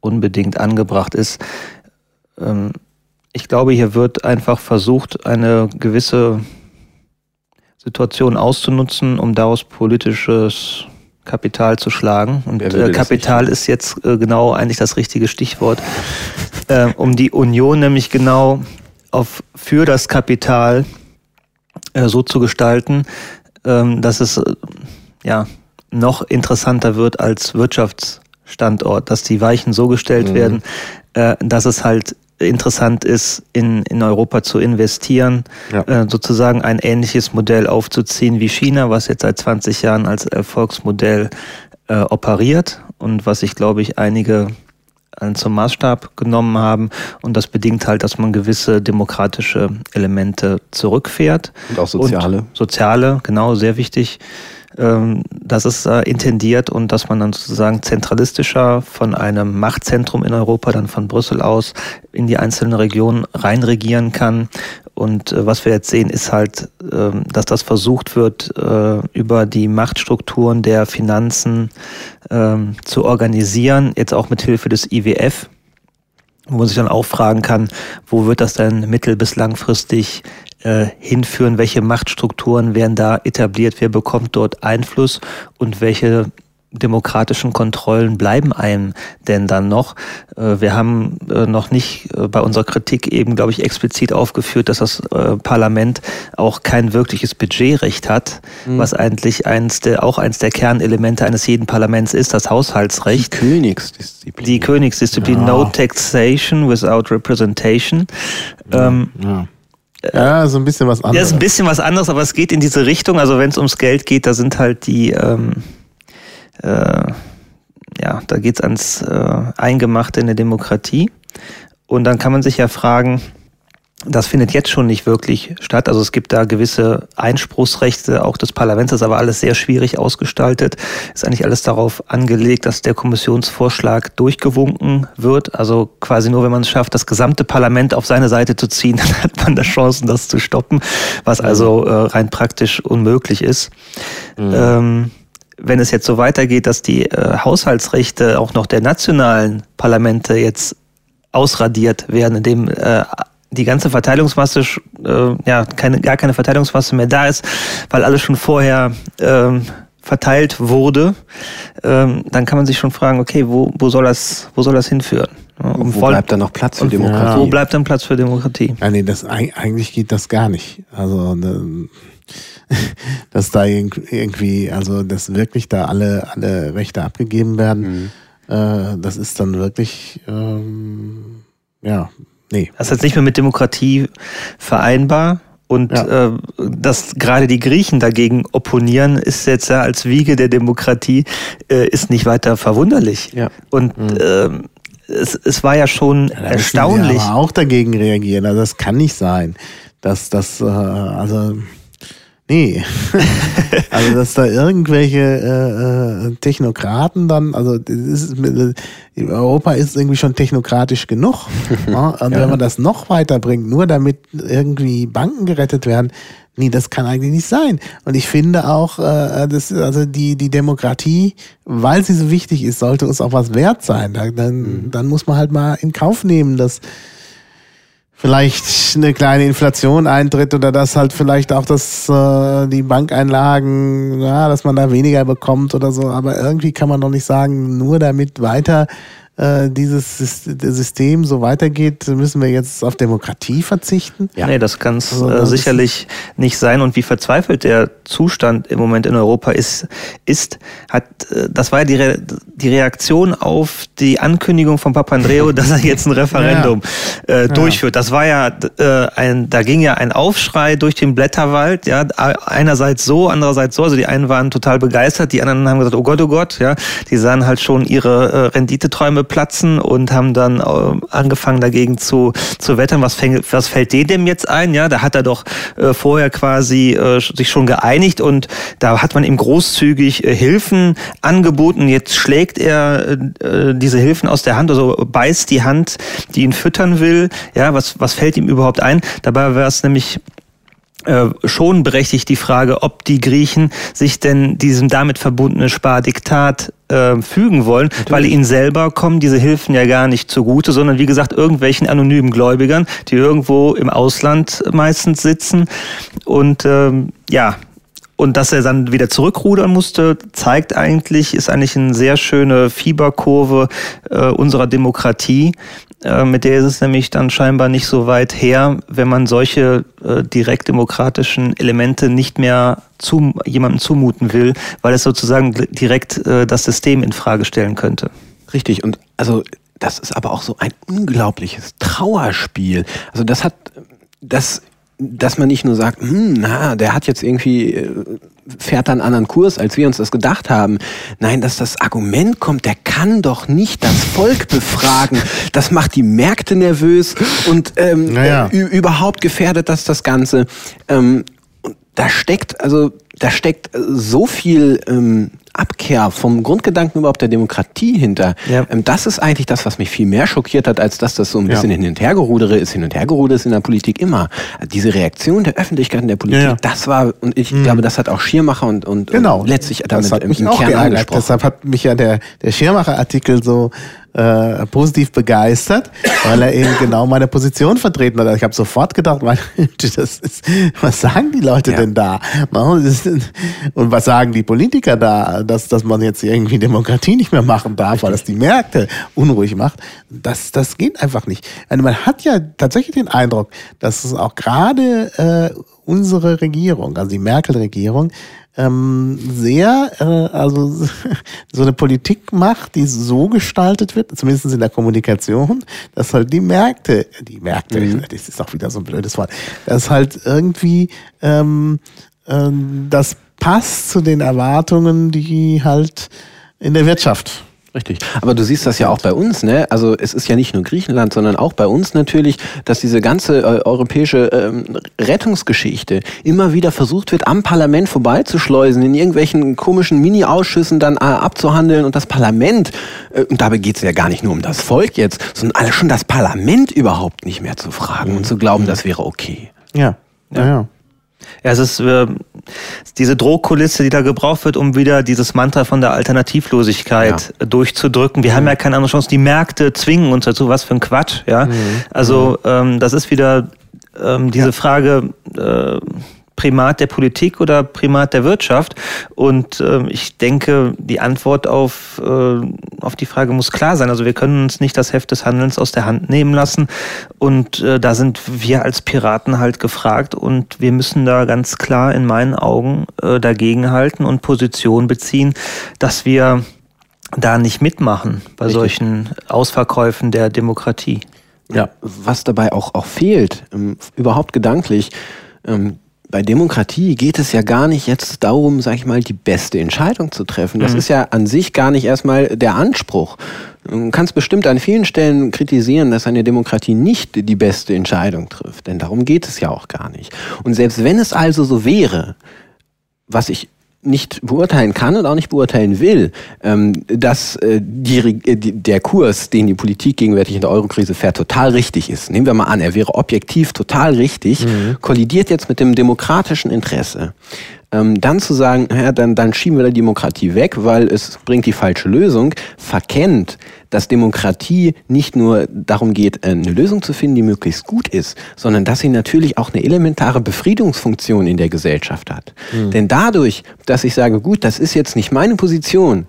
unbedingt angebracht ist. Ähm, ich glaube, hier wird einfach versucht, eine gewisse Situation auszunutzen, um daraus politisches Kapital zu schlagen. Und äh, Kapital ist jetzt äh, genau eigentlich das richtige Stichwort äh, um die Union nämlich genau auf, für das Kapital äh, so zu gestalten, ähm, dass es äh, ja noch interessanter wird als Wirtschaftsstandort, dass die Weichen so gestellt mhm. werden, äh, dass es halt interessant ist, in, in Europa zu investieren, ja. äh, sozusagen ein ähnliches Modell aufzuziehen wie China, was jetzt seit 20 Jahren als Erfolgsmodell äh, operiert und was ich glaube ich einige zum Maßstab genommen haben. Und das bedingt halt, dass man gewisse demokratische Elemente zurückfährt. Und auch soziale. Und soziale, genau, sehr wichtig. Ähm, das ist äh, intendiert und dass man dann sozusagen zentralistischer von einem Machtzentrum in Europa, dann von Brüssel aus, in die einzelnen Regionen reinregieren kann. Und äh, was wir jetzt sehen, ist halt, äh, dass das versucht wird, äh, über die Machtstrukturen der Finanzen ähm, zu organisieren, jetzt auch mit Hilfe des IWF, wo man sich dann auch fragen kann, wo wird das denn mittel- bis langfristig äh, hinführen, welche Machtstrukturen werden da etabliert, wer bekommt dort Einfluss? Und welche demokratischen Kontrollen bleiben einem denn dann noch? Äh, wir haben äh, noch nicht äh, bei unserer Kritik eben, glaube ich, explizit aufgeführt, dass das Parlament auch kein wirkliches Budgetrecht hat, mhm. was eigentlich eins der, auch eins der Kernelemente eines jeden Parlaments ist, das Haushaltsrecht. Die Königsdisziplin. Die Königsdisziplin, ja. no taxation without representation. Ja. Ähm, ja. Ja, so ein bisschen was anderes. Ja, ist ein bisschen was anderes, aber es geht in diese Richtung. Also wenn es ums Geld geht, da sind halt die, ähm, äh, ja, da geht es ans äh, Eingemachte in der Demokratie. Und dann kann man sich ja fragen, das findet jetzt schon nicht wirklich statt. Also es gibt da gewisse Einspruchsrechte auch des Parlaments, das ist aber alles sehr schwierig ausgestaltet. Ist eigentlich alles darauf angelegt, dass der Kommissionsvorschlag durchgewunken wird. Also quasi nur, wenn man es schafft, das gesamte Parlament auf seine Seite zu ziehen, dann hat man da Chancen, das zu stoppen, was also äh, rein praktisch unmöglich ist. Mhm. Ähm, wenn es jetzt so weitergeht, dass die äh, Haushaltsrechte auch noch der nationalen Parlamente jetzt ausradiert werden, indem äh, die ganze Verteilungsmasse, äh, ja, keine, gar keine Verteilungsmasse mehr da ist, weil alles schon vorher ähm, verteilt wurde, ähm, dann kann man sich schon fragen, okay, wo, wo, soll, das, wo soll das hinführen? Um wo bleibt dann noch Platz für Demokratie? Ja. Wo bleibt dann Platz für Demokratie? Ja, nee, das, eigentlich geht das gar nicht. Also, ne, dass da irgendwie, also dass wirklich da alle, alle Rechte abgegeben werden, mhm. äh, das ist dann wirklich, ähm, ja, nee. Das ist jetzt nicht mehr mit Demokratie vereinbar. Und ja. äh, dass gerade die Griechen dagegen opponieren, ist jetzt ja als Wiege der Demokratie, äh, ist nicht weiter verwunderlich. Ja. Und mhm. äh, es, es war ja schon ja, erstaunlich. aber auch dagegen reagieren. Also das kann nicht sein, dass das, äh, also Nee. also, dass da irgendwelche äh, äh Technokraten dann, also ist, Europa ist irgendwie schon technokratisch genug. ja? Und ja. wenn man das noch weiterbringt, nur damit irgendwie Banken gerettet werden, nee, das kann eigentlich nicht sein. Und ich finde auch, äh, das, also die, die Demokratie, weil sie so wichtig ist, sollte uns auch was wert sein. Dann, mhm. dann muss man halt mal in Kauf nehmen, dass vielleicht eine kleine Inflation eintritt oder dass halt vielleicht auch das, äh, die Bankeinlagen, ja, dass man da weniger bekommt oder so. Aber irgendwie kann man doch nicht sagen, nur damit weiter äh, dieses System so weitergeht, müssen wir jetzt auf Demokratie verzichten? Ja. Nee, das kann es also, äh, sicherlich nicht sein. Und wie verzweifelt der Zustand im Moment in Europa ist, ist hat, äh, das war ja die, Re die Reaktion auf die Ankündigung von Papandreou, dass er jetzt ein Referendum ja. äh, durchführt. Das war ja äh, ein, da ging ja ein Aufschrei durch den Blätterwald, ja, einerseits so, andererseits so. Also die einen waren total begeistert, die anderen haben gesagt, oh Gott, oh Gott, ja, die sahen halt schon ihre äh, Renditeträume platzen und haben dann äh, angefangen dagegen zu, zu wettern. Was, fängt, was fällt dem jetzt ein? Ja, da hat er doch äh, vorher quasi äh, sich schon geeinigt und da hat man ihm großzügig Hilfen angeboten. Jetzt schlägt er diese Hilfen aus der Hand, also beißt die Hand, die ihn füttern will. Ja, was, was fällt ihm überhaupt ein? Dabei wäre es nämlich äh, schon berechtigt die Frage, ob die Griechen sich denn diesem damit verbundenen Spardiktat äh, fügen wollen, Natürlich. weil ihnen selber kommen diese Hilfen ja gar nicht zugute, sondern wie gesagt irgendwelchen anonymen Gläubigern, die irgendwo im Ausland meistens sitzen und ähm, ja, und dass er dann wieder zurückrudern musste, zeigt eigentlich, ist eigentlich eine sehr schöne Fieberkurve äh, unserer Demokratie. Äh, mit der ist es nämlich dann scheinbar nicht so weit her, wenn man solche äh, direktdemokratischen Elemente nicht mehr zu, jemandem zumuten will, weil es sozusagen direkt äh, das System in Frage stellen könnte. Richtig. Und also das ist aber auch so ein unglaubliches Trauerspiel. Also das hat das dass man nicht nur sagt, hm, na, der hat jetzt irgendwie, äh, fährt einen anderen Kurs, als wir uns das gedacht haben. Nein, dass das Argument kommt, der kann doch nicht das Volk befragen. Das macht die Märkte nervös und ähm, naja. äh, überhaupt gefährdet das das Ganze. Ähm, da steckt, also da steckt so viel ähm, Abkehr vom Grundgedanken überhaupt der Demokratie hinter. Ja. Ähm, das ist eigentlich das, was mich viel mehr schockiert hat, als dass das so ein bisschen ja. hin und her gerudere ist. Hin und her gerudere ist in der Politik immer. Diese Reaktion der Öffentlichkeit in der Politik, ja. das war, und ich mhm. glaube, das hat auch Schirmacher und, und, genau. und letztlich damit das hat im, mich im auch Kern geärgert. Deshalb hat mich ja der, der Schirmacher-Artikel so äh, positiv begeistert, weil er eben genau meine Position vertreten hat. Ich habe sofort gedacht, das ist, was sagen die Leute ja. denn da? Und was sagen die Politiker da, dass, dass man jetzt irgendwie Demokratie nicht mehr machen darf, weil das die Märkte unruhig macht? Das, das geht einfach nicht. Also man hat ja tatsächlich den Eindruck, dass es auch gerade äh, unsere Regierung, also die Merkel-Regierung, ähm, sehr, äh, also so eine Politik macht, die so gestaltet wird, zumindest in der Kommunikation, dass halt die Märkte, die Märkte, mhm. das ist auch wieder so ein blödes Wort, dass halt irgendwie ähm, ähm, das passt zu den Erwartungen, die halt in der Wirtschaft Richtig. Aber du siehst das ja auch bei uns, ne? Also es ist ja nicht nur Griechenland, sondern auch bei uns natürlich, dass diese ganze äh, europäische ähm, Rettungsgeschichte immer wieder versucht wird, am Parlament vorbeizuschleusen, in irgendwelchen komischen Mini-Ausschüssen dann äh, abzuhandeln und das Parlament, äh, und dabei geht es ja gar nicht nur um das Volk jetzt, sondern alle schon das Parlament überhaupt nicht mehr zu fragen mhm. und zu glauben, das wäre okay. Ja. Ja, ja. Ja. Es ist äh, diese Drohkulisse, die da gebraucht wird, um wieder dieses Mantra von der Alternativlosigkeit ja. durchzudrücken. Wir mhm. haben ja keine andere Chance. Die Märkte zwingen uns dazu. Was für ein Quatsch, ja. Mhm. Also mhm. ähm, das ist wieder ähm, diese ja. Frage. Äh, Primat der Politik oder Primat der Wirtschaft? Und äh, ich denke, die Antwort auf, äh, auf die Frage muss klar sein. Also wir können uns nicht das Heft des Handelns aus der Hand nehmen lassen. Und äh, da sind wir als Piraten halt gefragt. Und wir müssen da ganz klar in meinen Augen äh, dagegenhalten und Position beziehen, dass wir da nicht mitmachen bei Richtig. solchen Ausverkäufen der Demokratie. Ja, was dabei auch, auch fehlt, ähm, überhaupt gedanklich, ähm, bei Demokratie geht es ja gar nicht jetzt darum, sag ich mal, die beste Entscheidung zu treffen. Das mhm. ist ja an sich gar nicht erstmal der Anspruch. Du kannst bestimmt an vielen Stellen kritisieren, dass eine Demokratie nicht die beste Entscheidung trifft. Denn darum geht es ja auch gar nicht. Und selbst wenn es also so wäre, was ich nicht beurteilen kann und auch nicht beurteilen will, ähm, dass äh, äh, der Kurs, den die Politik gegenwärtig in der Eurokrise fährt, total richtig ist. Nehmen wir mal an, er wäre objektiv total richtig, mhm. kollidiert jetzt mit dem demokratischen Interesse ähm, dann zu sagen, ja, dann, dann schieben wir die Demokratie weg, weil es bringt die falsche Lösung, verkennt, dass Demokratie nicht nur darum geht, äh, eine Lösung zu finden, die möglichst gut ist, sondern dass sie natürlich auch eine elementare Befriedungsfunktion in der Gesellschaft hat. Mhm. Denn dadurch, dass ich sage, gut, das ist jetzt nicht meine Position,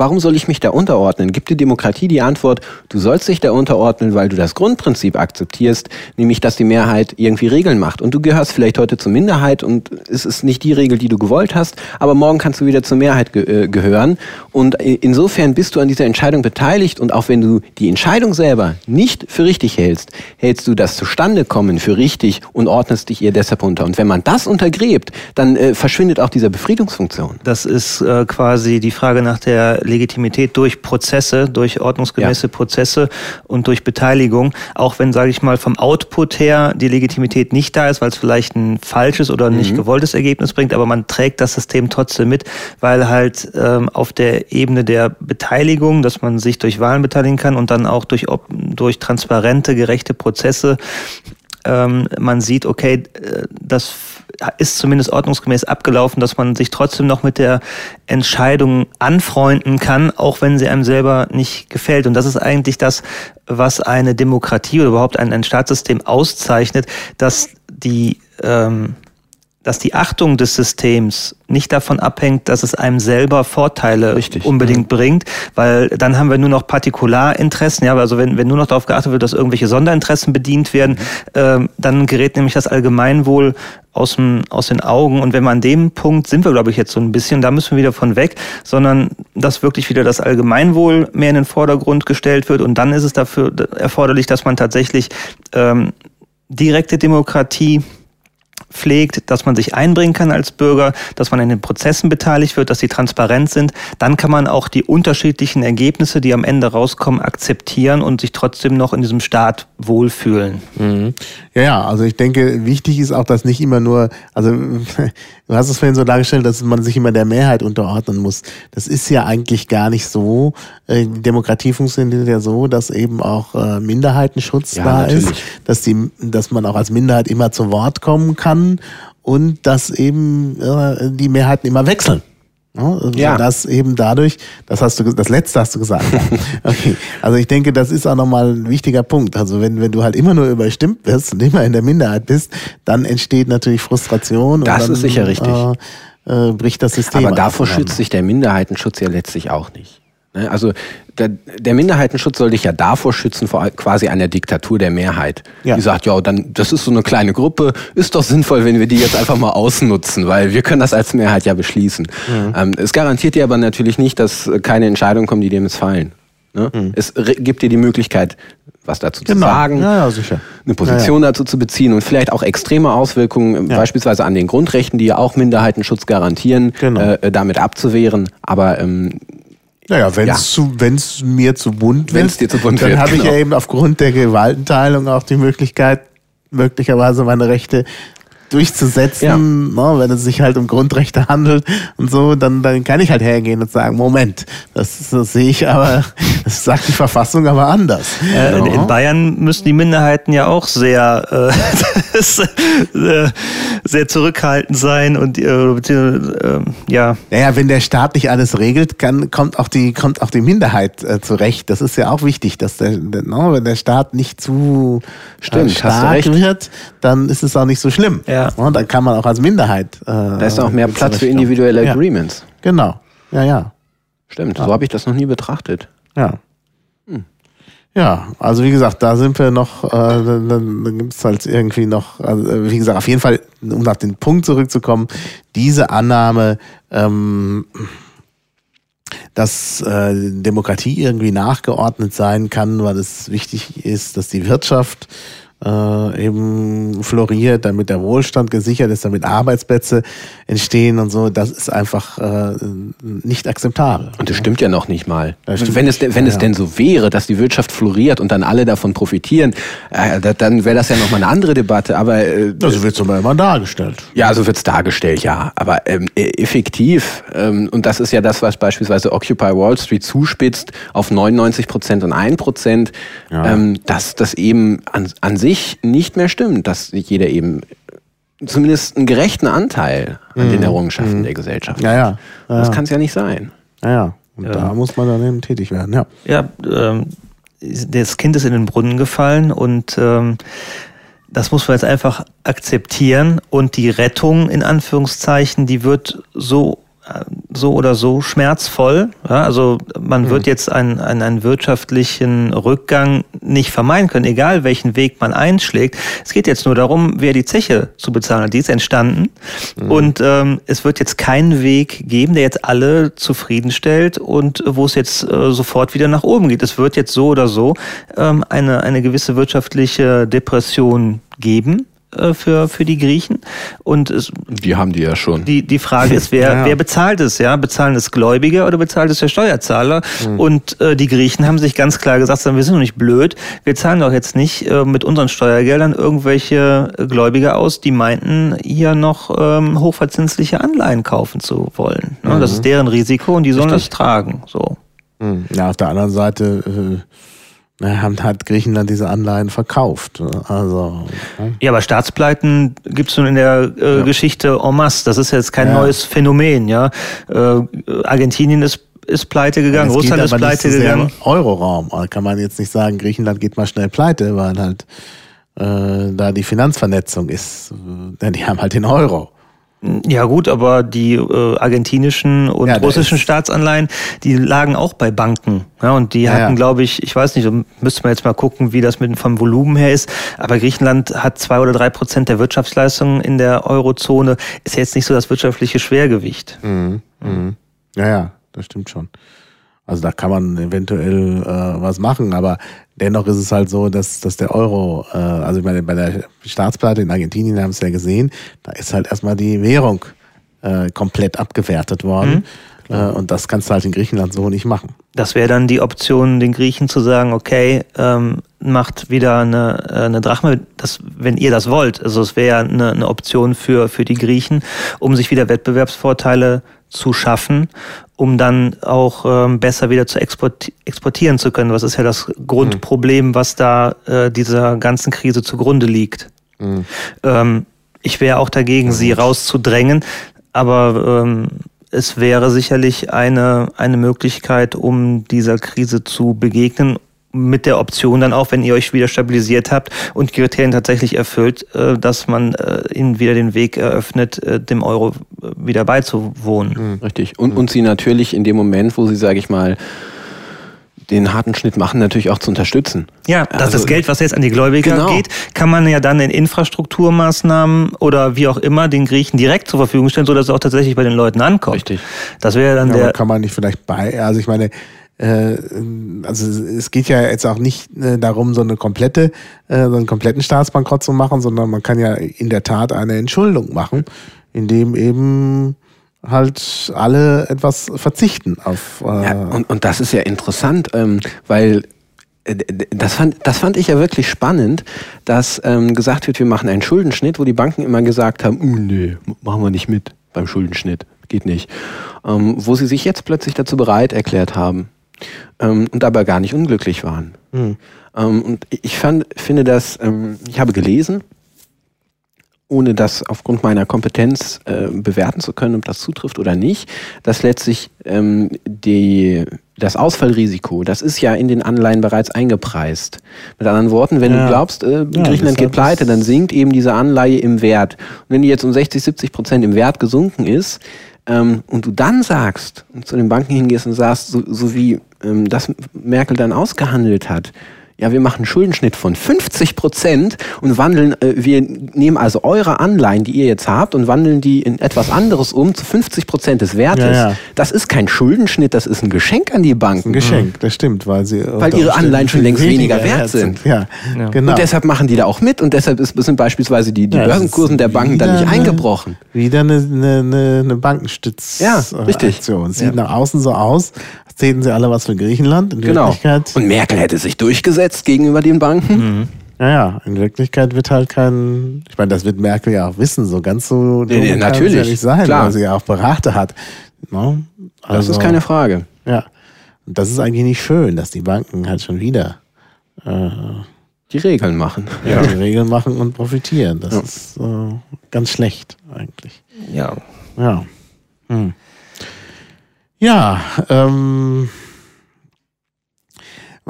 Warum soll ich mich da unterordnen? Gibt die Demokratie die Antwort, du sollst dich da unterordnen, weil du das Grundprinzip akzeptierst, nämlich dass die Mehrheit irgendwie Regeln macht. Und du gehörst vielleicht heute zur Minderheit und es ist nicht die Regel, die du gewollt hast, aber morgen kannst du wieder zur Mehrheit ge äh, gehören. Und insofern bist du an dieser Entscheidung beteiligt und auch wenn du die Entscheidung selber nicht für richtig hältst, hältst du das Zustandekommen für richtig und ordnest dich ihr deshalb unter. Und wenn man das untergräbt, dann äh, verschwindet auch diese Befriedungsfunktion. Das ist äh, quasi die Frage nach der Legitimität durch Prozesse, durch ordnungsgemäße ja. Prozesse und durch Beteiligung, auch wenn, sage ich mal, vom Output her die Legitimität nicht da ist, weil es vielleicht ein falsches oder nicht mhm. gewolltes Ergebnis bringt, aber man trägt das System trotzdem mit, weil halt ähm, auf der Ebene der Beteiligung, dass man sich durch Wahlen beteiligen kann und dann auch durch, durch transparente, gerechte Prozesse ähm, man sieht, okay, äh, das ist zumindest ordnungsgemäß abgelaufen, dass man sich trotzdem noch mit der Entscheidung anfreunden kann, auch wenn sie einem selber nicht gefällt. Und das ist eigentlich das, was eine Demokratie oder überhaupt ein, ein Staatssystem auszeichnet, dass die ähm, dass die Achtung des Systems nicht davon abhängt, dass es einem selber Vorteile Richtig, unbedingt ja. bringt, weil dann haben wir nur noch Partikularinteressen, ja, also wenn, wenn nur noch darauf geachtet wird, dass irgendwelche Sonderinteressen bedient werden, mhm. äh, dann gerät nämlich das Allgemeinwohl aus, dem, aus den Augen. Und wenn wir an dem Punkt sind wir, glaube ich, jetzt so ein bisschen, da müssen wir wieder von weg, sondern dass wirklich wieder das Allgemeinwohl mehr in den Vordergrund gestellt wird. Und dann ist es dafür erforderlich, dass man tatsächlich ähm, direkte Demokratie pflegt, dass man sich einbringen kann als Bürger, dass man in den Prozessen beteiligt wird, dass sie transparent sind, dann kann man auch die unterschiedlichen Ergebnisse, die am Ende rauskommen, akzeptieren und sich trotzdem noch in diesem Staat wohlfühlen. Mhm. Ja, ja, also ich denke, wichtig ist auch, dass nicht immer nur, also du hast es vorhin so dargestellt, dass man sich immer der Mehrheit unterordnen muss. Das ist ja eigentlich gar nicht so. Äh, die Demokratie funktioniert ja so, dass eben auch äh, Minderheitenschutz ja, da natürlich. ist, dass die, dass man auch als Minderheit immer zu Wort kommen kann und dass eben äh, die Mehrheiten immer wechseln. Also ja. Das eben dadurch, das hast du, das letzte hast du gesagt. okay. Also ich denke, das ist auch nochmal ein wichtiger Punkt. Also wenn, wenn du halt immer nur überstimmt wirst und immer in der Minderheit bist, dann entsteht natürlich Frustration. Das dann, ist sicher richtig. Äh, äh, bricht das System. Aber davor schützt sich der Minderheitenschutz ja letztlich auch nicht. Ne? Also der, der, Minderheitenschutz soll dich ja davor schützen, vor quasi einer Diktatur der Mehrheit. Ja. Die sagt, ja, dann, das ist so eine kleine Gruppe, ist doch sinnvoll, wenn wir die jetzt einfach mal ausnutzen, weil wir können das als Mehrheit ja beschließen. Mhm. Ähm, es garantiert dir aber natürlich nicht, dass keine Entscheidungen kommen, die dir missfallen. Ne? Mhm. Es gibt dir die Möglichkeit, was dazu genau. zu sagen, ja, ja, eine Position ja, dazu zu beziehen und vielleicht auch extreme Auswirkungen, beispielsweise an den Grundrechten, die ja auch Minderheitenschutz garantieren, genau. äh, damit abzuwehren. Aber ähm, naja, wenn es ja. mir zu bunt wird, dir zu bunt dann habe genau. ich ja eben aufgrund der Gewaltenteilung auch die Möglichkeit, möglicherweise meine Rechte durchzusetzen, ja. ne, wenn es sich halt um Grundrechte handelt und so, dann, dann kann ich halt hergehen und sagen, Moment, das, das sehe ich aber, das sagt die Verfassung aber anders. Äh, in, in, Bayern müssen die Minderheiten ja auch sehr, äh, sehr zurückhaltend sein und äh, äh, ja. Naja, wenn der Staat nicht alles regelt, kann, kommt auch die, kommt auch die Minderheit äh, zurecht. Das ist ja auch wichtig, dass der, der no, wenn der Staat nicht zu äh, Stimmt, stark wird, dann ist es auch nicht so schlimm. Ja. Ja. Und dann kann man auch als Minderheit. Äh, da ist auch mehr Platz für individuelle ja. Agreements. Genau. Ja, ja. Stimmt, ja. so habe ich das noch nie betrachtet. Ja. Hm. Ja, also wie gesagt, da sind wir noch, äh, dann, dann gibt es halt irgendwie noch, also wie gesagt, auf jeden Fall, um nach den Punkt zurückzukommen, diese Annahme, ähm, dass äh, Demokratie irgendwie nachgeordnet sein kann, weil es wichtig ist, dass die Wirtschaft äh, eben floriert, damit der Wohlstand gesichert ist, damit Arbeitsplätze entstehen und so, das ist einfach äh, nicht akzeptabel. Und das stimmt ja noch nicht mal. Wenn, es, wenn ja. es denn so wäre, dass die Wirtschaft floriert und dann alle davon profitieren, äh, dann wäre das ja nochmal eine andere Debatte. Aber äh, also wird es aber immer dargestellt. Ja, so wird es dargestellt, ja. Aber ähm, e, effektiv, ähm, und das ist ja das, was beispielsweise Occupy Wall Street zuspitzt auf 99 Prozent und 1 Prozent, ja. ähm, dass das eben an, an sich sich nicht mehr stimmt, dass jeder eben zumindest einen gerechten Anteil an mhm. den Errungenschaften mhm. der Gesellschaft ja, ja. ja Das kann es ja nicht sein. Ja, ja. Und ja. da muss man dann eben tätig werden, ja. Ja, ähm, das Kind ist in den Brunnen gefallen und ähm, das muss man jetzt einfach akzeptieren und die Rettung in Anführungszeichen, die wird so so oder so schmerzvoll. Ja, also man mhm. wird jetzt einen, einen, einen wirtschaftlichen Rückgang nicht vermeiden können, egal welchen Weg man einschlägt. Es geht jetzt nur darum, wer die Zeche zu bezahlen hat. Die ist entstanden. Mhm. Und ähm, es wird jetzt keinen Weg geben, der jetzt alle zufriedenstellt und wo es jetzt äh, sofort wieder nach oben geht. Es wird jetzt so oder so ähm, eine, eine gewisse wirtschaftliche Depression geben. Äh, für, für die Griechen. Und es, die haben die ja schon. Die, die Frage ist, wer, ja. wer bezahlt es? Ja? Bezahlen es Gläubiger oder bezahlt es der Steuerzahler? Mhm. Und äh, die Griechen haben sich ganz klar gesagt, wir sind doch nicht blöd, wir zahlen doch jetzt nicht äh, mit unseren Steuergeldern irgendwelche Gläubiger aus, die meinten, hier noch ähm, hochverzinsliche Anleihen kaufen zu wollen. Ne? Mhm. Das ist deren Risiko und die sollen Richtig. das tragen. So. Mhm. Ja, auf der anderen Seite äh, hat Griechenland diese Anleihen verkauft. Also, Ja, aber Staatspleiten gibt es nun in der äh, ja. Geschichte en masse. Das ist jetzt kein ja. neues Phänomen. Ja, äh, Argentinien ist ist pleite gegangen, Russland ist pleite gegangen. Euroraum. Da kann man jetzt nicht sagen, Griechenland geht mal schnell pleite, weil halt äh, da die Finanzvernetzung ist. Denn die haben halt den Euro. Ja gut, aber die äh, argentinischen und ja, russischen Staatsanleihen, die lagen auch bei Banken. Ja, und die ja, hatten, ja. glaube ich, ich weiß nicht, müsste man jetzt mal gucken, wie das mit vom Volumen her ist. Aber Griechenland hat zwei oder drei Prozent der Wirtschaftsleistungen in der Eurozone. Ist jetzt nicht so das wirtschaftliche Schwergewicht. Mhm. Mhm. Ja, ja, das stimmt schon. Also da kann man eventuell äh, was machen, aber dennoch ist es halt so, dass, dass der Euro, äh, also bei der, bei der Staatsplatte in Argentinien haben es ja gesehen, da ist halt erstmal die Währung äh, komplett abgewertet worden. Mhm, äh, und das kannst du halt in Griechenland so nicht machen. Das wäre dann die Option, den Griechen zu sagen, okay, ähm, macht wieder eine, äh, eine Drachme, das, wenn ihr das wollt. Also es wäre eine, eine Option für, für die Griechen, um sich wieder Wettbewerbsvorteile zu schaffen, um dann auch ähm, besser wieder zu exporti exportieren zu können. Was ist ja das Grundproblem, mhm. was da äh, dieser ganzen Krise zugrunde liegt. Mhm. Ähm, ich wäre auch dagegen, sie rauszudrängen, aber ähm, es wäre sicherlich eine, eine Möglichkeit, um dieser Krise zu begegnen mit der Option dann auch, wenn ihr euch wieder stabilisiert habt und die Kriterien tatsächlich erfüllt, äh, dass man äh, ihnen wieder den Weg eröffnet, äh, dem Euro wieder beizuwohnen. Mhm. Richtig. Und, und sie natürlich in dem Moment, wo sie, sage ich mal, den harten Schnitt machen, natürlich auch zu unterstützen. Ja, dass also, das Geld, was jetzt an die Gläubiger genau. geht, kann man ja dann in Infrastrukturmaßnahmen oder wie auch immer den Griechen direkt zur Verfügung stellen, sodass es auch tatsächlich bei den Leuten ankommt. Richtig. Das wäre dann ja, der. Kann man nicht vielleicht bei, also ich meine, äh, also es geht ja jetzt auch nicht äh, darum, so eine komplette, äh, so einen kompletten Staatsbankrott zu machen, sondern man kann ja in der Tat eine Entschuldung machen, indem eben halt alle etwas verzichten auf. Äh ja, und, und das ist ja interessant, ähm, weil das fand, das fand ich ja wirklich spannend, dass ähm, gesagt wird, wir machen einen Schuldenschnitt, wo die Banken immer gesagt haben, uh, nee, machen wir nicht mit beim Schuldenschnitt, geht nicht. Ähm, wo sie sich jetzt plötzlich dazu bereit erklärt haben, ähm, und aber gar nicht unglücklich waren. Mhm. Ähm, und ich fand, finde das, ähm, ich habe gelesen, ohne das aufgrund meiner Kompetenz äh, bewerten zu können, ob das zutrifft oder nicht, dass letztlich ähm, die, das Ausfallrisiko, das ist ja in den Anleihen bereits eingepreist. Mit anderen Worten, wenn ja. du glaubst, äh, ja, Griechenland geht pleite, dann sinkt eben diese Anleihe im Wert. Und wenn die jetzt um 60, 70 Prozent im Wert gesunken ist, ähm, und du dann sagst und zu den Banken hingehst und sagst, so, so wie ähm, das Merkel dann ausgehandelt hat, ja, wir machen einen Schuldenschnitt von 50 Prozent und wandeln, äh, wir nehmen also eure Anleihen, die ihr jetzt habt, und wandeln die in etwas anderes um zu 50 Prozent des Wertes. Ja, ja. Das ist kein Schuldenschnitt, das ist ein Geschenk an die Banken. Ein Geschenk, das stimmt, weil sie weil ihre Anleihen schon längst weniger, weniger wert sind. sind. Ja, ja, genau. Und deshalb machen die da auch mit und deshalb ist, sind beispielsweise die, die Börsenkursen der Banken dann nicht eingebrochen. Wieder eine, eine, eine Bankenstützaktion. Ja, richtig. Sieht nach außen so aus, täten sie alle was für Griechenland. In genau. Und Merkel hätte sich durchgesetzt gegenüber den Banken. Mhm. Naja, in Wirklichkeit wird halt kein, ich meine, das wird Merkel ja auch wissen, so ganz so nee, nee, natürlich. ja nicht sein, Klar. weil sie ja auch Berater hat. No? Ne? Also, das ist also, keine Frage. Ja. Und das ist eigentlich nicht schön, dass die Banken halt schon wieder äh, die Regeln machen. Ja, die Regeln machen und profitieren. Das ja. ist äh, ganz schlecht eigentlich. Ja. Ja. Hm. Ja, ähm,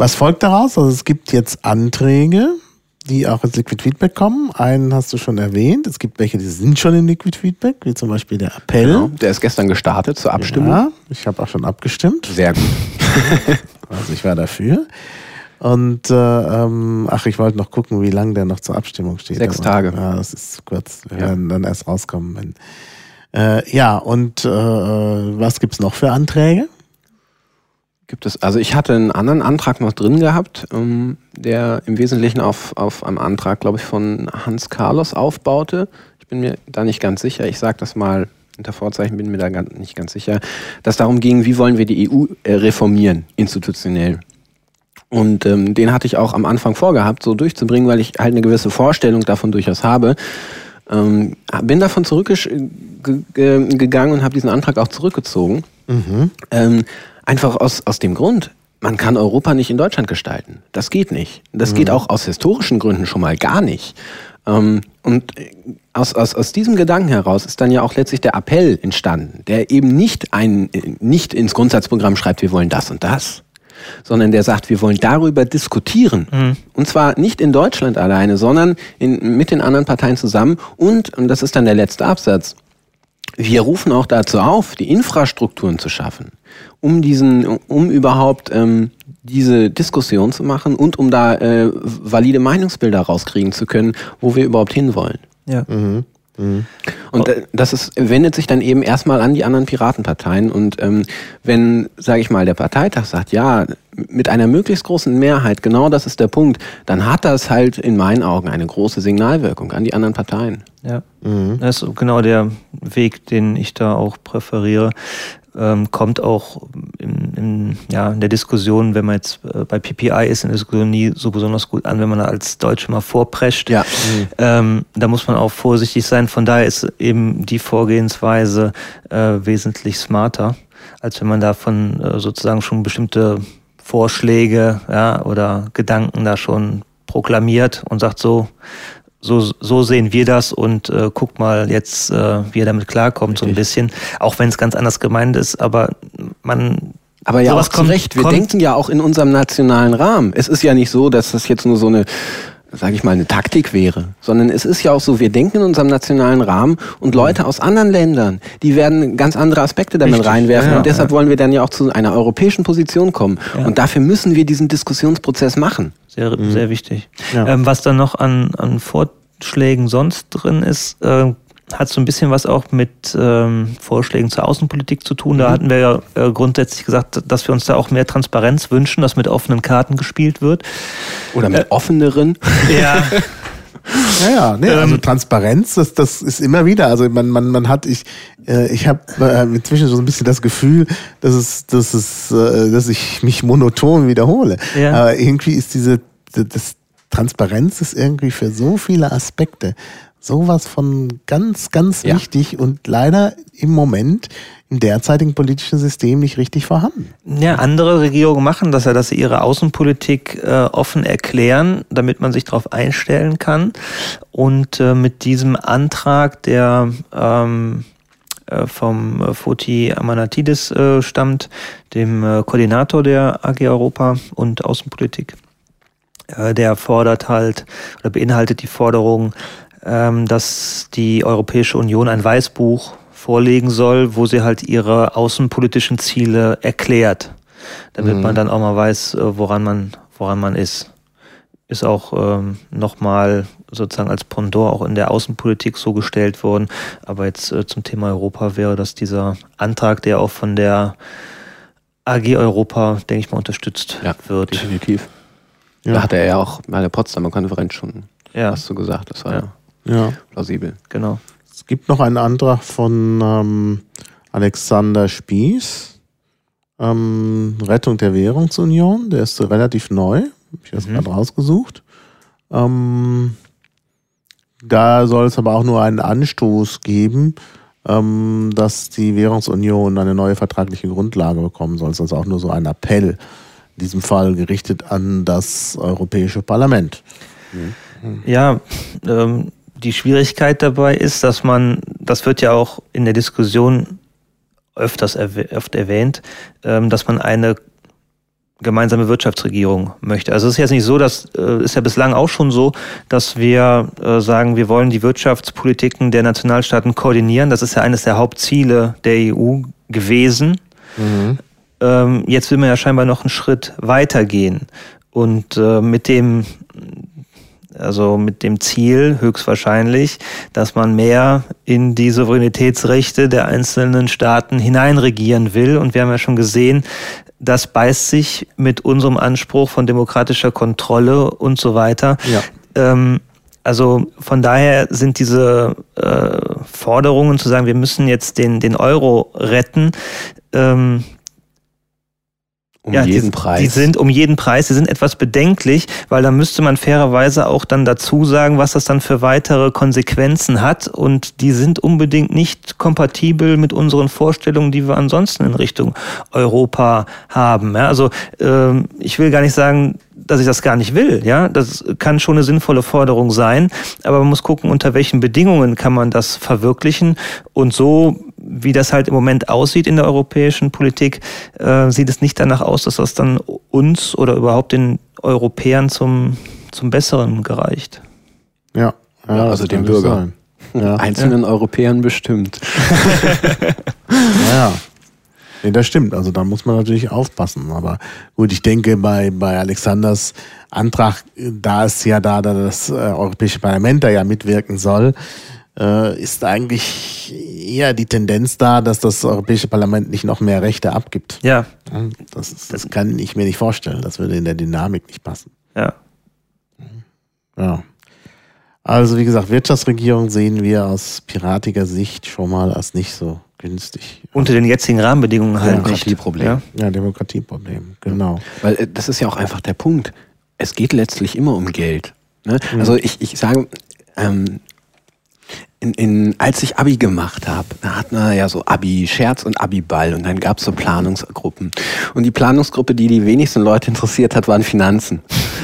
was folgt daraus? Also es gibt jetzt Anträge, die auch ins Liquid Feedback kommen. Einen hast du schon erwähnt. Es gibt welche, die sind schon im Liquid Feedback, wie zum Beispiel der Appell. Genau, der ist gestern gestartet zur Abstimmung. Ja, ich habe auch schon abgestimmt. Sehr gut. also ich war dafür. Und äh, ähm, ach, ich wollte noch gucken, wie lange der noch zur Abstimmung steht. Sechs Aber, Tage. Ja, das ist kurz. Wir ja. werden dann erst rauskommen, wenn äh, ja, und äh, was gibt's noch für Anträge? Gibt es, also ich hatte einen anderen Antrag noch drin gehabt, ähm, der im Wesentlichen auf, auf einem Antrag, glaube ich, von Hans Carlos aufbaute. Ich bin mir da nicht ganz sicher. Ich sage das mal unter Vorzeichen, bin mir da ganz, nicht ganz sicher, dass darum ging, wie wollen wir die EU äh, reformieren, institutionell. Und ähm, den hatte ich auch am Anfang vorgehabt, so durchzubringen, weil ich halt eine gewisse Vorstellung davon durchaus habe. Ähm, bin davon zurückgegangen und habe diesen Antrag auch zurückgezogen. Mhm. Ähm, einfach aus, aus dem Grund, man kann Europa nicht in Deutschland gestalten. Das geht nicht. Das mhm. geht auch aus historischen Gründen schon mal gar nicht. Ähm, und aus, aus, aus diesem Gedanken heraus ist dann ja auch letztlich der Appell entstanden, der eben nicht, ein, nicht ins Grundsatzprogramm schreibt, wir wollen das und das, sondern der sagt, wir wollen darüber diskutieren. Mhm. Und zwar nicht in Deutschland alleine, sondern in, mit den anderen Parteien zusammen. Und, und das ist dann der letzte Absatz, wir rufen auch dazu auf, die Infrastrukturen zu schaffen, um diesen, um überhaupt ähm, diese Diskussion zu machen und um da äh, valide Meinungsbilder rauskriegen zu können, wo wir überhaupt hinwollen. Ja. Mhm. Und äh, das ist, wendet sich dann eben erstmal an die anderen Piratenparteien. Und ähm, wenn, sage ich mal, der Parteitag sagt, ja, mit einer möglichst großen Mehrheit, genau das ist der Punkt, dann hat das halt in meinen Augen eine große Signalwirkung an die anderen Parteien. Ja, das ist genau der Weg, den ich da auch präferiere. Ähm, kommt auch in, in, ja, in der Diskussion, wenn man jetzt äh, bei PPI ist, in der Diskussion nie so besonders gut an, wenn man da als Deutsche mal vorprescht. Ja. Ähm, da muss man auch vorsichtig sein. Von daher ist eben die Vorgehensweise äh, wesentlich smarter, als wenn man davon äh, sozusagen schon bestimmte Vorschläge ja, oder Gedanken da schon proklamiert und sagt so, so, so sehen wir das und äh, guck mal jetzt, äh, wie er damit klarkommt, so ein bisschen. Auch wenn es ganz anders gemeint ist, aber man. Aber ja, auch zu Recht. Wir kommt- denken ja auch in unserem nationalen Rahmen. Es ist ja nicht so, dass das jetzt nur so eine, sage ich mal, eine Taktik wäre, sondern es ist ja auch so, wir denken in unserem nationalen Rahmen und Leute aus anderen Ländern, die werden ganz andere Aspekte damit Richtig. reinwerfen Ja, ja, und deshalb wollen wir dann ja auch zu einer europäischen Position kommen. Ja. Und dafür müssen wir diesen Diskussionsprozess machen. Sehr, sehr wichtig. Ja. Ähm, was dann noch an, an Vorschlägen sonst drin ist, äh, hat so ein bisschen was auch mit ähm, Vorschlägen zur Außenpolitik zu tun. Da hatten wir ja äh, grundsätzlich gesagt, dass wir uns da auch mehr Transparenz wünschen, dass mit offenen Karten gespielt wird. Oder mit offeneren. Ja, Ja, ja, nee, also Transparenz, das, das ist immer wieder. Also man, man, man hat, ich, äh, ich habe äh, inzwischen so ein bisschen das Gefühl, dass es, dass es, äh, dass ich mich monoton wiederhole. Ja. Aber irgendwie ist diese, das Transparenz ist irgendwie für so viele Aspekte sowas von ganz, ganz Ja. wichtig und leider im Moment im derzeitigen politischen System nicht richtig vorhanden. Ja, andere Regierungen machen das ja, dass sie ihre Außenpolitik äh, offen erklären, damit man sich darauf einstellen kann. Und äh, mit diesem Antrag, der ähm, äh, vom äh, Foti Amanatidis äh, stammt, dem äh, Koordinator der AG Europa und Außenpolitik, der fordert halt oder beinhaltet die Forderung, dass die Europäische Union ein Weißbuch vorlegen soll, wo sie halt ihre außenpolitischen Ziele erklärt, damit man dann auch mal weiß, äh, woran man woran man ist. Ist auch ähm, nochmal sozusagen als Pendant auch in der Außenpolitik so gestellt worden. Aber jetzt äh, zum Thema Europa wäre das dieser Antrag, der auch von der AG Europa, denke ich mal, unterstützt Ja, wird. definitiv. Ja. Da hatte er ja auch bei der Potsdamer Konferenz schon Ja, was zu gesagt. Das war Ja. Ja. plausibel. genau. Es gibt noch einen Antrag von ähm, Alexander Spieß, ähm, Rettung der Währungsunion, der ist relativ neu, habe ich jetzt Mhm. gerade rausgesucht. Ähm, da soll es aber auch nur einen Anstoß geben, ähm, dass die Währungsunion eine neue vertragliche Grundlage bekommen soll. Es ist also auch nur so ein Appell, in diesem Fall gerichtet an das Europäische Parlament. Ja, ähm, die Schwierigkeit dabei ist, dass man, das wird ja auch in der Diskussion öfters oft erwähnt, ähm, dass man eine gemeinsame Wirtschaftsregierung möchte. Also es ist jetzt nicht so, das äh, ist ja bislang auch schon so, dass wir äh, sagen, wir wollen die Wirtschaftspolitiken der Nationalstaaten koordinieren. Das ist ja eines der Hauptziele der EU gewesen. Ähm, jetzt will man ja scheinbar noch einen Schritt weitergehen. Und äh, mit dem also mit dem Ziel höchstwahrscheinlich, dass man mehr in die Souveränitätsrechte der einzelnen Staaten hineinregieren will. Und wir haben ja schon gesehen, das beißt sich mit unserem Anspruch von demokratischer Kontrolle und so weiter. Ja. Ähm, also von daher sind diese äh, Forderungen zu sagen, wir müssen jetzt den, den Euro retten, ähm, Um ja, jeden die, Preis. Die sind um jeden Preis, die sind etwas bedenklich, weil da müsste man fairerweise auch dann dazu sagen, was das dann für weitere Konsequenzen hat. Und die sind unbedingt nicht kompatibel mit unseren Vorstellungen, die wir ansonsten in Richtung Europa haben. Ja, also ähm, ich will gar nicht sagen, dass ich das gar nicht will. Ja, das kann schon eine sinnvolle Forderung sein, aber man muss gucken, unter welchen Bedingungen kann man das verwirklichen. Und so, wie das halt im Moment aussieht in der europäischen Politik, äh, sieht es nicht danach aus, dass das dann uns oder überhaupt den Europäern zum, zum Besseren gereicht. Ja, Ja, das also dem kann Bürger. sein. Ja. Einzelnen Europäern bestimmt. Ja, ja. Nee, das stimmt. Also da muss man natürlich aufpassen. Aber gut, ich denke, bei, bei Alexanders Antrag, da ist ja da, da das äh, Europäische Parlament da ja mitwirken soll, äh, ist eigentlich eher die Tendenz da, dass das Europäische Parlament nicht noch mehr Rechte abgibt. Ja. Das, ist, das kann ich mir nicht vorstellen. Das würde in der Dynamik nicht passen. Ja. Ja. Also wie gesagt, Wirtschaftsregierung sehen wir aus piratiger Sicht schon mal als nicht so günstig. Unter den jetzigen Rahmenbedingungen halt nicht. Demokratieproblem. Ja. Ja, Demokratieproblem, genau. Weil äh, das ist ja auch einfach der Punkt. Es geht letztlich immer um Geld. Ne? Also ich, ich sage, ähm, in, in, als ich Abi gemacht habe, da hatten wir ja so Abi-Scherz und Abi-Ball und dann gab es so Planungsgruppen. Und die Planungsgruppe, die die wenigsten Leute interessiert hat, waren Finanzen.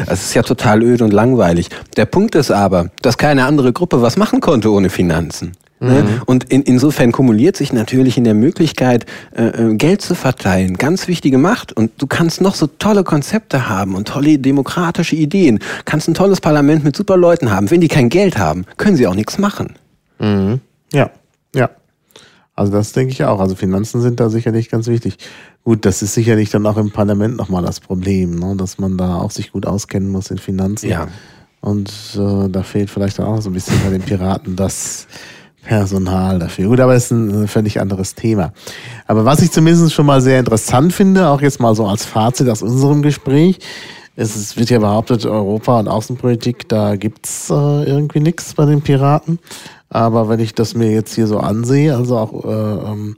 Das ist ja total öde und langweilig. Der Punkt ist aber, dass keine andere Gruppe was machen konnte ohne Finanzen. Ne? Und in, insofern kumuliert sich natürlich in der Möglichkeit, äh, äh, Geld zu verteilen, ganz wichtige Macht. Und du kannst noch so tolle Konzepte haben und tolle demokratische Ideen, kannst ein tolles Parlament mit super Leuten haben. Wenn die kein Geld haben, können sie auch nichts machen. Mhm. Ja, ja. Also das denke ich auch. Also Finanzen sind da sicherlich ganz wichtig. Gut, das ist sicherlich dann auch im Parlament nochmal das Problem, ne? dass man da auch sich gut auskennen muss in Finanzen. Ja. Und äh, da fehlt vielleicht auch so ein bisschen bei den Piraten das Personal dafür. Gut, aber das ist ein völlig anderes Thema. Aber was ich zumindest schon mal sehr interessant finde, auch jetzt mal so als Fazit aus unserem Gespräch, es wird ja behauptet, Europa und Außenpolitik, da gibt's äh, irgendwie nichts bei den Piraten. Aber wenn ich das mir jetzt hier so ansehe, also auch äh, ähm,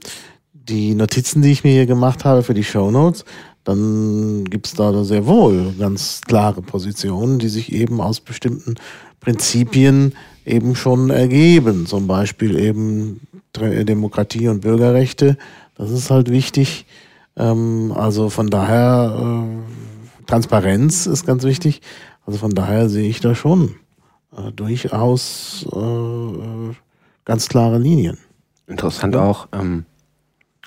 die Notizen, die ich mir hier gemacht habe für die Shownotes, dann gibt's da sehr wohl ganz klare Positionen, die sich eben aus bestimmten Prinzipien eben schon ergeben. Zum Beispiel eben Tre- Demokratie und Bürgerrechte. Das ist halt wichtig. Ähm, also von daher, äh, Transparenz ist ganz wichtig. Also von daher sehe ich da schon äh, durchaus äh, ganz klare Linien. Interessant auch, ähm,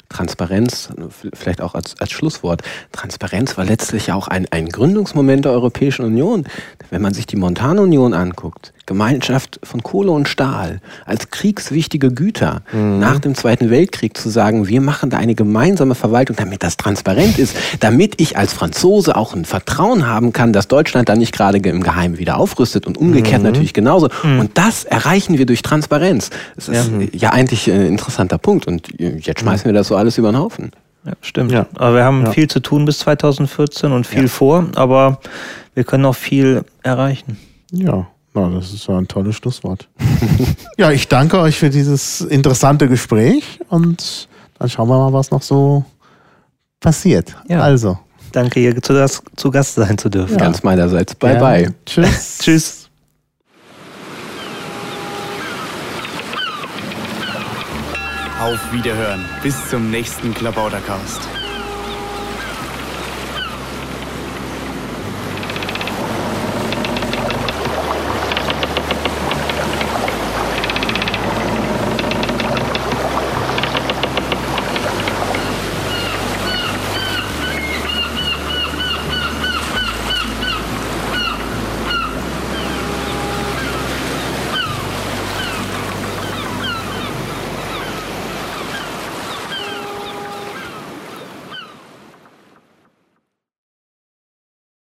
Transparenz, vielleicht auch als, als Schlusswort. Transparenz war letztlich ja auch ein, ein Gründungsmoment der Europäischen Union. Wenn man sich die Montanunion anguckt, Gemeinschaft von Kohle und Stahl als kriegswichtige Güter nach dem Zweiten Weltkrieg zu sagen, wir machen da eine gemeinsame Verwaltung, damit das transparent ist, damit ich als Franzose auch ein Vertrauen haben kann, dass Deutschland da nicht gerade im Geheimen wieder aufrüstet und umgekehrt natürlich genauso. Und das erreichen wir durch Transparenz. Das ist ja, eigentlich ein interessanter Punkt und jetzt schmeißen wir das so alles über den Haufen. Ja, stimmt. Ja. Aber wir haben Ja. viel zu tun bis 2014 und viel vor, aber wir können auch viel erreichen. Ja, na, das ist ja ein tolles Schlusswort. ja, ich danke euch für dieses interessante Gespräch und dann schauen wir mal, was noch so passiert. Ja. Also, Danke, hier zu, Gast- zu Gast sein zu dürfen. Ja. Ganz meinerseits. Bye gerne. bye. Tschüss. Tschüss. Auf Wiederhören. Bis zum nächsten Klabautercast.